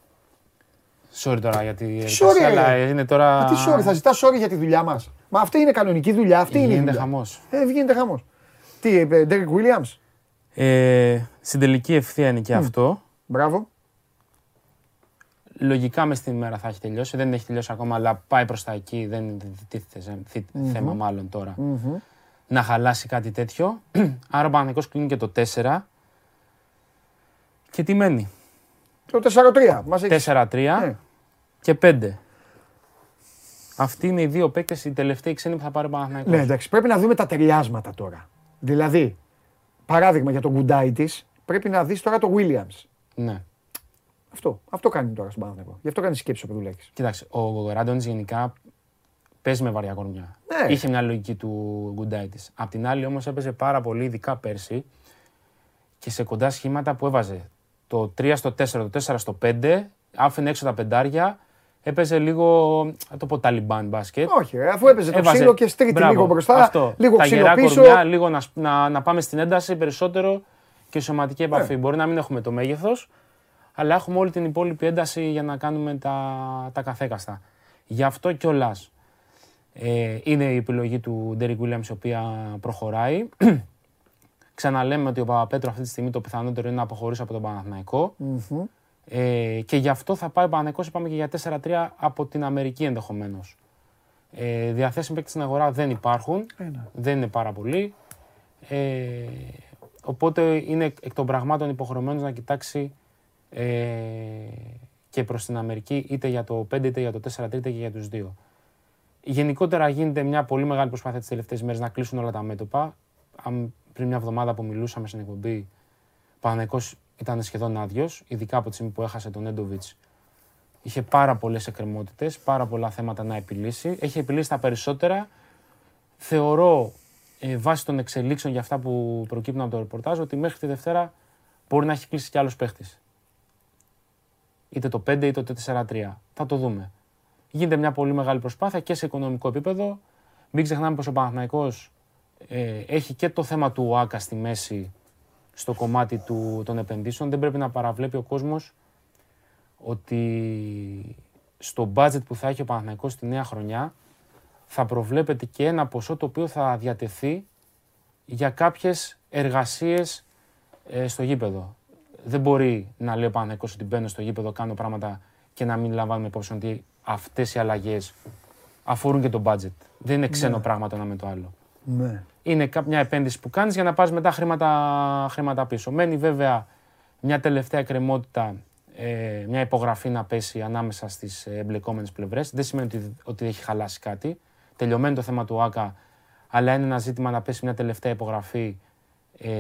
Sorry τώρα γιατί. Sorry, αλλά ρε. είναι τώρα. Α, τι sorry, θα ζητάς sorry για τη δουλειά μας. Μα αυτή είναι κανονική δουλειά. Αυτή είναι η Γίνεται δουλειά. χαμός. Ε, γίνεται χαμός. Τι είπε, Ντέρικ Williams; Ε, στην τελική ευθεία είναι και αυτό. Μπράβο. Λογικά μες στην ημέρα θα έχει τελειώσει. Δεν έχει τελειώσει ακόμα, αλλά πάει προς τα εκεί. Δεν τίθεται σε- θη- θέμα μάλλον τώρα να χαλάσει κάτι τέτοιο. Άρα ο Παναθηναϊκός κλείνει και το 4. Και τι μένει; Το 4-3. Μας έχεις- 4-3 Ναι. και 5. Αυτοί είναι οι δύο παίκτες, οι τελευταίοι ξένοι που θα πάρει ο Παναθηναϊκός. Ναι, εντάξει, πρέπει να δούμε τα ταιριάσματα τώρα. Δηλαδή, παράδειγμα για τον Γκουντάι της, πρέπει να δεις τώρα το Williams. Ναι. Αυτό, αυτό κάνει τώρα στον Παναθηναϊκό. Γι' αυτό κάνει σκέψη ο Πεδουλάκη. Κοίταξε, ο Ράντονης γενικά παίζει με βαριά κορμιά. Ναι. Είχε μια λογική του Γκουντάι της. Απ' την άλλη όμως έπαιζε πάρα πολύ, ειδικά πέρσι, και σε κοντά σχήματα που έβαζε το 3 στο 4, το 4 στο 5, άφηνε έξω τα πεντάρια, έπαιζε λίγο, θα το πω ταλιμπάν μπάσκετ. Όχι, ρε, αφού έπαιζε το Έβαζε- ξύλο και στρίτη Μπράβο, λίγο μπροστά, αυτό. λίγο τα ξύλο γερά πίσω. κορμιά, λίγο να, σ- να, να πάμε στην ένταση περισσότερο και σωματική επαφή. Ναι. Μπορεί να μην έχουμε το μέγεθος, αλλά έχουμε όλη την υπόλοιπη ένταση για να κάνουμε τα, τα καθέκαστα. Γι' αυτό κιόλας ε, είναι η επιλογή του Ντέρικ Williams η οποία προχωράει. Ξαναλέμε ότι ο Παπαπέτρου αυτή τη στιγμή το πιθανότερο είναι να αποχωρήσει από τον παναθηναικο Ε, και γι' αυτό θα πάει ο Παναθηναϊκός, είπαμε και για 4-3 από την Αμερική ενδεχομένως. Ε, διαθέσιμοι παίκτες στην αγορά δεν υπάρχουν. Δεν είναι πάρα πολλοί. Ε, οπότε είναι εκ των πραγμάτων υποχρεωμένος να κοιτάξει ε, και προς την Αμερική είτε για το 5 είτε για το 4 είτε και για τους δύο. Γενικότερα γίνεται μια πολύ μεγάλη προσπάθεια τις τελευταίες μέρες να κλείσουν όλα τα μέτωπα. Αν πριν μια εβδομάδα που μιλούσαμε στην εκπομπή, ο Παναθηναϊκός ήταν σχεδόν άδειος, ειδικά από τη στιγμή που έχασε τον Έντοβιτς. Είχε πάρα πολλές εκκρεμότητες, πάρα πολλά θέματα να επιλύσει. Έχει επιλύσει τα περισσότερα. Θεωρώ, ε, βάσει των εξελίξεων για αυτά που προκύπτουν από το ρεπορτάζ, ότι μέχρι τη Δευτέρα μπορεί να έχει κλείσει κι άλλος παίχτης. Είτε το 5 είτε το 4-3. Θα το δούμε. Γίνεται μια πολύ μεγάλη προσπάθεια και σε οικονομικό επίπεδο. Μην ξεχνάμε πως ο Παναθηναϊκός ε, έχει και το θέμα του ΟΑΚΑ στη μέση στο κομμάτι του, των επενδύσεων. Δεν πρέπει να παραβλέπει ο κόσμος ότι στο budget που θα έχει ο Παναθηναϊκός στη νέα χρονιά θα προβλέπεται και ένα ποσό το οποίο θα διατεθεί για κάποιες εργασίες ε, στο γήπεδο. Δεν μπορεί να λέει ο Παναθηναϊκός ότι μπαίνω στο γήπεδο, κάνω πράγματα και να μην λαμβάνουμε υπόψη ότι αυτές οι αλλαγές αφορούν και το budget. Δεν είναι ξένο πράγμα το ένα με το άλλο Ναι. είναι κά- μια επένδυση που κάνεις για να πάρεις μετά χρήματα, χρήματα πίσω. Μένει βέβαια μια τελευταία εκκρεμότητα, ε, μια υπογραφή να πέσει ανάμεσα στις ε, εμπλεκόμενες πλευρές. Δεν σημαίνει ότι, ότι έχει χαλάσει κάτι. Τελειωμένο το θέμα του ΆΚΑ, αλλά είναι ένα ζήτημα να πέσει μια τελευταία υπογραφή ε,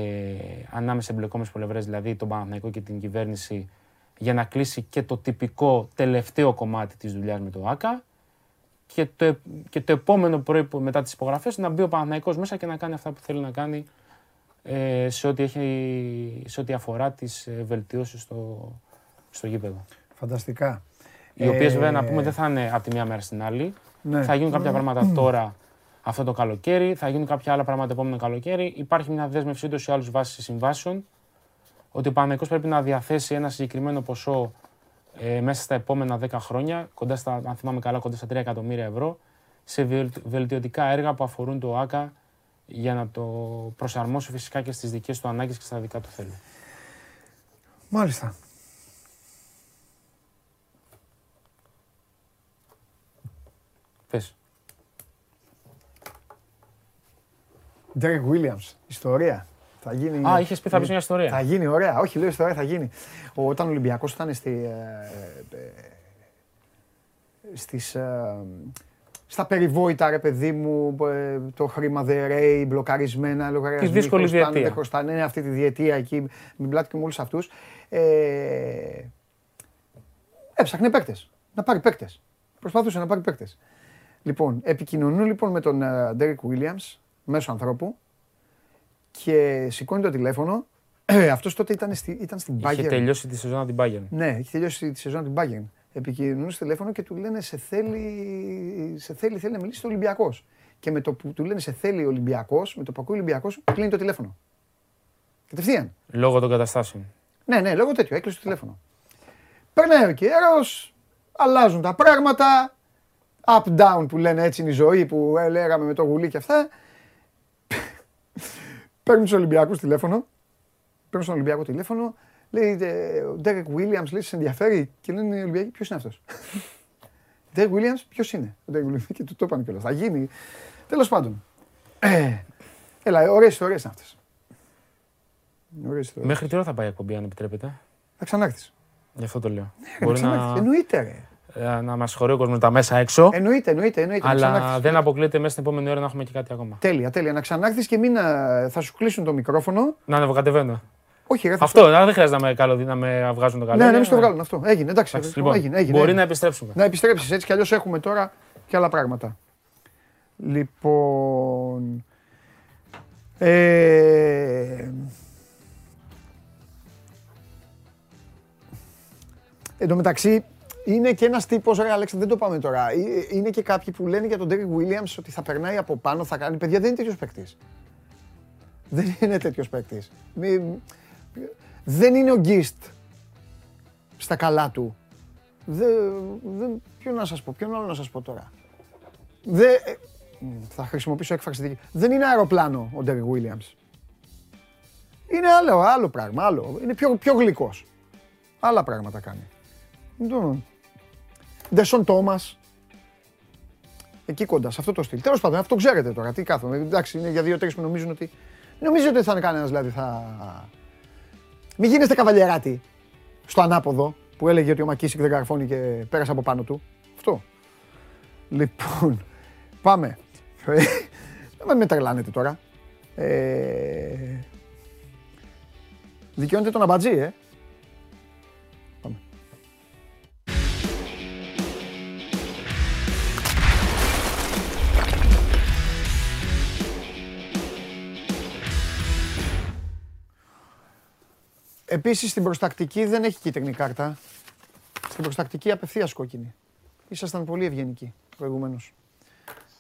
ανάμεσα σε εμπλεκόμενες πλευρές, δηλαδή τον Παναθηναϊκό και την κυβέρνηση, για να κλείσει και το τυπικό τελευταίο κομμάτι της δουλειάς με το ΆΚΑ και το, ε- και το επόμενο πρωί που- μετά τις υπογραφές να μπει ο Παναθηναϊκός μέσα και να κάνει αυτά που θέλει να κάνει ε, σε, ό,τι έχει, σε ό,τι αφορά τις ε, βελτιώσεις στο, στο γήπεδο. Φανταστικά. Οι οποίες Ε, βέβαια να πούμε δεν θα είναι από τη μία μέρα στην άλλη. ναι. Θα γίνουν κάποια πράγματα τώρα αυτό το καλοκαίρι. Θα γίνουν κάποια άλλα πράγματα το επόμενο καλοκαίρι. Υπάρχει μια δέσμευση ούτω ή άλλω βάσεις συμβάσεων ότι ο Παναγικός πρέπει να διαθέσει ένα συγκεκριμένο ποσό ε, μέσα στα επόμενα 10 χρόνια, κοντά στα, αν θυμάμαι καλά, κοντά στα 3 εκατομμύρια ευρώ, σε βελ- βελτιωτικά έργα που αφορούν το ΆΚΑ για να το προσαρμόσει φυσικά και στις δικές του ανάγκες και στα δικά του θέλει. Μάλιστα. Πες. Derek Williams, ιστορία. Θα γίνει... Α, είχες πει θα πεις μια ιστορία. Θα γίνει, ωραία. Όχι, λέω ιστορία, θα γίνει. Ο, όταν ο Ολυμπιακός ήταν στη, ε, ε, στις, ε, στα περιβόητα, ρε παιδί μου, ε, το χρήμα δεν ρέει, μπλοκαρισμένα, λογαριασμοί. Τη δύσκολη χρωστάνε, διετία. Δεν χρωστάνε, ναι, αυτή τη διετία εκεί, με μπλάτη και με όλους αυτούς. Ε, έψαχνε παίκτες, να πάρει παίκτες. Προσπαθούσε να πάρει παίκτες. Λοιπόν, επικοινωνούν λοιπόν με τον ε, Derek Williams, μέσω ανθρώπου, και σηκώνει το τηλέφωνο. Αυτός τότε ήταν, στη, ήταν στην Είχε Bayern. τελειώσει τη σεζόν από την Bayern. Ναι, έχει τελειώσει τη σεζόν την Bayern. Επικοινωνούν στο τηλέφωνο και του λένε σε θέλει, σε θέλει, θέλει να μιλήσει στο Ολυμπιακός. Και με το που του λένε σε θέλει ο Ολυμπιακός, με το που ακούει ο Ολυμπιακός, κλείνει το τηλέφωνο. Κατευθείαν. Λόγω των καταστάσεων. Ναι, ναι, λόγω τέτοιο, έκλεισε το τηλέφωνο. Περνάει ο καιρό, αλλάζουν τα πράγματα. Up down που λένε έτσι είναι η ζωή που ε, λέγαμε με το γουλί και αυτά. Παίρνουν τους Ολυμπιακούς τηλέφωνο. Παίρνουν στον Ολυμπιακό τηλέφωνο. Λέει ε, ο Ντέρεκ Williams, λέει, σε ενδιαφέρει. Και λένε οι Ολυμπιακοί, ποιος είναι αυτός; Ντέρεκ Williams, ποιος είναι; Ο Derek Williams. Και του το είπαν κιόλας. Θα γίνει. Τέλος πάντων. Ε, έλα, ωραίες ιστορίες είναι αυτές. Ωραίες ιστορίες. Μέχρι τι ώρα θα πάει η εκπομπή, αν επιτρέπετε. Θα ξανάρθεις. Γι' αυτό το λέω. Μπορεί Μπορεί να... να, Εννοείται, ρε. Ε, να μας χωρεί ο κόσμος τα μέσα έξω. Εννοείται, εννοείται. εννοείται. να αλλά ξανάρθεις. δεν αποκλείεται μέσα στην επόμενη ώρα να έχουμε και κάτι ακόμα. Τέλεια, τέλεια. Να ξανάρθεις και μην α, θα σου κλείσουν το μικρόφωνο. Να ανεβοκατεβαίνω. Όχι, ρε, θα Αυτό, δεν χρειάζεται να με, καλό, να με βγάζουν το καλό. Ναι, ναι, μην στο βγάλουν αυτό. Έγινε, εντάξει. Εντάξει, λοιπόν, έγινε, έγινε, μπορεί έγινε. να επιστρέψουμε. Να επιστρέψεις έτσι κι αλλιώς έχουμε τώρα και άλλα πράγματα. Λοιπόν. Ε, εν τω μεταξύ, είναι και ένας τύπος, ρε Αλέξη, δεν το πάμε τώρα. Ε, Είναι και κάποιοι που λένε για τον Derek Williams ότι θα περνάει από πάνω, θα κάνει παιδιά. Δεν είναι τέτοιος παίκτης. Δεν είναι τέτοιος παίκτης. Δεν είναι ο Γκίστ στα καλά του. Δεν, δεν, ποιο να σας πω, ποιον άλλο να σας πω τώρα. Δεν, ε, μ, θα χρησιμοποιήσω έκφραση δική. Δεν είναι αεροπλάνο ο Ντέρι Williams. Είναι άλλο, άλλο πράγμα, άλλο. Είναι πιο, πιο γλυκός. Άλλα πράγματα κάνει. Λοιπόν. Ντεσόν Τόμας. Εκεί κοντά, σε αυτό το στυλ. Τέλος πάντων, αυτό ξέρετε τώρα. Τι κάθομαι. Εντάξει, είναι για δύο-τρεις που νομίζουν ότι. Νομίζετε ότι θα είναι κανένας δηλαδή θα. Μην γίνεστε καβαλιεράτη στο ανάποδο που έλεγε ότι ο Μακίσικ δεν καρφώνει και πέρασε από πάνω του. Αυτό. Λοιπόν, πάμε. Δεν με τρελάνετε τώρα. Ε... Δικαιώνεται τον αμπατζή, ε. Επίσης στην προστακτική δεν έχει κίτρινη κάρτα. Στην προστακτική απευθείας κόκκινη. Ήσασταν πολύ ευγενικοί προηγουμένως.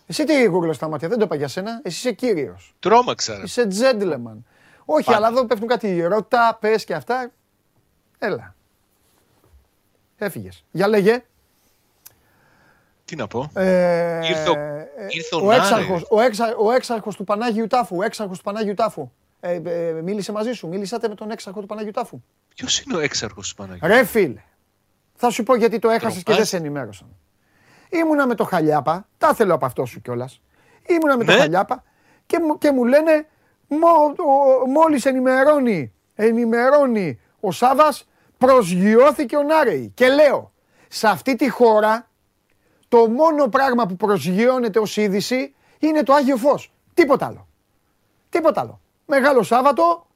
Εσύ τι γούγκλες στα μάτια, δεν το είπα για σένα. Εσύ είσαι κύριος. Τρόμαξα. ρε. Είσαι gentleman. Όχι, αλλά εδώ πέφτουν κάτι ρώτα, πες και αυτά. Έλα. Έφυγες. Για λέγε. Τι να πω. Ε, Ήρθε ο- ε, ήρθε ο ο, Νάρη. έξαρχος, ο, έξα, ο έξαρχος του Πανάγιου Τάφου. Ο έξαρχος του Πανάγιου Τάφου. Ε, ε, μίλησε μαζί σου. Μίλησατε με τον έξαρχο του Πανάγιου Τάφου. Ποιος είναι ο έξαρχος του Παναγιώτη. Ρε φίλε, θα σου πω γιατί το έχασες και Τροπάς. δεν σε ενημέρωσαν. Ήμουνα με το Χαλιάπα, τα θέλω από αυτό σου κιόλας. Ήμουνα με το Ναι. Χαλιάπα και, μου- και μου λένε μο, ο- μόλις ενημερώνει, ενημερώνει ο Σάβας προσγειώθηκε ο Νάρεϊ. Και λέω, σε αυτή τη χώρα το μόνο πράγμα που προσγειώνεται ως είδηση είναι το Άγιο Φως. Τίποτα άλλο. Τίποτα άλλο. Μεγάλο Σάββατο,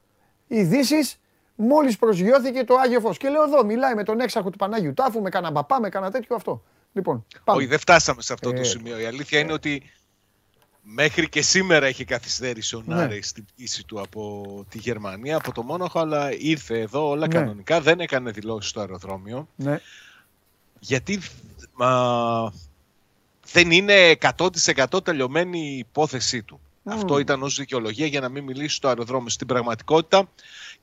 ειδήσεις, μόλις προσγειώθηκε το Άγιο Φως. Και λέω εδώ, μιλάει με τον έξαρχο του Πανάγιου Τάφου, με κανένα παπά, με κανένα τέτοιο αυτό. Λοιπόν, πάμε. Όχι, δεν φτάσαμε σε αυτό Ε. το σημείο. Η αλήθεια είναι ότι μέχρι και σήμερα έχει καθυστέρηση ο Ναι. Νάρη στην πτήση του από τη Γερμανία, από το Μόναχο, αλλά ήρθε εδώ όλα Ναι. κανονικά. Δεν έκανε δηλώσεις στο αεροδρόμιο. Ναι. Γιατί μα, δεν είναι 100% τελειωμένη η υπόθεσή του. Μμμ. Αυτό ήταν ως δικαιολογία για να μην μιλήσει στο αεροδρόμιο. Στην πραγματικότητα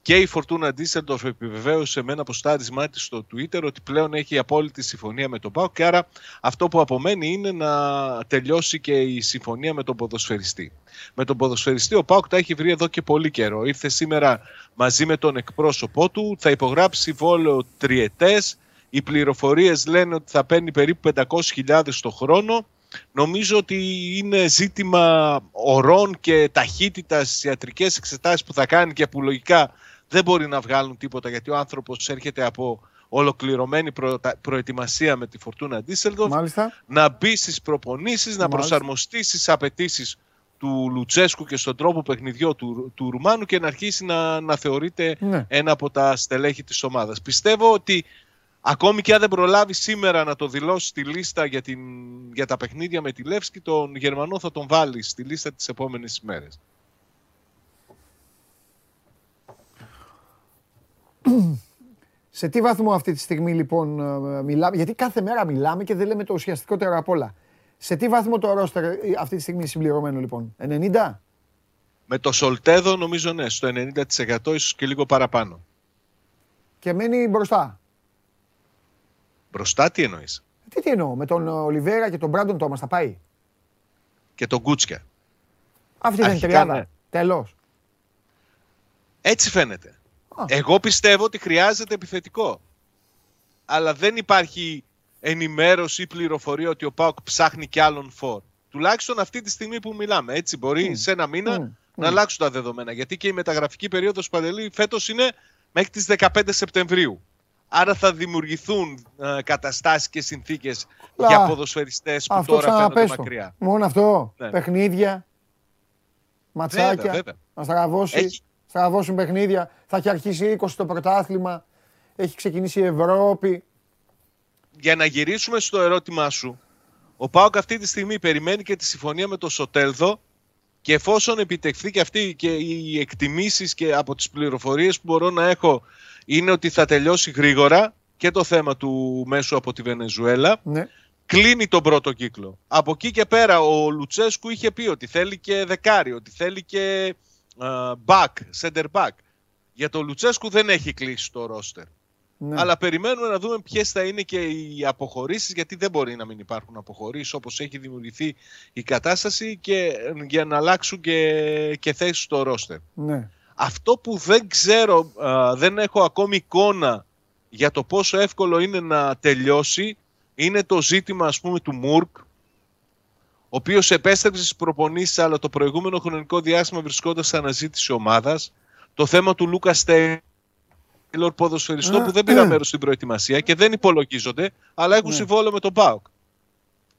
και η Φορτούνα Ντίσσελντορφ επιβεβαίωσε με ένα αποστάρισμά της στο Twitter ότι πλέον έχει απόλυτη συμφωνία με τον ΠΑΟΚ και άρα αυτό που απομένει είναι να τελειώσει και η συμφωνία με τον ποδοσφαιριστή. Με τον ποδοσφαιριστή ο ΠΑΟΚ τα έχει βρει εδώ και πολύ καιρό. Ήρθε σήμερα μαζί με τον εκπρόσωπό του, θα υπογράψει βόλαιο τριετές. Οι πληροφορίες λένε ότι θα παίρνει περίπου 500.000 το χρόνο. Νομίζω ότι είναι ζήτημα ορών και ταχύτητας στις ιατρικές εξετάσεις που θα κάνει και που λογικά δεν μπορεί να βγάλουν τίποτα γιατί ο άνθρωπος έρχεται από ολοκληρωμένη προτα- προετοιμασία με τη Φορτούνα Ντίσσελντορφ Μάλιστα. να μπει στις προπονήσεις, να Μάλιστα. προσαρμοστεί στις απαιτήσεις του Λουτσέσκου και στον τρόπο παιχνιδιού του, του Ρουμάνου και να αρχίσει να, να θεωρείται Ναι. ένα από τα στελέχη της ομάδας. Πιστεύω ότι ακόμη και αν δεν προλάβει σήμερα να το δηλώσεις στη λίστα για, την, για τα παιχνίδια με τη Λεύσκη, τον Γερμανό θα τον βάλεις στη λίστα τις επόμενες ημέρες. Σε τι βαθμό αυτή τη στιγμή λοιπόν ε, μιλάμε, γιατί κάθε μέρα μιλάμε και δεν λέμε το ουσιαστικότερο απ' όλα. Σε τι βαθμό το ρόστερ ε, αυτή τη στιγμή είναι συμπληρωμένο λοιπόν, 90? Με το Σολτέδο νομίζω ναι, στο 90% ίσως και λίγο παραπάνω. Και μένει μπροστά. Μπροστά τι εννοείς; Τι, τι εννοώ, με τον Ολιβέρα και τον Μπράντον Τόμας θα πάει. Και τον Γκούτσια. Αυτή δεν είναι Αρχικά, τριάδα. ναι. Τέλος. Έτσι φαίνεται. Α. Εγώ πιστεύω ότι χρειάζεται επιθετικό. Αλλά δεν υπάρχει ενημέρωση ή πληροφορία ότι ο Πάοκ ψάχνει κι άλλον φορ. Τουλάχιστον αυτή τη στιγμή που μιλάμε. Έτσι μπορεί σε ένα μήνα Μμ. να αλλάξουν τα δεδομένα. Γιατί και η μεταγραφική περίοδος Παντελή φέτος είναι μέχρι τις 15 Σεπτεμβρίου. Άρα θα δημιουργηθούν ε, καταστάσεις και συνθήκες Λα, για ποδοσφαιριστές που Αυτό τώρα φαίνονται ξαναπέσω. μακριά. Μόνο αυτό. Ναι. Παιχνίδια. Ματσάκια. Βέβαια, βέβαια. Να στραβώσει. Έχει- Στραβώσουν παιχνίδια. Θα έχει αρχίσει 20 το πρωτάθλημα. Έχει ξεκινήσει η Ευρώπη. για να γυρίσουμε στο ερώτημά σου, ο Πάοκ αυτή τη στιγμή περιμένει και τη συμφωνία με το Σοτέλδο και εφόσον επιτευχθεί και αυτή και οι εκτιμήσεις και από τις πληροφορίες που μπορώ να έχω είναι ότι θα τελειώσει γρήγορα και το θέμα του μέσου από τη Βενεζουέλα, Ναι. κλείνει τον πρώτο κύκλο. Από εκεί και πέρα ο Λουτσέσκου είχε πει ότι θέλει και δεκάρι, ότι θέλει και ε, back, center back. Για τον Λουτσέσκου δεν έχει κλείσει το ρόστερ. ναι. Αλλά περιμένουμε να δούμε ποιες θα είναι και οι αποχωρήσεις, γιατί δεν μπορεί να μην υπάρχουν αποχωρήσεις όπως έχει δημιουργηθεί η κατάσταση και για να αλλάξουν και, και θέσεις στο ρόστερ. ναι. Αυτό που δεν ξέρω, α, δεν έχω ακόμη εικόνα για το πόσο εύκολο είναι να τελειώσει, είναι το ζήτημα ας πούμε του Μουρκ, ο οποίος επέστρεψε στις προπονήσεις, αλλά το προηγούμενο χρονικό διάστημα βρισκόταν σε αναζήτηση ομάδας. Το θέμα του Λούκα Τέιλορ, ποδοσφαιριστό Α, που δεν πήρα ε. μέρος στην προετοιμασία και δεν υπολογίζονται, αλλά έχουν Ναι. συμβόλαιο με τον ΠΑΟΚ.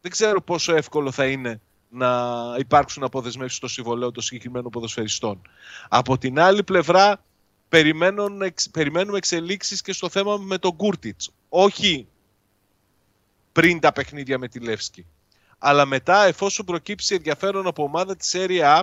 Δεν ξέρω πόσο εύκολο θα είναι να υπάρξουν αποδεσμεύσεις στο συμβολέο των συγκεκριμένων ποδοσφαιριστών. Από την άλλη πλευρά, περιμένουν, εξ- περιμένουμε εξελίξεις και στο θέμα με τον Κούρτιτς. Όχι πριν τα παιχνίδια με τη Λεύσκη. Αλλά μετά, εφόσον προκύψει ενδιαφέρον από ομάδα της Serie A,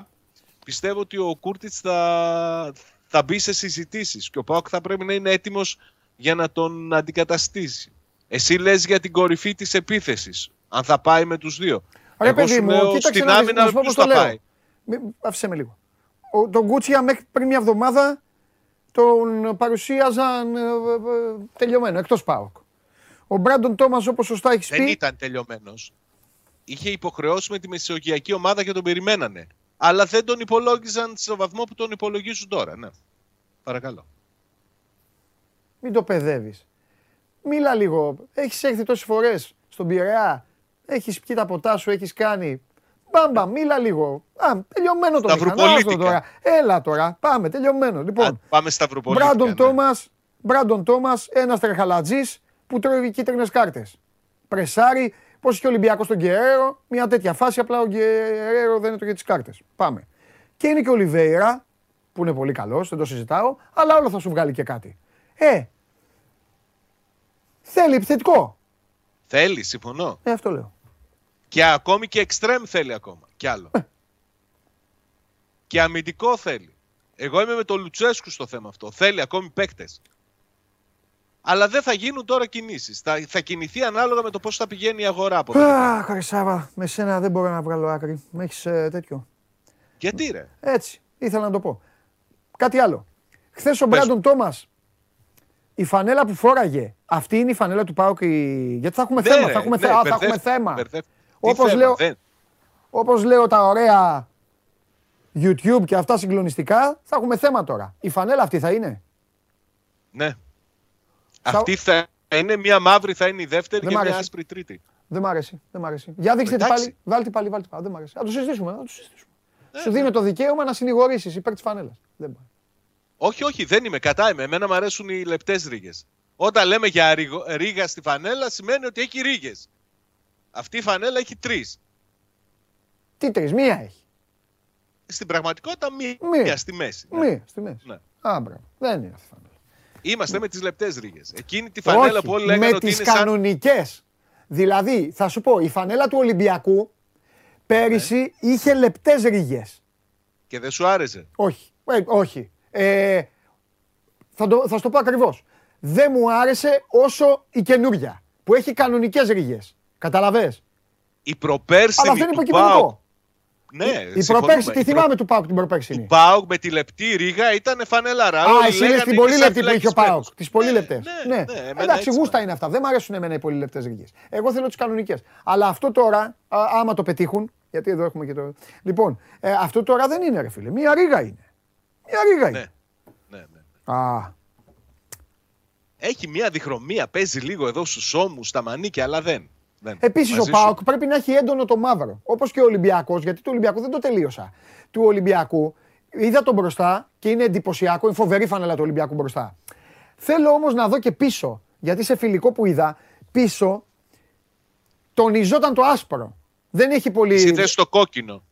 πιστεύω ότι ο Κούρτιτς θα, θα μπει σε συζητήσεις και ο Πάοκ θα πρέπει να είναι έτοιμος για να τον αντικαταστήσει. Εσύ λες για την κορυφή της επίθεσης, αν θα πάει με τους δύο. Ρε Εγώ παιδί σου μου, λέω κοίταξε στην να δεις, άμυνα να σου πω ποιος πώς το θα λέω. πάει. Μη- Άφησε με λίγο. Ο, τον Γκούτσια μέχρι πριν μια εβδομάδα τον παρουσίαζαν ε, ε, ε, τελειωμένο, εκτός ΠΑΟΚ. Ο Μπράντον Τόμας όπως σωστά έχεις Δεν πει, ήταν τελειωμένος. Είχε υποχρεώσει με τη μεσογειακή ομάδα και τον περιμένανε. Αλλά δεν τον υπολόγιζαν στο βαθμό που τον υπολογίζουν τώρα. Ναι. Παρακαλώ. μην το παιδεύεις. Μίλα λίγο. Έχεις έρθει τόσες φορές στον Πειραιά; Έχεις πιει τα ποτά σου, έχεις κάνει. Μπαμπα, μίλα λίγο. Α, τελειωμένο το μηχανάζω Σταυροπολίτικα. τώρα. Έλα τώρα, πάμε, τελειωμένο. Λοιπόν, Α, πάμε στα Βρωπολίτικα. Μπράντον ναι. Τόμας, Μπράντον Τόμας, ένας τρεχαλατζής που τρώει κίτρινες κάρτες. Πρεσάρι, πώς είχε ο Ολυμπιακός τον Γκερέρο, μια τέτοια φάση, απλά ο Γκερέρο δεν έτρωγε τις κάρτες. Πάμε. Και είναι και ο Ολιβέηρα, που είναι πολύ καλός, δεν το συζητάω, αλλά όλο θα σου βγάλει και κάτι. Ε, θέλει επιθετικό. Θέλει, συμφωνώ. Ε, αυτό λέω. Και ακόμη και εξτρέμ θέλει ακόμα. Κι άλλο. Ε. και αμυντικό θέλει. Εγώ είμαι με τον Λουτσέσκου στο θέμα αυτό. Θέλει ακόμη παίκτες. Αλλά δεν θα γίνουν τώρα κινήσεις. Θα, θα κινηθεί ανάλογα με το πώς θα πηγαίνει η αγορά. από εδώ και πέρα. Αχ, Χρυσάβα, με σένα δεν μπορώ να βγάλω άκρη. Με έχεις ε, τέτοιο. Γιατί ρε; Έτσι, ήθελα να το πω. Κάτι άλλο. Χθες ο Πες. Μπράντον Τόμας, η φανέλα που φόραγε, αυτή είναι η φανέλα του Πάουκ. η- Γιατί θα έχουμε Ναι, θέμα. ρε, Θα έχουμε, ναι, θε- α, θα μπερδεύτηκα, έχουμε θέμα. μπερδεύτηκα. Τι Όπως θέμα, λέω, δεν. όπως λέω τα ωραία YouTube και αυτά συγκλονιστικά, θα έχουμε θέμα τώρα. Η φανέλα αυτή θα είναι; Ναι. Αυτή θα είναι μια μαύρη, θα είναι η δεύτερη Δεν και μ' μια αρέσει. άσπρη τρίτη. Δεν μ' αρέσει. Δεν μ' αρέσει. Για δείξτε τη Εντάξει. πάλι. Βάλτε πάλι, βάλτε πάλι. Δεν μ' αρέσει. Θα το συζητήσουμε. Θα το συζητήσουμε. Ναι, Σου δίνω το δικαίωμα να συνηγορήσεις υπέρ της φανέλας. Δεν πάει. Όχι, όχι, δεν είμαι κατά είμαι. Εμένα μου αρέσουν οι λεπτές ρίγες. Όταν λέμε για ρίγο- ρίγα στη φανέλα, σημαίνει ότι έχει ρίγες. Αυτή η φανέλα έχει τρεις. Τι τρεις, μία έχει. Στην πραγματικότητα, μία, Μία. στη μέση. Ναι. Μία στη μέση. Ναι. Α, μπράβο. Δεν είναι αυτή η φανέλα. Είμαστε με τις λεπτές ρίγες. Εκείνη τη φανέλα Όχι, που όλοι λέγανε με ότι τις είναι σαν. κανονικές. Δηλαδή, θα σου πω, η φανέλα του Ολυμπιακού πέρυσι Ναι. είχε λεπτές ρίγες. και δεν σου άρεσε; Όχι, ε, όχι. Ε, θα, το, θα σου το πω ακριβώς. Δεν μου άρεσε όσο η καινούρια, που έχει κανονικές ρίγες. Καταλαβες; Η προπέρσινη Αλλά αυτό είναι του υποκειμενικό. ΠΑΟΚ. Ναι, η συμφωνούμε. προπέρση, τη Η θυμάμαι του Πάουκ την προπέρσινη. Του ΠΑΟΚ με τη λεπτή ρίγα ήταν φανελάρα. Α, Όλοι εσύ είναι λέγανε στην είναι πολύ σαν λεπτή που είχε ο φυλακισμένος. Πάοκ. Τις πολύ λεπτές. ναι, Ναι, ναι, εμένα εντάξει, έτσι γούστα μου είναι αυτά. Δεν μου αρέσουν εμένα οι πολύ λεπτές ρίγες. Εγώ θέλω τις κανονικές. Αλλά αυτό τώρα, α, άμα το πετύχουν, γιατί εδώ έχουμε και το. Λοιπόν, ε, αυτό τώρα δεν είναι, ρε φίλε. Μία ρίγα είναι. Μία ρίγα είναι. Ναι, ναι, ναι. Α, Έχει μια διχρωμία, παίζει λίγο εδώ στους ώμους, στα μανίκια, αλλά δεν. Δεν. Επίσης ο Μαζί σου. Πάοκ πρέπει να έχει έντονο το μαύρο. Όπως και ο Ολυμπιακός, γιατί του Ολυμπιακού δεν το τελείωσα. Του Ολυμπιακού είδα τον μπροστά και είναι εντυπωσιακό, είναι φοβερή φανέλα του Ολυμπιακού μπροστά. Θέλω όμως να δω και πίσω, γιατί σε φιλικό που είδα, πίσω τονιζόταν το άσπρο. Δεν έχει πολύ. Εσύ θες το κόκκινο.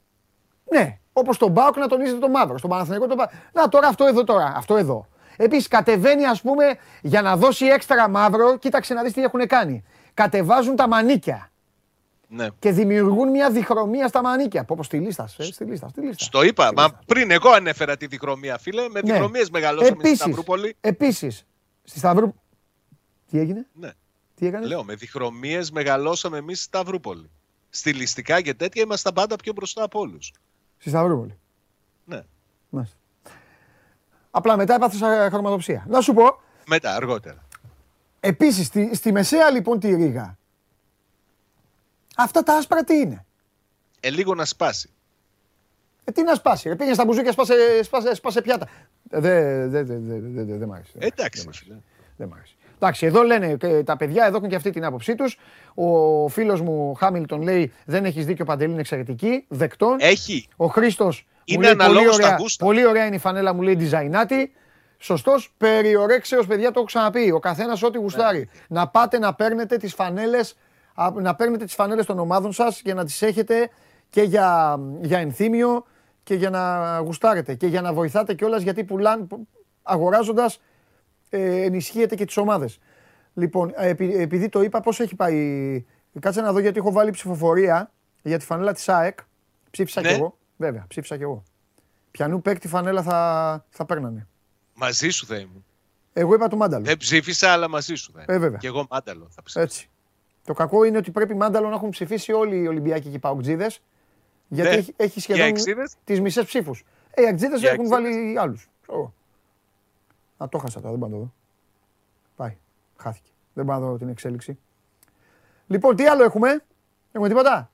Ναι, όπως τον Μπάουκ να τονίζεται το μαύρο. Στον Παναθηναϊκό το Πάοκ. Να τώρα αυτό εδώ τώρα. Αυτό εδώ. Επίσης κατεβαίνει, ας πούμε, για να δώσει έξτρα μαύρο, κοίταξε να δεις τι έχουν κάνει. Κατεβάζουν τα μανίκια Ναι. και δημιουργούν μια διχρωμία στα μανίκια. Πω, πω, στη λίστα, ε, στη λίστα, στη λίστα. Στο είπα, μα πριν εγώ ανέφερα τη διχρωμία, φίλε. Με Ναι. διχρωμίες μεγαλώσαμε στη Επίσης, Σταυρούπολη. Επίσης, στη Σταυρού... Τι έγινε, Ναι. τι έκανες; Λέω, με διχρωμίες μεγαλώσαμε εμείς στη Σταυρούπολη. Στιλιστικά και τέτοια ήμασταν πάντα πιο μπροστά από όλους. Στη Σταυρούπολη. Ναι. Μάλιστα. Απλά μετά έπαθα χρωματοψία. Να σου πω, Μετά, αργότερα. Επίσης, στη, στη μεσαία λοιπόν τη Ρήγα, αυτά τα άσπρα τι είναι; Ε, λίγο να σπάσει. Ε, τι να σπάσει. Ρε, πήγαινε στα μπουζούκια, σπάσε, σπάσε, σπάσε πιάτα. Ε, Δεν δε, δε, δε, δε, δε, δε μ' άρεσε. Ε, Εντάξει, φίλε. Δεν μ' άρεσε. Εντάξει, εδώ λένε και τα παιδιά, εδώ έχουν και αυτή την άποψή τους. Ο φίλος μου Χάμιλτον λέει: Δεν έχεις δίκιο, Παντελή είναι εξαιρετική. Δεκτών. Έχει. Ο Χρήστος μου Είναι λέει: πολύ αναλόγως τα ωραία, γούστα. πολύ ωραία είναι η φανέλα, μου λέει Designaτη. Σωστός. Περιορέξεως, παιδιά, το έχω ξαναπεί. Ο καθένας ό,τι γουστάρει. Να πάτε να παίρνετε τις φανέλες να παίρνετε τις φανέλες των ομάδων σας για να τις έχετε και για, για ενθύμιο και για να γουστάρετε και για να βοηθάτε κιόλας γιατί πουλάν, αγοράζοντας ε, ενισχύετε και τις ομάδες. Λοιπόν, ε, επει- επειδή το είπα, πώς έχει πάει. Κάτσε να δω γιατί έχω βάλει ψηφοφορία για τη φανέλα της ΑΕΚ. Ψήφισα Ναι. κι εγώ. Βέβαια, ψήφισα κι εγώ. Πιανού παίκτη φανέλα θα, θα παίρνανε. Μαζί σου θα ήμουν. Εγώ είπα το μάνταλο. Δεν ψήφισα, αλλά μαζί σου θα ήμουν. Ε, βέβαια. Και εγώ μάνταλο θα ψήφισα. Έτσι. Το κακό είναι ότι πρέπει μάνταλο να έχουν ψηφίσει όλοι οι Ολυμπιακοί και οι Παοκτζίδες γιατί Ναι. έχει, έχει Οι σχεδόν αεξίδες; τις μισές ψήφους. Ε, οι Αγτζίδες Οι έχουν αεξίδες. βάλει άλλους. Ξέρω. Α, το χάσα τώρα, δεν πάω να το δω. Πάει. Χάθηκε. Δεν πάω να δω την εξέλιξη. Λοιπόν, τι άλλο έχουμε; Έχουμε τίποτα;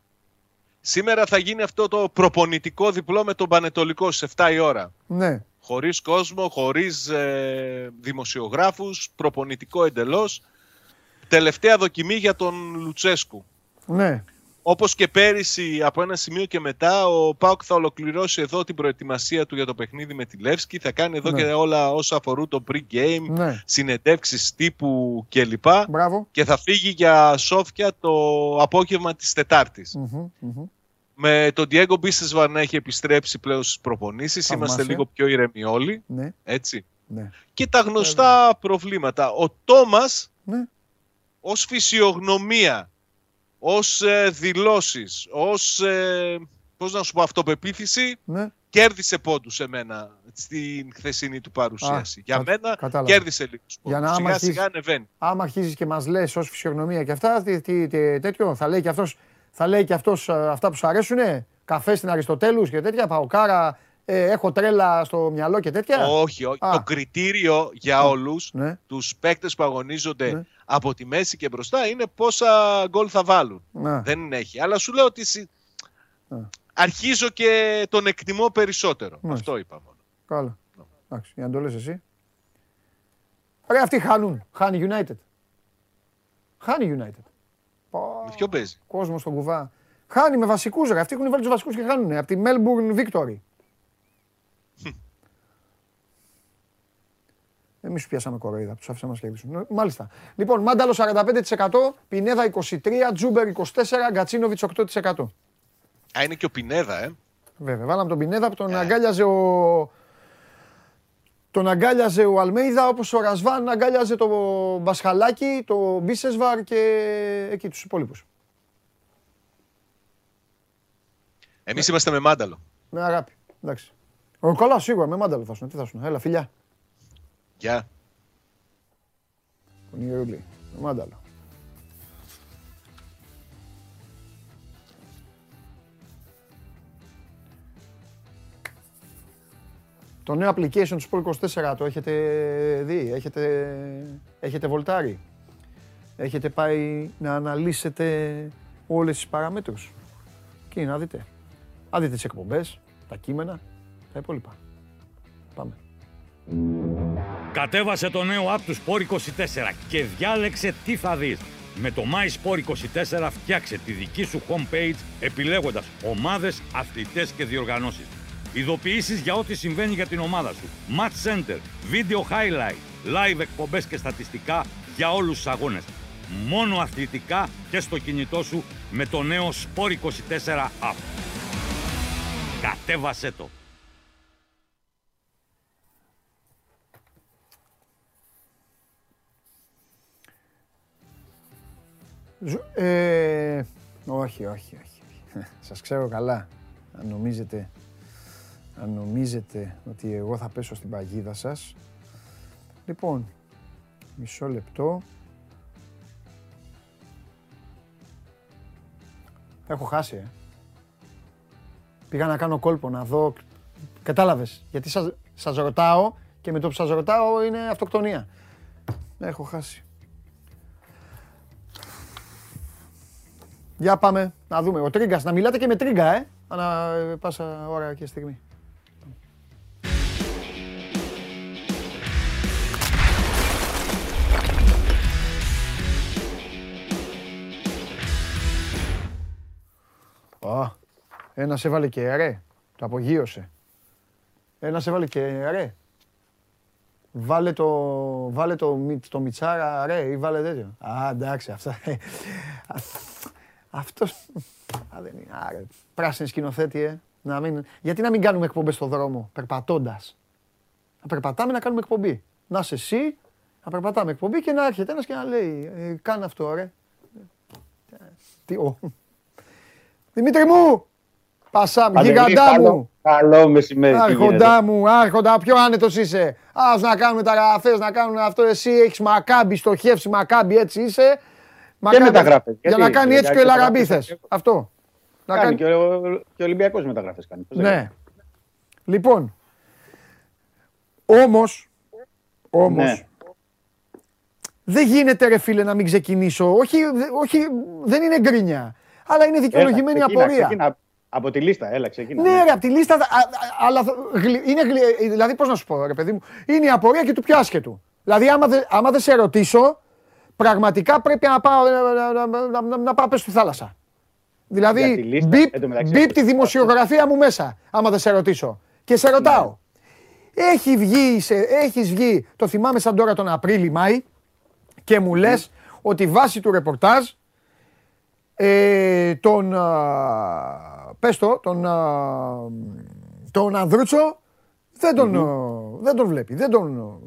Σήμερα θα γίνει αυτό το προπονητικό διπλό με τον Πανετολικό στις 7 η ώρα. Ναι. Χωρίς κόσμο, χωρίς ε, δημοσιογράφους, προπονητικό εντελώς. Τελευταία δοκιμή για τον Λουτσέσκου. Ναι. Όπως και πέρυσι από ένα σημείο και μετά ο Πάουκ θα ολοκληρώσει εδώ την προετοιμασία του για το παιχνίδι με τη Λεύσκη. Θα κάνει εδώ Ναι. και όλα όσα αφορούν το pre-game, Ναι. συνεντεύξεις τύπου κλπ. Μπράβο. Και θα φύγει για Σόφια το απόγευμα της Τετάρτης. Μμμ, μμμ. Με τον Diego Μπίσεσβαρ να έχει επιστρέψει πλέον στις προπονήσεις. Θαυμάσια. Είμαστε λίγο πιο ηρεμοί όλοι. Ναι. Έτσι. Ναι. Και τα γνωστά προβλήματα. Ο Τόμας Ναι. ως φυσιογνωμία, ως ε, δηλώσεις, ως ε, πώς να σου πω, αυτοπεποίθηση, Ναι. κέρδισε πόντους σε μένα στην χθεσινή του παρουσίαση. Α, Για κα- μένα κατάλαβα. κέρδισε λίγο Για να πόντους. άμα Σιγά σιγά αρχίσεις- ανεβαίνει. Άμα αρχίζει και μας λες ως φυσιογνωμία και αυτά, τι, τι, τι- τέτοιο, θα λέει και αυτός θα λέει και αυτός, ε, αυτά που σου αρέσουνε; Καφέ στην Αριστοτέλους και τέτοια. Παοκάρα, ε, έχω τρέλα στο μυαλό και τέτοια; Όχι, όχι. Α. Το κριτήριο για όλους Ναι. τους παίκτες που αγωνίζονται Ναι. από τη μέση και μπροστά είναι πόσα γκολ θα βάλουν. Ναι. Δεν έχει. Αλλά σου λέω ότι συ- Ναι. αρχίζω και τον εκτιμώ περισσότερο. Μάλιστα. Αυτό είπα μόνο. Καλά. Εντάξει, για να το λες εσύ. Ρε, αυτοί χάνουν. Χάνει United. Χάνει United. Με ποιο παίζει; Κόσμος στον κουβά. Χάνει με βασικούς ρε. Αυτοί έχουν βάλει τους βασικούς και χάνουν. Από τη Melbourne Victory. Εμείς σου πιάσαμε κοροϊδά, τους άφησαμε να κερδίσουν. Ε, Μάλιστα. Λοιπόν, Μάνταλο 45%, Πινέδα 23%, Τζούμπερ 24%, Γκατσίνοβιτς 8%. Α, είναι και ο Πινέδα, ε. Βέβαια, βάλαμε τον Πινέδα που τον αγκάλιαζε ο. Τον αγκάλιαζε ο Αλμέιδα όπως ο Ρασβάν αγκάλιαζε το Μπασχαλάκι, το Μπίσεσβαρ και εκεί τους υπόλοιπους. Εμείς είμαστε με μάνταλο. Με αγάπη. Εντάξει. Ο καλά σίγουρα με μάνταλο θα σου Τι θα σου Έλα, φιλιά. Γεια. Τον Ιερούλη. Με μάνταλο. Το νέο application του Sport 24 το έχετε δει, έχετε, έχετε βολτάρει; Έχετε πάει να αναλύσετε όλες τις παραμέτρους; Και να δείτε. Να δείτε τις εκπομπές, τα κείμενα, τα υπόλοιπα. Πάμε. Κατέβασε το νέο app του Sport 24 και διάλεξε τι θα δεις. Με το My Sport 24 φτιάξε τη δική σου homepage επιλέγοντας ομάδες, αθλητές και διοργανώσεις. Ειδοποιήσεις για ό,τι συμβαίνει για την ομάδα σου. Match Center, Video Highlight, Live εκπομπές και στατιστικά για όλους τους αγώνες. Μόνο αθλητικά και στο κινητό σου με το νέο Sport 24 app. Κατέβασέ το. Ζου- Ε, όχι, όχι, όχι. Σας ξέρω καλά. Αν νομίζετε, αν νομίζετε ότι εγώ θα πέσω στην παγίδα σας. Λοιπόν, μισό λεπτό. Έχω χάσει, ε. Πήγα να κάνω κόλπο, να δω... Κατάλαβες, γιατί σας, σας ρωτάω και με το που σας ρωτάω είναι αυτοκτονία. Έχω χάσει. Για πάμε να δούμε. Ο Τρίγκας, να μιλάτε και με Τρίγκα, ε. Ανά ε, πάσα ώρα και στιγμή. Α, ένας έβαλε και ρε. Το απογείωσε. Ένας έβαλε και ρε. Βάλε το, βάλε το, Μι- το Μιτσάρα ρε ή βάλε τέτοιο. Α, εντάξει, αυτά. Αυτός, α, δεν είναι, άρε, πράσινη σκηνοθέτη, ε. Να μην, γιατί να μην κάνουμε εκπομπές στο δρόμο, περπατώντας. Να περπατάμε να κάνουμε εκπομπή. Να είσαι εσύ, να περπατάμε εκπομπή και να έρχεται ένας και να λέει, ε, κάνε αυτό, ρε. Τι, ο. Δημήτρη μου, Πασά, Παντελή, γιγαντά καλό- μου. Καλό μεσημέρι. τι γίνεται. Άρχοντά μου, άρχοντα, πιο άνετος είσαι. Ας να κάνουμε τα γραφές, να κάνουν αυτό. Εσύ έχεις μακάμπι, στοχεύσει μακάμπι, έτσι είσαι. Μακάμπι, μεταγραφές, Για γιατί, να κάνει έτσι και ο γιατί Ελαραμπή μεταγραφές θες. Αυτό. Να Κάνει κάνει... και ο, και ο Ολυμπιακός μεταγραφές κάνει. Πώς δεν Ναι. κάνει. Λοιπόν, όμως, όμως, Ναι. δεν γίνεται ρε φίλε να μην ξεκινήσω. Όχι, δε- όχι δεν είναι γκρίνια. Αλλά είναι δικαιολογημένη Έλα, ξεκίνα, απορία. ξεκίνα. Από τη λίστα, έλα, ξεκίνα. Ναι, ρε, από τη λίστα. α, α, Αλλά θα- γλυ- είναι γλυ- Δηλαδή, πώς να σου πω, ρε παιδί μου, είναι η απορία και του πιο άσχετου. Δηλαδή, άμα, δε- άμα δεν σε ρωτήσω, πραγματικά πρέπει να πάω να, να, να, να, να πάω πες στη θάλασσα. Για τη Δηλαδή, λίστα, μπιπ, εν τω μεταξύ, μπιπ τη δημοσιογραφία μου μέσα, άμα δεν σε ρωτήσω. Και σε ρωτάω. Έχει βγει, σε, έχεις βγει, το θυμάμαι σαν τώρα τον Απρίλη-Μάη, και μου λες ότι βάσει του ρεπορτάζ ε, τον, α, πες το, τον, α, τον Ανδρούτσο δεν τον, α, δεν τον βλέπει, δεν τον, α,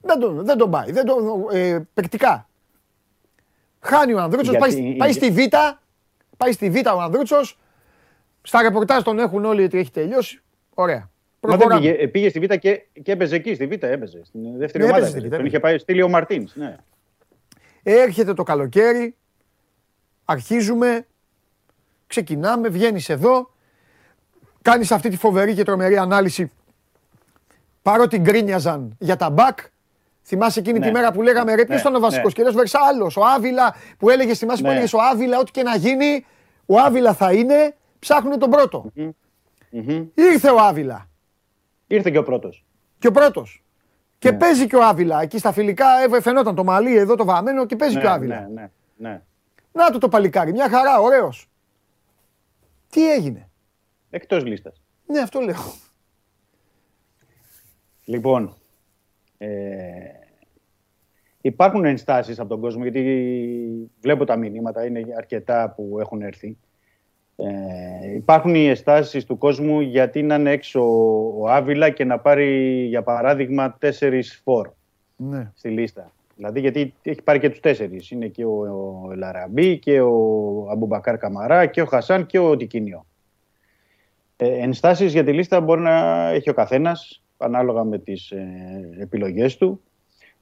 δεν τον, δεν τον πάει, δεν τον, ε, παικτικά. Χάνει ο Ανδρούτσος, πάει, Γιατί- πάει στη Β, Πάει στη Β' ο Ανδρούτσος. Στα ρεπορτάζ τον έχουν όλοι ότι έχει τελειώσει. Ωραία. Μα δεν Προχωράμε. πήγε, πήγε στη Β' και, και έπαιζε εκεί, στη Β' έπαιζε. Στην δεύτερη Ναι, ομάδα. έπαιζε στη Β', Τον έπαιζε. είχε πάει στείλει ο Μαρτίνς. Ναι. Έρχεται το καλοκαίρι, αρχίζουμε, ξεκινάμε, βγαίνεις εδώ, κάνεις αυτή τη φοβερή και τρομερή ανάλυση παρότι γκρίνιαζαν για τα μπακ. Θυμάσαι εκείνη Ναι. τη μέρα που λέγαμε ρε ποιος Ναι, ήταν ο βασικός ναι. και λες βρέξα άλλος, ο Άβυλα που έλεγες, θυμάσαι που Ναι. έλεγες ο Άβυλα ό,τι και να γίνει, ο Άβυλα θα είναι, ψάχνουν τον πρώτο. Μμμ. Ήρθε ο Άβυλα Ήρθε και ο πρώτος. και ο πρώτος. Και Ναι. παίζει και ο Άβυλα. Εκεί στα φιλικά ε, φαινόταν το μαλλί εδώ το βαμμένο και παίζει και ο Άβυλα. ναι, ναι, ναι. Να του το παλικάρι, μια χαρά, ωραίος. Τι έγινε; Εκτός λίστας. Ναι, αυτό λέω. Λοιπόν, ε, υπάρχουν ενστάσεις από τον κόσμο, γιατί βλέπω τα μηνύματα, είναι αρκετά που έχουν έρθει. Ε, υπάρχουν οι ενστάσεις του κόσμου γιατί να είναι έξω ο Άβυλα και να πάρει, για παράδειγμα, τέσσερις φορ Ναι. στη λίστα. Δηλαδή, γιατί έχει πάρει και τους τέσσερις. Είναι και ο, ο Λαραμπή και ο Αμπουμπακάρ Καμαρά και ο Χασάν και ο Τικίνιο. Ε, ενστάσεις για τη λίστα μπορεί να έχει ο καθένας ανάλογα με τις ε, επιλογές του.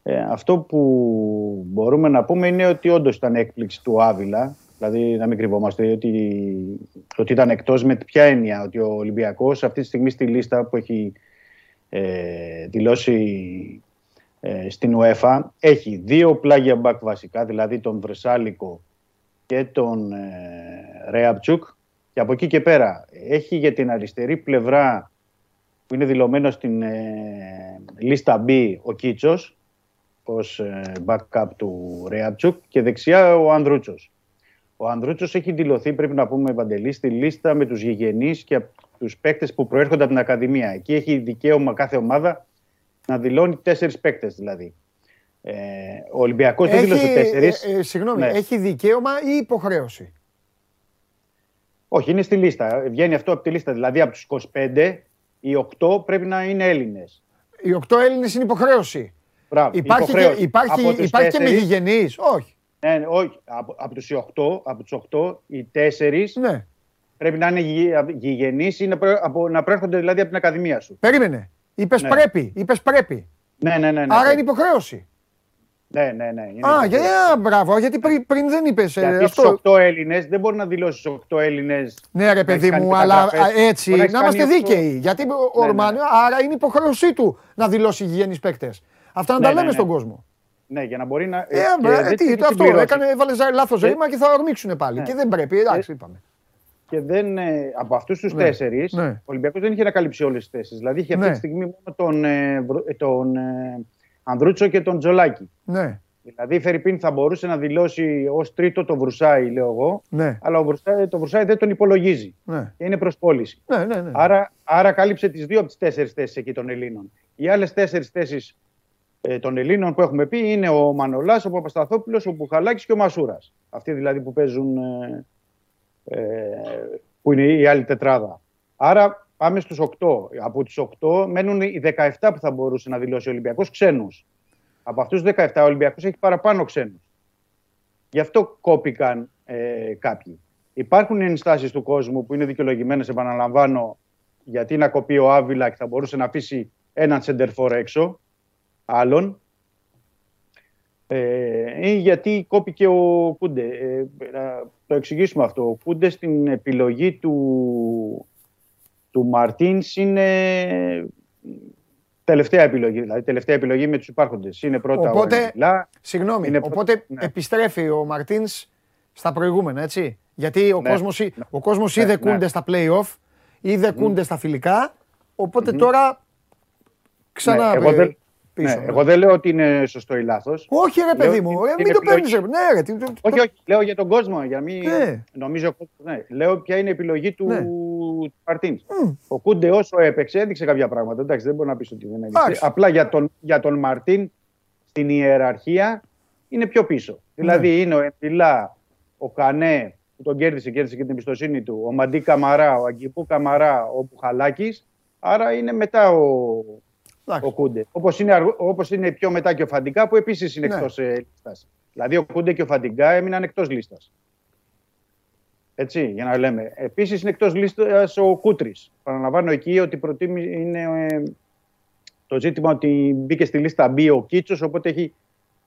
Ε, αυτό που μπορούμε να πούμε είναι ότι όντως ήταν έκπληξη του Άβυλα. Δηλαδή, να μην κρυβόμαστε ότι, ότι ήταν εκτός με ποια έννοια. Ότι ο Ολυμπιακός αυτή τη στιγμή στη λίστα που έχει ε, δηλώσει ε, στην UEFA έχει δύο πλάγια μπακ βασικά, δηλαδή τον Βρεσάλικο και τον ε, Ρέαπτσουκ και από εκεί και πέρα έχει για την αριστερή πλευρά που είναι δηλωμένο στην ε, λίστα B ο Κίτσος ως ε, backup του Ρέαπτσουκ και δεξιά ο Ανδρούτσος. Ο Ανδρούτσος έχει δηλωθεί, πρέπει να πούμε, Παντελή, στη λίστα με τους γηγενείς και τους παίκτες που προέρχονται από την Ακαδημία. Εκεί έχει δικαίωμα κάθε ομάδα να δηλώνει τέσσερις παίκτες δηλαδή. Ε, ο Ολυμπιακός δεν δήλωσε τέσσερις. ε, ε, συγγνώμη, Ναι. έχει δικαίωμα ή υποχρέωση; Όχι, είναι στη λίστα. Βγαίνει αυτό από τη λίστα. Δηλαδή από τους 25, οι 8 πρέπει να είναι Έλληνες. Οι οκτώ Έλληνες είναι υποχρέωση. Μπράβο, Υπάρχει, και, υποχρέωση. υπάρχει, Από τους υπάρχει και με τέσσερις- γηγενείς; Όχι. Ναι, ναι, όχι. Από, από τους 8, από τους 8, οι 4 Ναι. πρέπει να είναι γη- γηγενείς ή να, πρέ- από, να προέρχονται δηλαδή από την Ακαδημία σου. Περίμενε. Είπες Ναι. πρέπει. Είπες πρέπει. Ναι, ναι, ναι. ναι Άρα ναι. είναι υποχρέωση. Ναι, ναι, ναι. είναι Α, υποχρέωση. για, α, μπράβο, γιατί πριν, πριν δεν είπες ε, Γιατί αυτό. στους 8 Έλληνες δεν μπορεί να δηλώσεις 8 Έλληνες. Ναι, ρε να παιδί έχεις κάνει μου, αλλά μεταγραφές. α, έτσι, Μπορεί να έχεις είμαστε κάνει αυτό. δίκαιοι. Γιατί ο ναι, Ορμάνιο, ναι. άρα είναι υποχρέωσή του να δηλώσει γηγενείς παίκτες. Αυτά να Ναι, τα ναι, λέμε ναι. στον κόσμο. Ναι, για να μπορεί να. Ε, και μπρε, δεν τι, την το αυτό συμπληρώσει. έκανε, έβαλε λάθος Ε, ρήμα και θα ορμήξουν πάλι. ναι. Και δεν πρέπει, εντάξει, είπαμε. Και δεν, ε, από αυτούς τους Ναι, τέσσερις, ναι. ο Ολυμπιακός δεν είχε να καλύψει όλες τις θέσεις. Δηλαδή είχε αυτή Ναι. τη στιγμή μόνο τον, ε, Βρω- ε, τον ε, Ανδρούτσο και τον Τζολάκη. Ναι, Δηλαδή η Φερρυπίν θα μπορούσε να δηλώσει ως τρίτο το Βρουσάη, λέω εγώ, ναι, αλλά ο Βρουσάη, το Βρουσάη δεν τον υπολογίζει ναι. και είναι προς πώληση. Ναι, ναι, ναι. Άρα, άρα κάλυψε τις δύο από τις τέσσερις θέσεις εκεί των Ελλήνων. Οι άλλες τέσσερις θέσεις ε, των Ελλήνων που έχουμε πει είναι ο Μανολάς, ο Παπασταθόπουλος, ο Μπουχαλάκης και ο Μασούρας. Αυτοί δηλαδή που παίζουν. Ε, ε, που είναι η άλλη τετράδα. Άρα πάμε στους 8. Από τους 8 μένουν οι 17 που θα μπορούσε να δηλώσει ο Ολυμπιακός ξένους. Από αυτούς τους 17 ο Ολυμπιακός έχει παραπάνω ξένους. Γι' αυτό κόπηκαν ε, κάποιοι. Υπάρχουν ενστάσεις του κόσμου που είναι δικαιολογημένες, επαναλαμβάνω, γιατί να κοπεί ο Άβυλα και θα μπορούσε να αφήσει έναν σεντερφόρ έξω, άλλον. Ε, ή γιατί κόπηκε ο Κούντε. Ε, να το εξηγήσουμε αυτό. Ο Κούντε στην επιλογή του, του Μαρτίνς είναι τελευταία επιλογή. Δηλαδή τελευταία επιλογή με τους υπάρχοντες. Είναι πρώτα Οπότε- ο Αγγιλά. Συγγνώμη, Είναι πρώτα- οπότε ναι. επιστρέφει ο Μαρτίνς στα προηγούμενα, έτσι; Γιατί ο Ναι. κόσμος, εί- ο κόσμος Ναι, είδε ναι. κούντε στα play-off, είδε κούντε στα φιλικά, οπότε τώρα ξανά Ναι, εγώ, ε, δεν, πίσω. ναι, ναι. εγώ δεν λέω ότι είναι σωστό ή λάθος. Όχι ρε παιδί μου, Λέω ε, ότι μην είναι το επιλογή. παίρνεις. ρε. Ναι ρε, τι- το- Όχι, όχι, λέω για τον κόσμο, για να μην Ναι. νομίζω. ο κόσμος- Ναι. Λέω ποια είναι η επιλογή του Ναι. Μαρτίνς. Μμ. Ο Κούντε όσο έπαιξε έδειξε κάποια πράγματα. Εντάξει, δεν μπορεί να πεις ότι δεν έδειξε. Εντάξει. Απλά για τον, για τον Μαρτίν στην ιεραρχία είναι πιο πίσω. Δηλαδή Ναι. είναι ο Εμπιλά, ο Κανέ που τον κέρδισε, κέρδισε και την εμπιστοσύνη του, ο Μαντί Καμαρά, ο Αγκιπού Καμαρά, ο Μπουχαλάκης. Άρα είναι μετά ο, Εντάξει. Ο Κούντε. Όπως είναι, αργο- όπως είναι πιο μετά και ο Φαντικά που επίσης είναι Ναι. εκτός ε, λίστας. Δηλαδή ο Κούντε και ο Φαντικά έμειναν εκτός λίστας. Έτσι, για να λέμε. Επίσης είναι εκτός λίστας ο Κούτρης. Παραλαμβάνω εκεί ότι προτίμη είναι ε, το ζήτημα ότι μπήκε στη λίστα B ο Κίτσος, οπότε έχει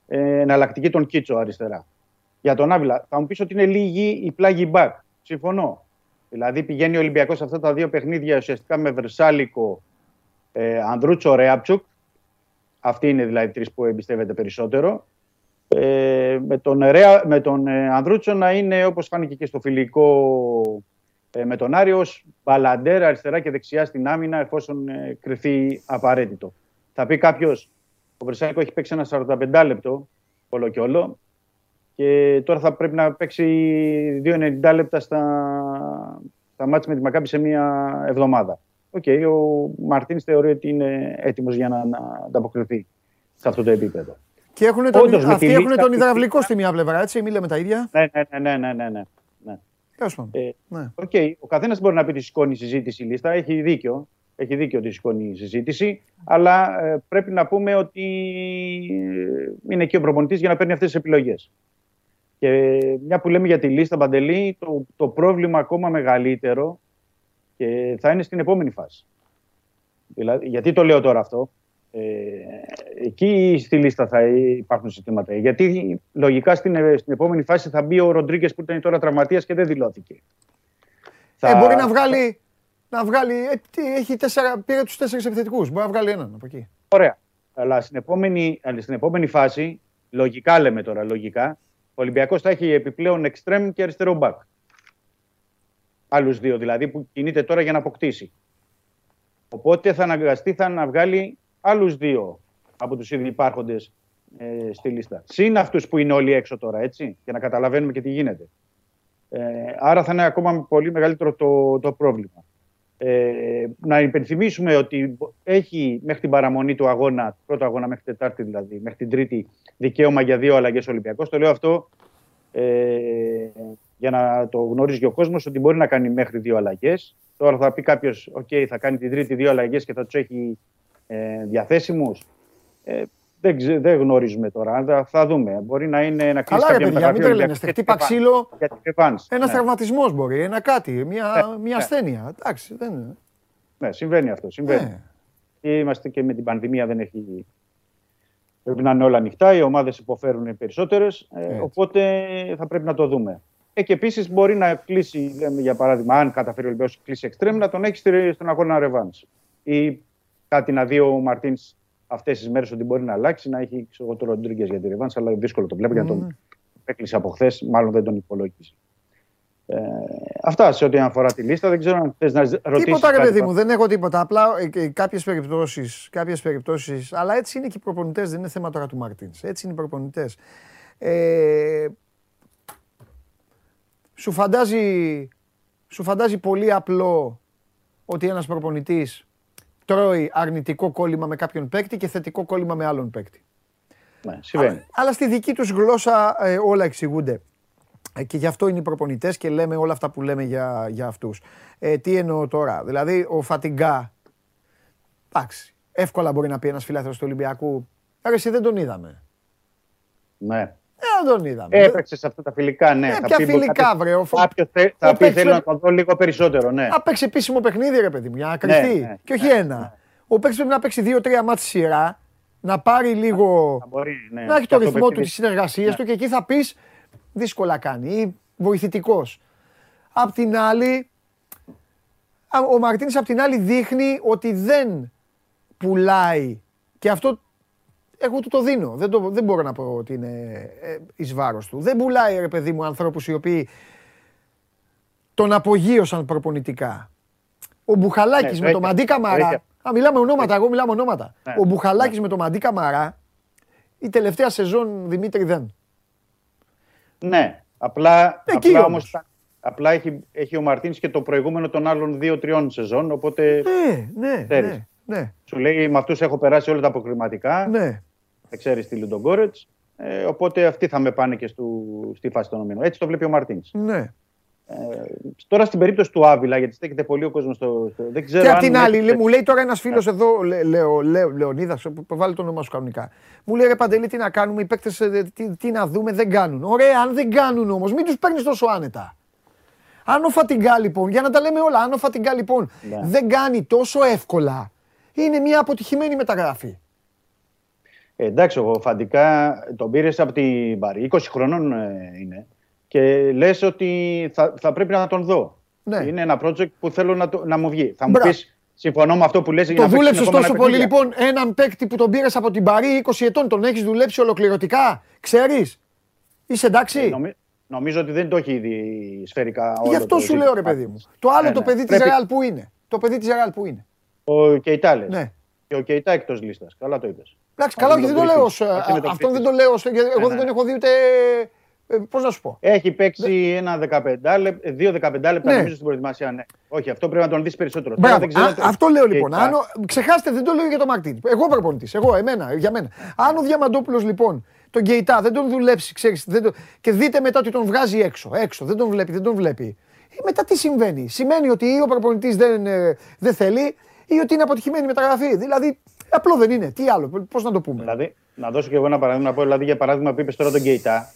ε, εναλλακτική τον Κίτσο αριστερά. Για τον Άβυλα, θα μου πεις ότι είναι λίγη η πλάγη μπακ. Συμφωνώ. Δηλαδή πηγαίνει ο Ολυμπιακός σε αυτά τα δύο παιχνίδια ουσιαστικά με Βερσάλικο, ε, Ανδρούτσο, Ρέαπτσουκ. Αυτοί είναι δηλαδή τρεις που εμπιστεύεται περισσότερο. Ε, με τον, Ρέα, με τον ε, Ανδρούτσο να είναι όπως φάνηκε και στο φιλικό ε, με τον Άριος μπαλαντέρ αριστερά και δεξιά στην άμυνα εφόσον ε, κρυθεί απαραίτητο. Θα πει κάποιος, ο Βρσάλικο έχει παίξει ένα 45 λεπτό όλο και όλο και τώρα θα πρέπει να παίξει 2 90λεπτα στα, στα ματς με τη Μακάμπι σε μία εβδομάδα. OK, okay, ο Μαρτίνς θεωρεί ότι είναι έτοιμος για να, να ανταποκριθεί σε αυτό το επίπεδο. Και έχουν τον, Όντως, αυτοί έχουν τον υδραυλικό στη μία πλευρά, έτσι, μη λέμε τα ίδια. Ναι, ναι, ναι, ναι, ναι, ναι. ναι. Ε, ναι. Okay. Ο καθένας μπορεί να πει ότι σηκώνει η συζήτηση η λίστα. Έχει δίκιο. Έχει δίκιο ότι σηκώνει η συζήτηση. Αλλά ε, πρέπει να πούμε ότι ε, είναι και ο προπονητής για να παίρνει αυτές τις επιλογές. Και μια που λέμε για τη λίστα Παντελή, το, το πρόβλημα ακόμα μεγαλύτερο και θα είναι στην επόμενη φάση. Δηλαδή, γιατί το λέω τώρα αυτό. Ε, εκεί στη λίστα θα υπάρχουν συστήματα. Γιατί λογικά στην, στην επόμενη φάση θα μπει ο Ροντρίγκες που ήταν τώρα τραυματίας και δεν δηλώθηκε. Ε, θα... Μπορεί να βγάλει. Να βγάλει ε, τι, έχει τέσσερα, πήρε τους τέσσερις επιθετικούς. Μπορεί να βγάλει έναν από εκεί. Ωραία. Αλλά στην επόμενη, στην επόμενη φάση, λογικά λέμε τώρα, λογικά, ο Ολυμπιακός θα έχει επιπλέον εξτρέμ και αριστερό μπακ. Άλλους δύο δηλαδή που κινείται τώρα για να αποκτήσει. Οπότε θα αναγκαστεί θα να βγάλει άλλους δύο από τους ήδη υπάρχοντες ε, στη λίστα. Συν αυτούς που είναι όλοι έξω τώρα, έτσι, για να καταλαβαίνουμε και τι γίνεται. Ε, άρα θα είναι ακόμα πολύ μεγαλύτερο το, το πρόβλημα. Ε, να υπενθυμίσουμε ότι έχει μέχρι την παραμονή του αγώνα, πρώτο αγώνα μέχρι Τετάρτη δηλαδή, μέχρι την Τρίτη, δικαίωμα για δύο αλλαγές Ολυμπιακός. Το λέω αυτό ε, για να το γνωρίζει και ο κόσμος ότι μπορεί να κάνει μέχρι δύο αλλαγές. Τώρα θα πει κάποιος, OK, θα κάνει την Τρίτη δύο αλλαγές και θα τους έχει ε, διαθέσιμους. Ε, δεν, δεν γνωρίζουμε τώρα, θα δούμε. Μπορεί να είναι ένα κλείσει κάποια παιδιά, μην τρελαίνεστε. Χτύπα ξύλο, ένας ναι. τραυματισμός μπορεί, ένα κάτι, μια, ναι, μια ναι. ασθένεια. Εντάξει, δεν είναι. Ναι, συμβαίνει αυτό. Συμβαίνει. Ναι. Είμαστε και με την πανδημία δεν έχει... Πρέπει να είναι όλα ανοιχτά, οι ομάδες υποφέρουν περισσότερες. Ε, οπότε θα πρέπει να το δούμε. Ε, και επίσης μπορεί να κλείσει, λέμε, για παράδειγμα, αν καταφέρει ο Ολυμπιακός κλείσει εξτρέμ, να τον έχει στον αγώνα ρεβάν. Ή κάτι να δει ο Μαρτίνς αυτές τις μέρες ότι μπορεί να αλλάξει, να έχει ξέρω, το Ροντρίγκες για τη Ρεβάνς, αλλά δύσκολο το βλέπω mm. γιατί τον έκλεισε από χθες, μάλλον δεν τον υπολόγιζε. Ε, αυτά σε ό,τι αφορά τη λίστα. Δεν ξέρω αν θες να ρωτήσεις. Τίποτα, ρε παιδί μου, δεν έχω τίποτα. Απλά ε, κάποιες περιπτώσεις, κάποιες περιπτώσεις, αλλά έτσι είναι και οι προπονητές, δεν είναι θέμα τώρα του Μαρτίνς. Έτσι είναι οι προπονητές. Ε, σου, φαντάζει, σου φαντάζει πολύ απλό ότι ένας προπονητής τρώει αρνητικό κόλλημα με κάποιον παίκτη και θετικό κόλλημα με άλλον παίκτη. Ναι, συμβαίνει. Αλλά, στη δική τους γλώσσα ε, όλα εξηγούνται. Ε, και γι' αυτό είναι οι προπονητές και λέμε όλα αυτά που λέμε για, για αυτούς. Ε, τι εννοώ τώρα; Δηλαδή ο Φατιγκά, εντάξει, εύκολα μπορεί να πει ένας φιλάθρος του Ολυμπιακού, Άρα εσύ δεν τον είδαμε. Ναι. Ε, δεν τον είδαμε. Έπαιξες σε αυτά τα φιλικά, ναι. Ε, ποια φιλικά, βρε. Κάποιος θα πει θέλω να το δω λίγο περισσότερο, ναι. Να παίξει επίσημο παιχνίδι, ρε παιδί μου, για να κρυφτεί. Ναι, ναι, και όχι ναι, ένα. Ο παίκτη πρέπει να παίξει δύο-τρία μάτια σειρά, να πάρει λίγο. ναι. Να έχει το ρυθμό του, τις συνεργασίες του και εκεί θα πεις δύσκολα κάνει ή βοηθητικός. Απ' την άλλη, ο Μαρτίνης απ' την άλλη δείχνει ότι δεν πουλάει και αυτό εγώ του το δίνω. Δεν, το, δεν μπορώ να πω ότι είναι ε, εις βάρος του. Δεν πουλάει ρε παιδί μου ανθρώπους οι οποίοι τον απογείωσαν προπονητικά. Ο Μπουχαλάκης ναι, με το Μαντί Καμαρά. Α, μιλάμε ονόματα, εγώ μιλάμε ονόματα. Ναι, ο Μπουχαλάκης ναι. με το Μαντί Καμαρά η τελευταία σεζόν Δημήτρη δεν. Ναι, απλά, Εκεί απλά όμως. Απλά έχει, έχει ο Μαρτίνς και το προηγούμενο των άλλων δύο-τριών σεζόν, οπότε... Ναι, ναι, ναι, ναι. Σου λέει με αυτούς έχω περάσει όλα τα αποκριματικά. Ναι εξαίρεστη Λιντογκόρετ. Ε, οπότε αυτοί θα με πάνε και στο, στη φάση των ομίλων. Έτσι το βλέπει ο Μαρτίνς. Ναι. Ε, τώρα στην περίπτωση του Άβυλα, γιατί στέκεται πολύ ο κόσμος στο, στο. Δεν ξέρω και απ' την άλλη, μου λέει τώρα ένας φίλος εδώ, Λεω, Λεω, Λεωνίδας, που βάλει το όνομά σου κανονικά. Μου λέει ρε Παντελή, τι να κάνουμε, οι παίκτες τι, τι, να δούμε, δεν κάνουν. Ωραία, αν δεν κάνουν όμως, μην τους παίρνεις τόσο άνετα. Αν ο Φατιγκά λοιπόν, για να τα λέμε όλα, αν ο Φατιγκά λοιπόν Ναι. δεν κάνει τόσο εύκολα, είναι μια αποτυχημένη μεταγραφή. Ε, εντάξει, ο Φαντικά τον πήρες από την Παρή. 20 χρονών ε, είναι. Και λες ότι θα, θα πρέπει να τον δω. Ναι. Είναι ένα project που θέλω να, το, να μου βγει. Θα μου Μπράβο. πεις, συμφωνώ με αυτό που λες για Το να παίξει δούλεψες συνεχόμενα τόσο πολύ παιχνίδια. λοιπόν έναν παίκτη που τον πήρες από την Παρή 20 ετών, τον έχεις δουλέψει ολοκληρωτικά. Ξέρεις; Είσαι εντάξει; Ε, νομι- νομίζω ότι δεν το έχει ήδη σφαιρικά όλο Γι' αυτό το σου ζήτημα. λέω ρε παιδί μου. Το άλλο Ναι, το ναι. παιδί της Πρέπει- Ρεάλ που είναι. Το παιδί της Ρεάλ που είναι. Ο Κεϊτά λες. Ναι. Και ο Κεϊτά εκτός λίστας. Καλά το είπες. Εντάξει, καλά, όχι, δεν το λέω. ως, ε, Αυτόν δεν το λέω. ως- γιατί Εγώ Ναι, δεν ναι. τον έχω δει ούτε. Πώς να σου πω. Έχει παίξει ένα 15 λεπτά, δύο 15 λεπτά Ναι. νομίζω στην προετοιμασία. Ναι. Όχι, αυτό πρέπει να τον δεις περισσότερο. Μπράβο. Τώρα δεν ξέρω Α, το- αυτό λέω λοιπόν. Κεϊτά. Αν ο- ξεχάστε, δεν το λέω για τον Μαρτίν. Εγώ προπονητής. Εγώ, εμένα, για μένα. Αν ο Διαμαντόπουλος λοιπόν τον Γκέιτά δεν τον δουλέψει, ξέρεις, δεν το... και δείτε μετά ότι τον βγάζει έξω, έξω, δεν τον βλέπει, δεν τον βλέπει. Ε, μετά τι συμβαίνει; Σημαίνει ότι ή ο προπονητής δεν, ε, δεν θέλει ή ότι είναι αποτυχημένη η μεταγραφή. Δηλαδή, απλό δεν είναι. Τι άλλο, πώς να το πούμε. Δηλαδή, να δώσω και εγώ ένα παράδειγμα. Να πω, δηλαδή, για παράδειγμα, που είπες τώρα τον Γκέιτα.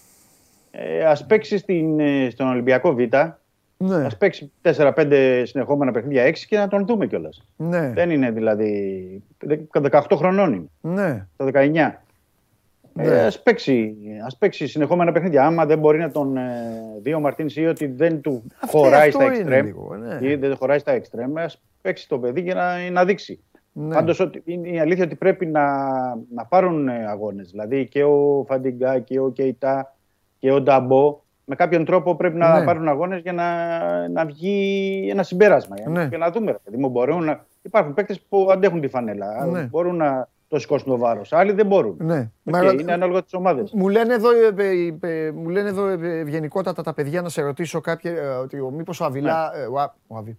Ε, Α παίξει στην, ε, στον Ολυμπιακό Β. Ναι, Α παίξει 4-5 συνεχόμενα παιχνίδια 6 και να τον δούμε κιόλας. ναι, Δεν είναι δηλαδή. 18 χρονών είναι. ναι. Το 19. Ναι. Ε, ας, παίξει, ας παίξει συνεχόμενα παιχνίδια. Άμα δεν μπορεί να τον ε, δει ο Μαρτίνς ή ότι δεν του Αυτό- χωράει αυτό στα είναι εξτρέμ λίγο, ναι. ή δεν χωράει στα εξτρέμ, ας παίξει το παιδί για να, να δείξει. ναι. Πάντως ότι είναι η αλήθεια ότι πρέπει να, να πάρουν ε, αγώνες. Δηλαδή και ο Φαντιγκά και ο Κεϊτά και ο Νταμπό με κάποιον τρόπο πρέπει να Ναι. πάρουν αγώνες για να, να βγει ένα συμπέρασμα. Για, Ναι. για να δούμε. ρε παιδί μου, μπορούν να... Υπάρχουν παίκτες που αντέχουν τη φανέλα. Ναι. Μπορούν να το σηκώσουν το βάρος. Άλλοι δεν μπορούν. ναι. Οκ, Μα ερω- είναι ανάλογα τις ομάδες. Μου λένε εδώ, ε, ε, ε, μου λένε εδώ ε, ευγενικότατα τα παιδιά να σε ρωτήσω κάποια, ε, ότι ο, μήπως ο Αβιλά, ε, ο, Α- ο Αβι-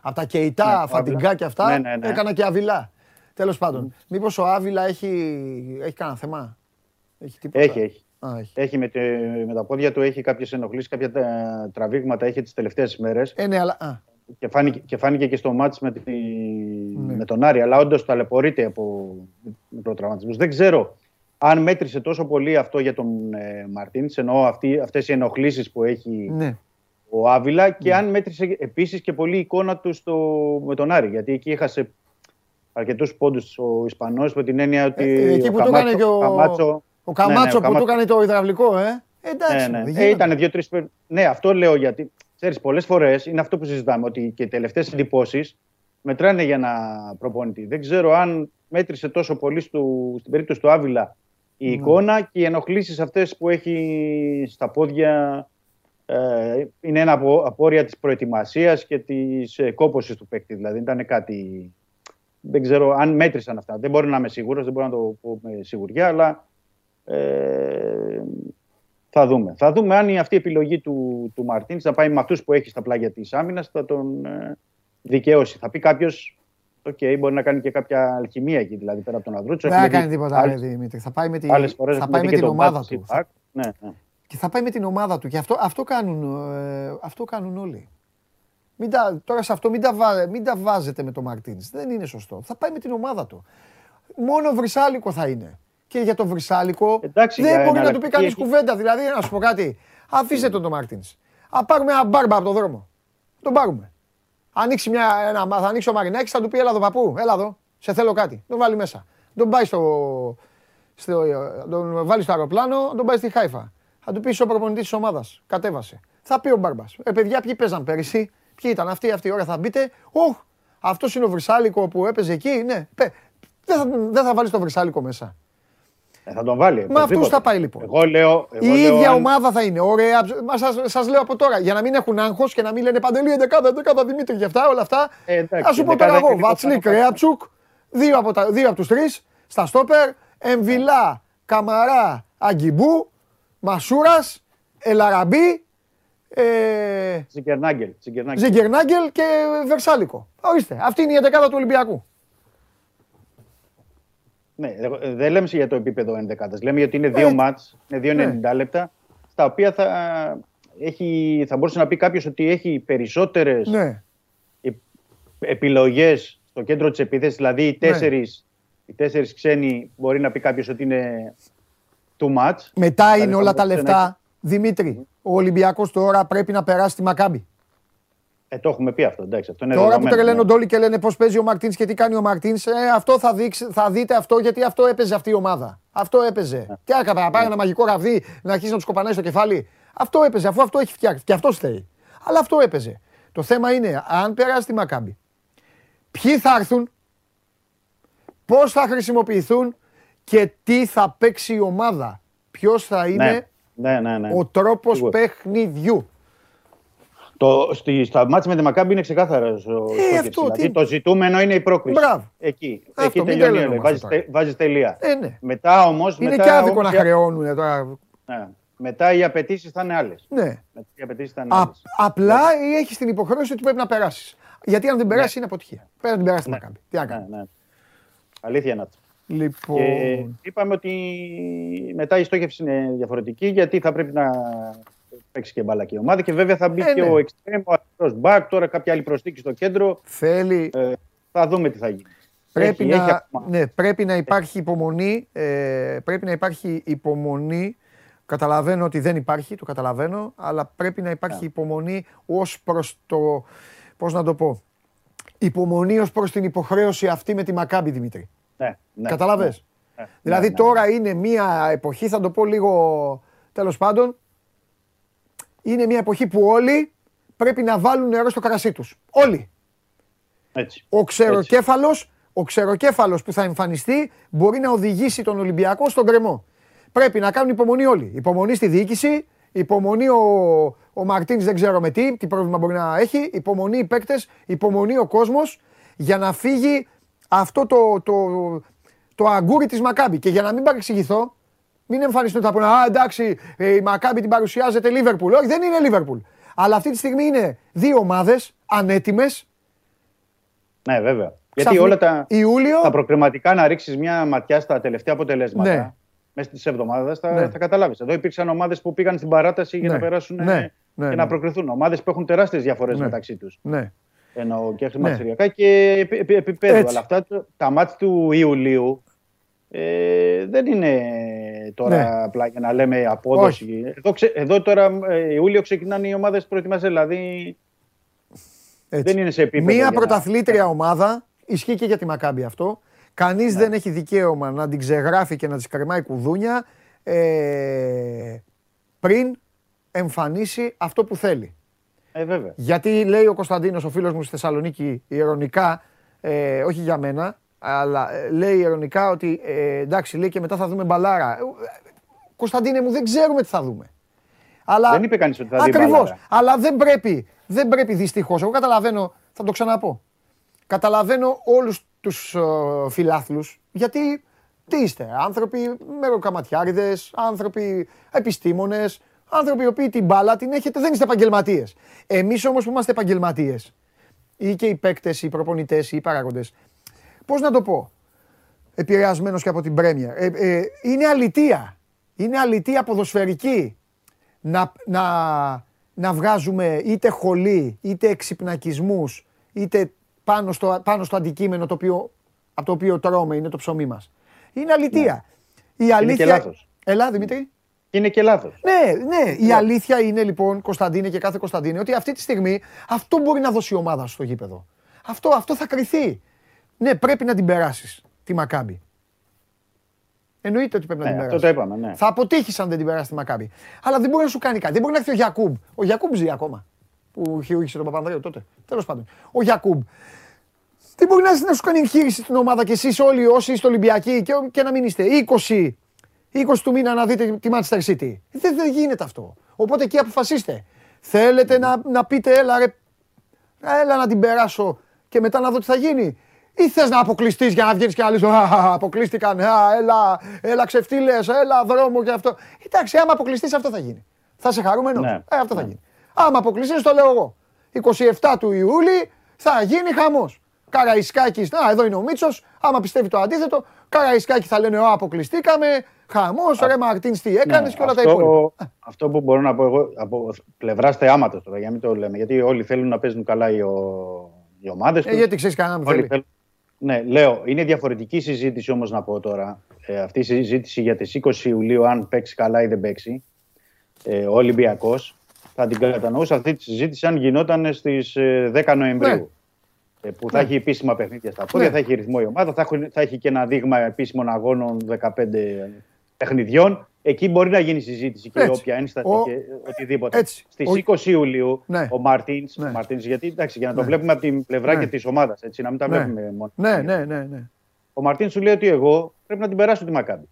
από τα Κεϊτά, Ναι, ο Φαντιγκά Αβιλά. και αυτά, Ναι, ναι, ναι. έκανα και Αβιλά. Τέλος πάντων, μήπως ο Άβιλα έχει, έχει κανένα θέμα; Έχει τίποτα; Έχει, έχει. Α, έχει. Έχει με, τε- με τα πόδια του, έχει κάποιες ενοχλήσεις, κάποια ε, τραβήγματα έχει τις τελευταίες μέρες. Ε, ναι, αλλά, α, και φάνηκε, και φάνηκε και στο μάτς με, τη, Ναι. Με τον Άρη, αλλά όντως ταλαιπωρείται από μικροτραυματισμούς. Δεν ξέρω αν μέτρησε τόσο πολύ αυτό για τον ε, Μαρτίνς, εννοώ αυτοί, αυτές οι ενοχλήσεις που έχει ναι. ο Άβυλα και αν μέτρησε επίσης και πολύ η εικόνα του στο, με τον Άρη, γιατί εκεί έχασε αρκετούς πόντους ο Ισπανός με την έννοια ότι Ε, εκεί ο που το έκανε Καμάτσο- και ο, Καμάτσο- ο Καμάτσο Ναι, ναι, ο που Καμάτσο- το έκανε το υδραυλικό, ε. Ε, Εντάξει, ναι, δεν ναι. γίνεται. Ε, ήταν δύο-τρει. Ναι, αυτό λέω γιατί ξέρεις, πολλές φορές είναι αυτό που συζητάμε, ότι και οι τελευταίες εντυπώσεις μετράνε για ένα προπονητή. Δεν ξέρω αν μέτρησε τόσο πολύ στο, στην περίπτωση του Άβυλα η Ναι. εικόνα και οι ενοχλήσεις αυτές που έχει στα πόδια. Ε, είναι ένα απο, απόρρια της προετοιμασίας και της ε, κόπωσης του παίκτη. Δηλαδή ήταν κάτι... Δεν ξέρω αν μέτρησαν αυτά. Δεν μπορώ να είμαι σίγουρος, δεν μπορώ να το πω με σιγουριά, αλλά ε, θα δούμε. Θα δούμε αν η, αυτή η επιλογή του, του Μαρτίνς θα πάει με αυτούς που έχει στα πλάγια της άμυνας, θα τον ε, δικαιώσει. Θα πει κάποιος, Οκ, μπορεί να κάνει και κάποια αλχημία εκεί, δηλαδή πέρα από τον Ανδρούτσο. Δεν θα Έχουμε κάνει δει τίποτα, άλλες- ρε Δημήτρη. Θα πάει με, τη, άλλες φορές θα έχουμε πάει δει με και την τον ομάδα Μπάτση του. Μπακ. Ναι, ναι. Και θα πάει με την ομάδα του. Και αυτό, αυτό, κάνουν, ε, αυτό κάνουν όλοι. Μην τα, τώρα σε αυτό μην τα, βά- μην τα βάζετε με τον Μαρτίνς. Δεν είναι σωστό. Θα πάει με την ομάδα του. Μόνο βρυσάλικο θα είναι. Και για τον βρυσάλικο Εντάξει, δεν για μπορεί να του πει εναλλακτική κανείς έχει- κουβέντα. Δηλαδή, να σου πω κάτι. Αφήστε τον τον Μαρτίνς. Α πάρουμε ένα μπάρμπα από τον δρόμο. Τον πάρουμε. Ανοίξει μια, ένα, θα ανοίξει ο Μαρινάκης, θα του πει έλα εδώ παππού, έλα εδώ, σε θέλω κάτι. Τον βάλει μέσα. Τον πάει στο, στο, τον βάλει στο αεροπλάνο, τον πάει στη Χάιφα. Θα του πει ο προπονητής της ομάδας. Κατέβασε. Θα πει ο Μπάρμπας. Ε, παιδιά, ποιοι παίζαν πέρυσι, ποιοι ήταν αυτοί, αυτή η ώρα θα μπείτε. Οχ, αυτός είναι ο Βρυσάλικο που έπαιζε εκεί. Ναι, Πε, δεν θα, δεν θα βάλεις το Βρυσάλικο μέσα. Ε, θα τον βάλει. Με αυτούς οπωσδήποτε. θα πάει λοιπόν. Εγώ λέω. Εγώ Η λέω ίδια αν- ομάδα θα είναι. Ωραία. Μα σας, σας λέω από τώρα για να μην έχουν άγχος και να μην λένε παντελή 11, 11 Δημήτρη και αυτά, όλα αυτά. Ε, εντάξει, Α σου πω 11 τώρα εγώ. είναι λίγο Βατσλίκ, πάνω. Ρέατσουκ, δύο από, τα, δύο από τους τρεις στα στόπερ. Εμβιλά, Καμαρά, Αγκιμπού, Μασούρας, Ελαραμπή, ε, Τζιγκερνάγκελ. Τζιγκερνάγκελ. Ζιγκερνάγκελ και Βερσάλικο. Ορίστε. Αυτή είναι η 11 του Ολυμπιακού. Ναι, εγώ- ε, δεν λέμε για το επίπεδο 11. Λέμε γιατί είναι δύο Ναι. μάτς, είναι δύο Ναι. 90 λεπτά, στα οποία θα, έχει, θα μπορούσε να πει κάποιος ότι έχει περισσότερες Ναι. επιλογές στο κέντρο της επίθεσης, δηλαδή οι Ναι. τέσσερις, οι τέσσερις ξένοι μπορεί να πει κάποιος ότι είναι too much. Μετά Δηλαδή είναι θα όλα τα μπορούσε να λεφτά. Δημήτρη, ο Ολυμπιακός τώρα πρέπει να περάσει τη Μακάμπη. Ε, το έχουμε πει αυτό. Εντάξει, αυτό είναι Τώρα που δεδομένο, τρελαίνονται ναι. όλοι και λένε πώς παίζει ο Μαρτίνς και τι κάνει ο Μαρτίνς, ε, αυτό θα, δείξει, θα δείτε αυτό γιατί αυτό έπαιζε αυτή η ομάδα. Αυτό έπαιζε. Ναι. Τι άκα να πάρει ένα μαγικό ραβδί να αρχίσει να τους κοπανάει στο κεφάλι. Αυτό έπαιζε, αφού αυτό έχει φτιάξει. Και αυτός φταίει. Αλλά αυτό έπαιζε. Το θέμα είναι αν περάσει τη Μακάμπη, ποιοι θα έρθουν, πώς θα χρησιμοποιηθούν και τι θα παίξει η ομάδα. Ποιος θα είναι Ναι, ναι, ναι. ο τρόπος Σίγουρα. παιχνιδιού. Το, στη, στα μάτια με τη Μακάμπη είναι ξεκάθαρος ο στόχος. Ε, αυτό, δηλαδή, τι- το ζητούμενο είναι η πρόκριση. Μπράβο. Εκεί, Αυτό, εκεί μην τελειώνει. τρελαίνουμε όλα. Βάζεις, αυτό τώρα. τε- βάζεις τελεία. Ε, ναι. Μετά όμως. Είναι μετά, και άδικο να όμως, χρεώνουν τώρα. Ναι. Μετά οι απαιτήσεις θα είναι άλλες. Ναι. Οι απαιτήσεις θα είναι Α, άλλες. απλά έχεις την υποχρέωση ότι πρέπει να περάσεις. Γιατί αν δεν περάσει είναι αποτυχία. Πρέπει να την περάσει τη Μακάμπη. Τι να κάνει. Ναι, ναι. Αλήθεια είναι αυτό. Λοιπόν. Και είπαμε ότι μετά η στόχευση είναι διαφορετική γιατί θα πρέπει να παίξει και μπάλα και η ομάδα και βέβαια θα μπει Ε, και ναι. ο extreme, ο αριστερός back, τώρα κάποια άλλη προσθήκη στο κέντρο. Θέλει. Ε, θα δούμε τι θα γίνει. Πρέπει, Έχει- να, έχει ακόμα. ναι, πρέπει να υπάρχει υπομονή. Ε, πρέπει να υπάρχει υπομονή. Καταλαβαίνω ότι δεν υπάρχει, το καταλαβαίνω, αλλά πρέπει να υπάρχει υπομονή ως προς το, πώς να το πω, υπομονή ως προς την υποχρέωση αυτή με τη Μακάμπη, Δημήτρη. Ναι, ναι, Καταλαβες. ναι, ναι, Δηλαδή ναι, τώρα είναι μια εποχή, θα το πω λίγο τέλος πάντων, είναι μια εποχή που όλοι πρέπει να βάλουν νερό στο κρασί τους. Όλοι. Έτσι. Ο ξεροκέφαλος, ο ξεροκέφαλος που θα εμφανιστεί μπορεί να οδηγήσει τον Ολυμπιακό στον κρεμό. Πρέπει να κάνουν υπομονή όλοι. Υπομονή στη διοίκηση, υπομονή ο, ο Μαρτίνς δεν ξέρω με τι, τι πρόβλημα μπορεί να έχει, υπομονή οι παίκτες, υπομονή ο κόσμος για να φύγει αυτό το, το, το αγκούρι της Μακάμπη. Και για να μην παρεξηγηθώ, μην εμφανιστούν τα πούνε Α, εντάξει, ε, η Μακάμπη την παρουσιάζεται Λίβερπουλ. Όχι, δεν είναι Λίβερπουλ. Αλλά αυτή τη στιγμή είναι δύο ομάδες ανέτοιμες. Ναι, βέβαια. Γιατί Ξαφνι- όλα τα, Ιούλιο. τα προκριματικά να ρίξεις μια ματιά στα τελευταία αποτελέσματα. Ναι. Μέσα τη εβδομάδα θα, Ναι. θα καταλάβεις. Εδώ υπήρξαν ομάδες που πήγαν στην παράταση για Ναι. να περάσουν Ναι. ε, Ναι, και ναι. να προκριθούν. Ομάδες που έχουν τεράστιες διαφορές Ναι. μεταξύ τους. Ναι. Εννοώ και χρηματιστηριακά και επί- επί- επίπεδου. Έτσι. Αλλά αυτά το- τα μάτια του Ιουλίου ε, δεν είναι τώρα Ναι. απλά για να λέμε απόδοση. Εδώ, ξε- εδώ τώρα ε, Ιούλιο ξεκινάνε οι ομάδες προετοιμασίε. Δηλαδή Έτσι. δεν είναι σε επίπεδο. Μία για να- πρωταθλήτρια ομάδα, ισχύει και για τη Μακάμπη αυτό. Κανείς Ναι. δεν έχει δικαίωμα να την ξεγράφει και να της κρεμάει κουδούνια ε, πριν εμφανίσει αυτό που θέλει. Ε, βέβαια. Γιατί λέει ο Κωνσταντίνος, ο φίλος μου στη Θεσσαλονίκη, ηρωνικά, ε, όχι για μένα, αλλά ε, λέει ηρωνικά ότι ε, εντάξει, λέει και μετά θα δούμε μπαλάρα. Ε, Κωνσταντίνε μου, δεν ξέρουμε τι θα δούμε. Αλλά... Δεν είπε κανείς ότι θα δει Ακριβώς. μπαλάρα. Αλλά δεν πρέπει, δεν πρέπει δυστυχώς. Εγώ καταλαβαίνω, θα το ξαναπώ. Καταλαβαίνω όλους τους ε, φιλάθλους, γιατί τι είστε, άνθρωποι μεροκαματιάριδες, άνθρωποι επιστήμονες, άνθρωποι οι οποίοι την μπάλα την έχετε, δεν είστε επαγγελματίες. Εμείς όμως που είμαστε επαγγελματίες, ή και οι παίκτες, οι προπονητές, οι παράγοντες, πώς να το πω, επηρεασμένος και από την Πρέμιερ, ε, ε, είναι αλητία. Είναι αλητία ποδοσφαιρική να, να, να βγάζουμε είτε χολή, είτε εξυπνακισμούς, είτε πάνω στο, πάνω στο αντικείμενο το οποίο, από το οποίο τρώμε, είναι το ψωμί μας. Είναι αλητία. Η αλήθεια... και λάθος. Ελά, Δημήτρη. Είναι και λάθος. Ναι, ναι. Η αλήθεια είναι λοιπόν, Κωνσταντίνε και κάθε Κωνσταντίνε, ότι αυτή τη στιγμή αυτό μπορεί να δώσει η ομάδα στο γήπεδο. Αυτό, αυτό θα κρυθεί. Ναι, πρέπει να την περάσεις τη Μακάμπη. Εννοείται ότι πρέπει να Ναι, την αυτό περάσεις. το είπαμε, ναι. Θα αποτύχεις αν δεν την περάσεις τη Μακάμπη. Αλλά δεν μπορεί να σου κάνει κάτι. Δεν μπορεί να έρθει ο Γιακούμπ. Ο Γιακούμπ ζει ακόμα. Που χειρούγησε τον Παπανδρέο τότε. Τέλος πάντων. Ο Γιακούμπ. Τι μπορεί να, να σου κάνει εγχείρηση στην ομάδα και εσεί όλοι όσοι είστε Ολυμπιακοί και, και να μην είστε 20, 20 του μήνα να δείτε τη Manchester City. Δεν, δεν γίνεται αυτό. Οπότε εκεί αποφασίστε. Θέλετε να, να πείτε, έλα ρε, έλα να την περάσω και μετά να δω τι θα γίνει. Ή θες να αποκλειστείς για να βγεις και να λες «Α, αποκλείστηκαν, α, έλα, έλα ξεφτύλες, έλα δρόμο και αυτό. Εντάξει, άμα αποκλειστείς αυτό θα γίνει. Θα είσαι χαρούμενο. Ναι. Ε, αυτό θα γίνει. Άμα αποκλειστείς, το λέω εγώ. 27 του Ιούλη θα γίνει χαμός. Καραϊσκάκης, να εδώ είναι ο Μίτσος. Άμα πιστεύει το αντίθετο, Καραϊσκάκη θα λένε Ω, αποκλειστήκαμε. Χαμός, ρε Μαρτίν, τι έκανες Ναι, και όλα τα αυτό- υπόλοιπα. Αυτό που μπορώ να πω εγώ από πλευράς θεάματος τώρα, για να μην το λέμε. Γιατί όλοι θέλουν να παίζουν καλά οι, ο... οι ομάδες τους. Ε, γιατί ξέρεις κανένα που θέλει. Ναι, λέω, είναι διαφορετική η συζήτηση όμως να πω τώρα. Ε, αυτή η συζήτηση για τις 20 Ιουλίου, αν παίξει καλά ή δεν παίξει. Ε, ο Ολυμπιακός θα την κατανοούσα αυτή τη συζήτηση αν γινόταν στις 10 Νοεμβρίου. ε, Που θα Ναι. έχει επίσημα παιχνίδια στα πόδια, Ναι. θα έχει ρυθμό η ομάδα, θα, έχουν- θα έχει και ένα δείγμα επίσημων αγώνων 15 παιχνιδιών. Εκεί μπορεί να γίνει συζήτηση και Έτσι. όποια ένσταση Ο- και οτιδήποτε. Έτσι. Στις Ο- 20 Ιουλίου Ναι. ο Μαρτίν, Ναι. Μαρτίνς, γιατί εντάξει, για να το Ναι. βλέπουμε από την πλευρά Ναι. και της ομάδας, έτσι, να μην τα Ναι. βλέπουμε μόνο. Ναι, ναι, ναι. ναι. Ο Μαρτίν σου λέει ότι εγώ πρέπει να την περάσω τη Μακάμπη.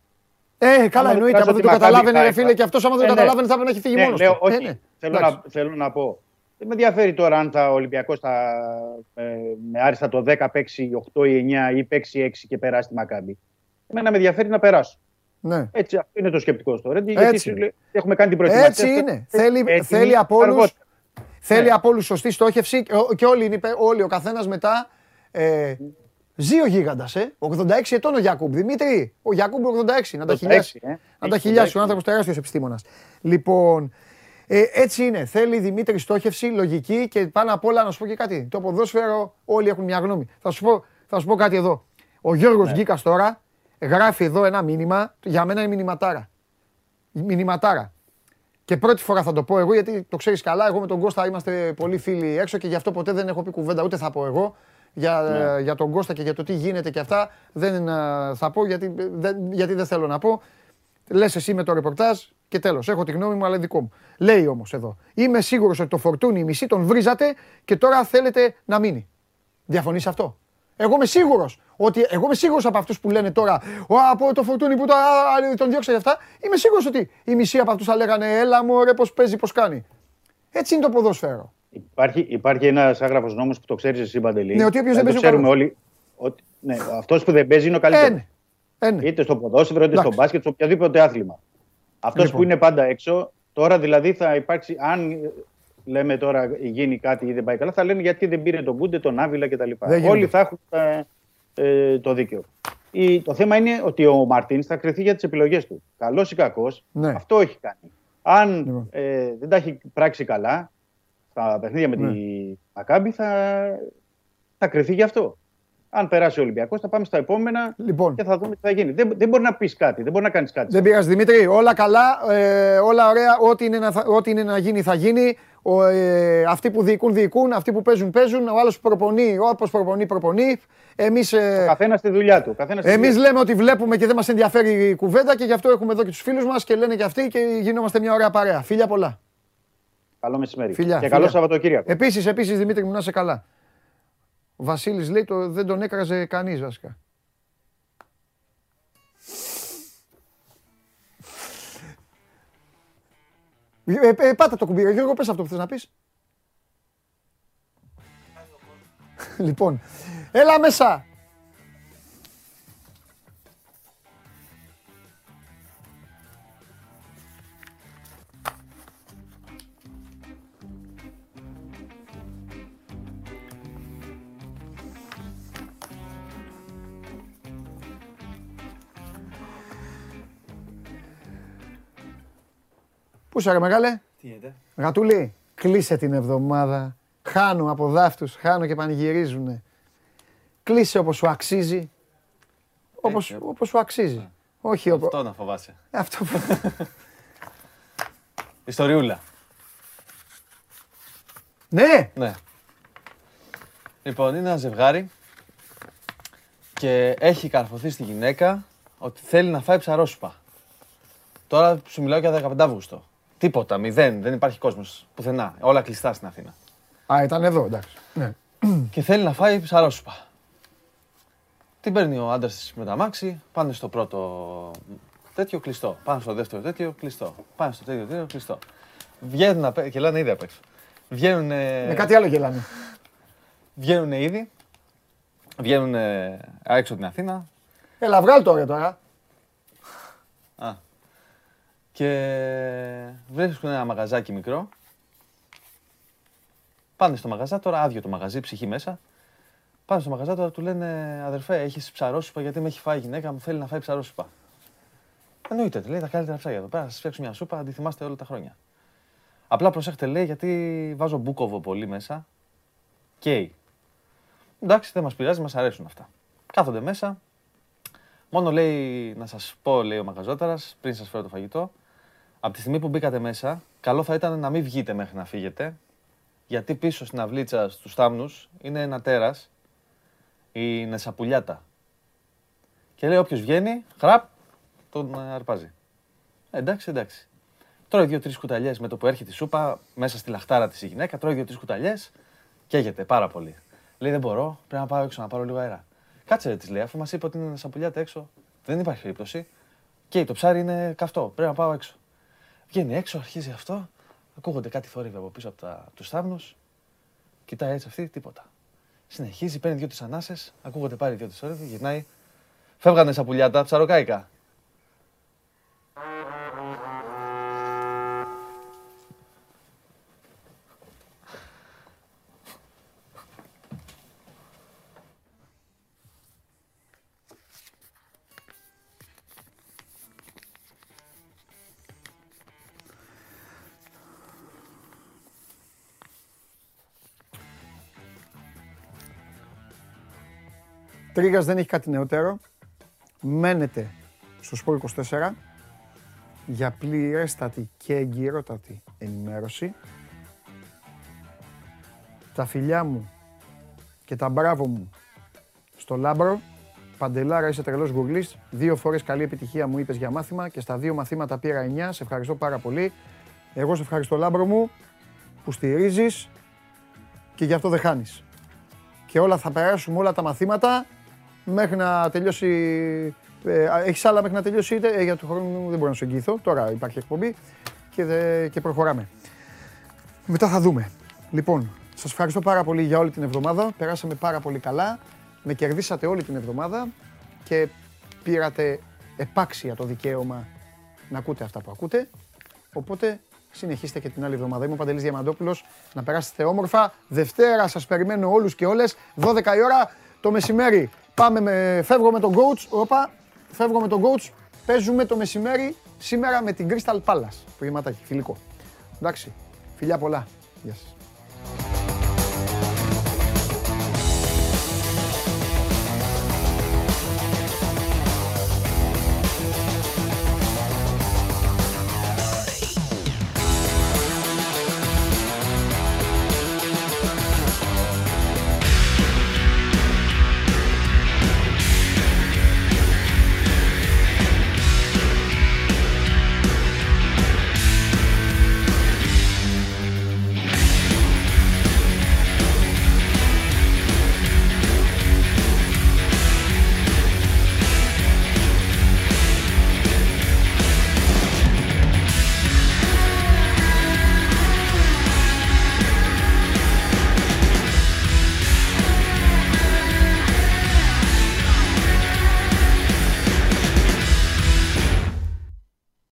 Ε, καλά, Άμα εννοείται. δεν Από δεν περάσω το τη Μακάμπη, καταλάβαινε, θα ρε φίλε, είπα. και αυτός άμα δεν Ε, το ναι. καταλάβαινε θα έπρεπε να έχει φύγει Ναι, μόνος λέω, του. όχι. Ε, ναι. Θέλω, Εντάξει. να, θέλω να πω. Δεν με ενδιαφέρει τώρα αν θα ο Ολυμπιακός θα ε, με άριστα το 10 παίξει 8 ή 9 ή παίξει 6 και περάσει τη Μακάμπη. Εμένα με ενδιαφέρει να περάσω. Ναι. Έτσι, αυτό είναι το σκεπτικό στο Ρέντι. Έτσι Γιατί σου είναι. λέει, έχουμε κάνει την προετοιμασία. Έτσι Έτοιμοι, είναι. Θέλει, έτοιμοι, θέλει από όλους, αργότερα. θέλει Ναι. από όλους σωστή στόχευση και, ο- και όλοι, είναι, υπε- όλοι ο καθένας μετά ε, ζει ο γίγαντας, ε. 86 ετών ο Γιακούμπ. Δημήτρη, ο Γιακούμπ 86, να τα 86, χιλιάσει. ε. Να τα Έχει χιλιάσει, 86. ο άνθρωπος τεράστιος επιστήμονας. Λοιπόν, ε, έτσι είναι. Θέλει Δημήτρη στόχευση, λογική και πάνω απ' όλα να σου πω και κάτι. Το ποδόσφαιρο όλοι έχουν μια γνώμη. Θα σου πω, θα σου πω κάτι εδώ. Ο Γιώργος Ναι. Γκίκας τώρα γράφει εδώ ένα μήνυμα, για μένα είναι μηνυματάρα. Μηνυματάρα. Και πρώτη φορά θα το πω εγώ, γιατί το ξέρεις καλά. Εγώ με τον Κώστα είμαστε πολύ φίλοι έξω και γι' αυτό ποτέ δεν έχω πει κουβέντα, ούτε θα πω εγώ. Για, Ναι. για τον Κώστα και για το τι γίνεται και αυτά δεν ε, θα πω γιατί δεν, γιατί δεν θέλω να πω. Λες εσύ με το ρεπορτάζ και τέλος. Έχω τη γνώμη μου, αλλά είναι δικό μου. Λέει όμως εδώ. Είμαι σίγουρος ότι το φορτούνι η μισή τον βρίζατε και τώρα θέλετε να μείνει. Διαφωνείς αυτό; Εγώ είμαι σίγουρος ότι. Εγώ είμαι σίγουρος από αυτούς που λένε τώρα «Ω, από το φορτούνι που το, α, α, τον διώξα για αυτά. Είμαι σίγουρος ότι η μισή από αυτούς θα λέγανε Έλα μου, ρε, πώς παίζει, πώς κάνει. Έτσι είναι το ποδόσφαιρο. Υπάρχει, υπάρχει ένας άγραφος νόμος που το ξέρεις εσύ, Παντελή. Ναι, ότι όποιος δεν το παίζει ο ξέρουμε καλός. όλοι. Ότι, ναι, αυτός που δεν παίζει είναι ο καλύτερος. Ε, ναι. Ε, ναι. Είτε στο ποδόσφαιρο, είτε στο Εντάξει. μπάσκετ, σε οποιοδήποτε άθλημα. Αυτός Λοιπόν. που είναι πάντα έξω, τώρα δηλαδή θα υπάρξει. Αν ε, λέμε τώρα γίνει κάτι ή δεν πάει καλά, θα λένε γιατί δεν πήρε τον Κούντε, τον Άβυλα κτλ. Δεν γίνεται. Όλοι θα έχουν ε, ε, το δίκαιο. Η, το θέμα είναι ότι ο Μαρτίνς θα κρυθεί για τις επιλογές του. Καλός ή κακός, Ναι. αυτό έχει κάνει. Αν Λοιπόν. ε, δεν τα έχει πράξει καλά στα παιχνίδια με Ναι. τη Μακάμπη, θα, θα κρυθεί γι' αυτό. Αν περάσει ο Ολυμπιακός, θα πάμε στα επόμενα Λοιπόν. και θα δούμε τι θα γίνει. Δεν, δεν μπορεί να πεις κάτι, δεν μπορεί να κάνεις κάτι. Δεν πειράζει Δημήτρη, όλα καλά, ε, όλα ωραία, ό,τι είναι, να, θα- ό,τι είναι να γίνει θα γίνει. Ο, ε, αυτοί που διοικούν, διοικούν, αυτοί που παίζουν, παίζουν. Ο άλλος προπονεί, όπως προπονεί, προπονεί. Εμείς, ε, Καθένας στη δουλειά του. Καθένας στη εμείς δουλειά του. λέμε ότι βλέπουμε και δεν μας ενδιαφέρει η κουβέντα και γι' αυτό έχουμε εδώ και τους φίλους μας και λένε και αυτοί και γινόμαστε μια ωραία παρέα. Φίλια πολλά. Καλό μεσημέρι. Φιλιά, και φιλιά. καλό Σαββατοκύριακο. Επίσης, επίσης Δημήτρη μου να είσαι καλά. Ο Βασίλης λέει το, δεν τον έκραζε κανείς βασικά. Ε, ε, πάτα το κουμπί, ρε Γιώργο, πες αυτό που θες να πεις. λοιπόν, έλα μέσα. Πού είσαι ρε μεγάλε; Τι γίνεται; Γατούλη, κλείσε την εβδομάδα. Χάνω από δάφτους, χάνω και πανηγυρίζουνε. Κλείσε όπως σου αξίζει. Όπως, Έτσι, όπως σου αξίζει. Όχι όπως... Αυτό να φοβάσαι. Αυτό που... Ιστοριούλα. ναι! Ναι. Λοιπόν, είναι ένα ζευγάρι και έχει καρφωθεί στη γυναίκα ότι θέλει να φάει ψαρόσουπα. Τώρα σου μιλάω για 15 Αύγουστο. Τίποτα, μηδέν, δεν υπάρχει κόσμος πουθενά. Όλα κλειστά στην Αθήνα. Α, ήταν εδώ, εντάξει. Ναι. και θέλει να φάει ψαρόσουπα. Την παίρνει ο άντρας της με το αμάξι, πάνε στο πρώτο τέτοιο κλειστό. Πάνε στο δεύτερο τέτοιο κλειστό. Πάνε στο τέτοιο τέτοιο κλειστό. Βγαίνουν απ' έξω, γελάνε ήδη απ' έξω. Βγαίνουν. Με κάτι άλλο γελάνε. Βγαίνουν ήδη. Βγαίνουν έξω την Αθήνα. Έλα, βγάλ το ρε τώρα. Α. Και βρίσκουν ένα μαγαζάκι μικρό. Πάνε στο μαγαζά, τώρα άδειο το μαγαζί, ψυχή μέσα. Πάνε στο μαγαζά, τώρα του λένε αδερφέ, έχεις ψαρόσουπα γιατί με έχει φάει η γυναίκα μου, θέλει να φάει ψαρόσουπα. Εννοείται, λέει τα καλύτερα ψάρια εδώ πέρα. Θα σας φτιάξω μια σούπα, τη θυμάστε όλα τα χρόνια. Απλά προσέχετε, λέει, γιατί βάζω μπούκοβο πολύ μέσα. Καίει. Εντάξει, δεν μας πειράζει, μας αρέσουν αυτά. Κάθονται μέσα. Μόνο λέει να σας πω, λέει ο μαγαζόταρας, πριν σας φέρω το φαγητό, Από τη στιγμή που μπήκατε μέσα, καλό θα ήταν να μην βγείτε μέχρι να φύγετε, γιατί πίσω στην αυλίτσα στους θάμνους είναι ένα τέρας, η Νεσαπουλιάτα. Και λέει όποιος βγαίνει, χραπ, τον ε, αρπάζει. Ε, εντάξει, εντάξει. Τρώει δύο-τρεις κουταλιές με το που έρχεται η σούπα, μέσα στη λαχτάρα της η γυναίκα, τρώει δύο-τρεις κουταλιές, καίγεται πάρα πολύ. Λέει δεν μπορώ, πρέπει να πάω έξω να πάρω λίγο αέρα. Κάτσε της λέει, αφού μας είπε ότι είναι σαπουλιάτα έξω, δεν υπάρχει περίπτωση. Και το ψάρι είναι καυτό, πρέπει να πάω έξω. Βγαίνει έξω, αρχίζει αυτό, ακούγονται κάτι θόρυβοι από πίσω από, τα, τους θάμνους. Κοιτάει έτσι αυτή, τίποτα. Συνεχίζει, παίρνει δύο-τρει ανάσες, ακούγονται πάλι δύο-τρει θόρυβοι, γυρνάει. Φεύγανε σαπουλιάτα, ψαροκάικα. Τρίγκας δεν έχει κάτι νεότερο. Μένετε στο Σπορ 24 για πληρέστατη και εγκυρότατη ενημέρωση. Τα φιλιά μου και τα μπράβο μου στο Λάμπρο. Παντελάρα, είσαι τρελός γουρλής. Δύο φορές καλή επιτυχία μου είπες για μάθημα και στα δύο μαθήματα πήρα 9. Σε ευχαριστώ πάρα πολύ. Εγώ σε ευχαριστώ Λάμπρο μου που στηρίζεις και γι' αυτό δεν χάνεις. Και όλα θα περάσουμε όλα τα μαθήματα μέχρι να τελειώσει. Ε, έχεις άλλα μέχρι να τελειώσει είτε, ε, για το χρόνο δεν μπορώ να σου εγγυηθώ. Τώρα υπάρχει εκπομπή και, δε, και προχωράμε. Μετά θα δούμε. Λοιπόν, σας ευχαριστώ πάρα πολύ για όλη την εβδομάδα. Περάσαμε πάρα πολύ καλά. Με κερδίσατε όλη την εβδομάδα και πήρατε επάξια το δικαίωμα να ακούτε αυτά που ακούτε. Οπότε συνεχίστε και την άλλη εβδομάδα. Είμαι ο Παντελής Διαμαντόπουλος. Να περάσετε όμορφα. Δευτέρα σας περιμένω όλους και όλες. 12 η ώρα το μεσημέρι. Πάμε με, φεύγω με τον coach. Όπα, φεύγω με τον coach. Παίζουμε το μεσημέρι σήμερα με την Crystal Palace. Προγευματάκι, φιλικό. Εντάξει, φιλιά πολλά. Γεια σας.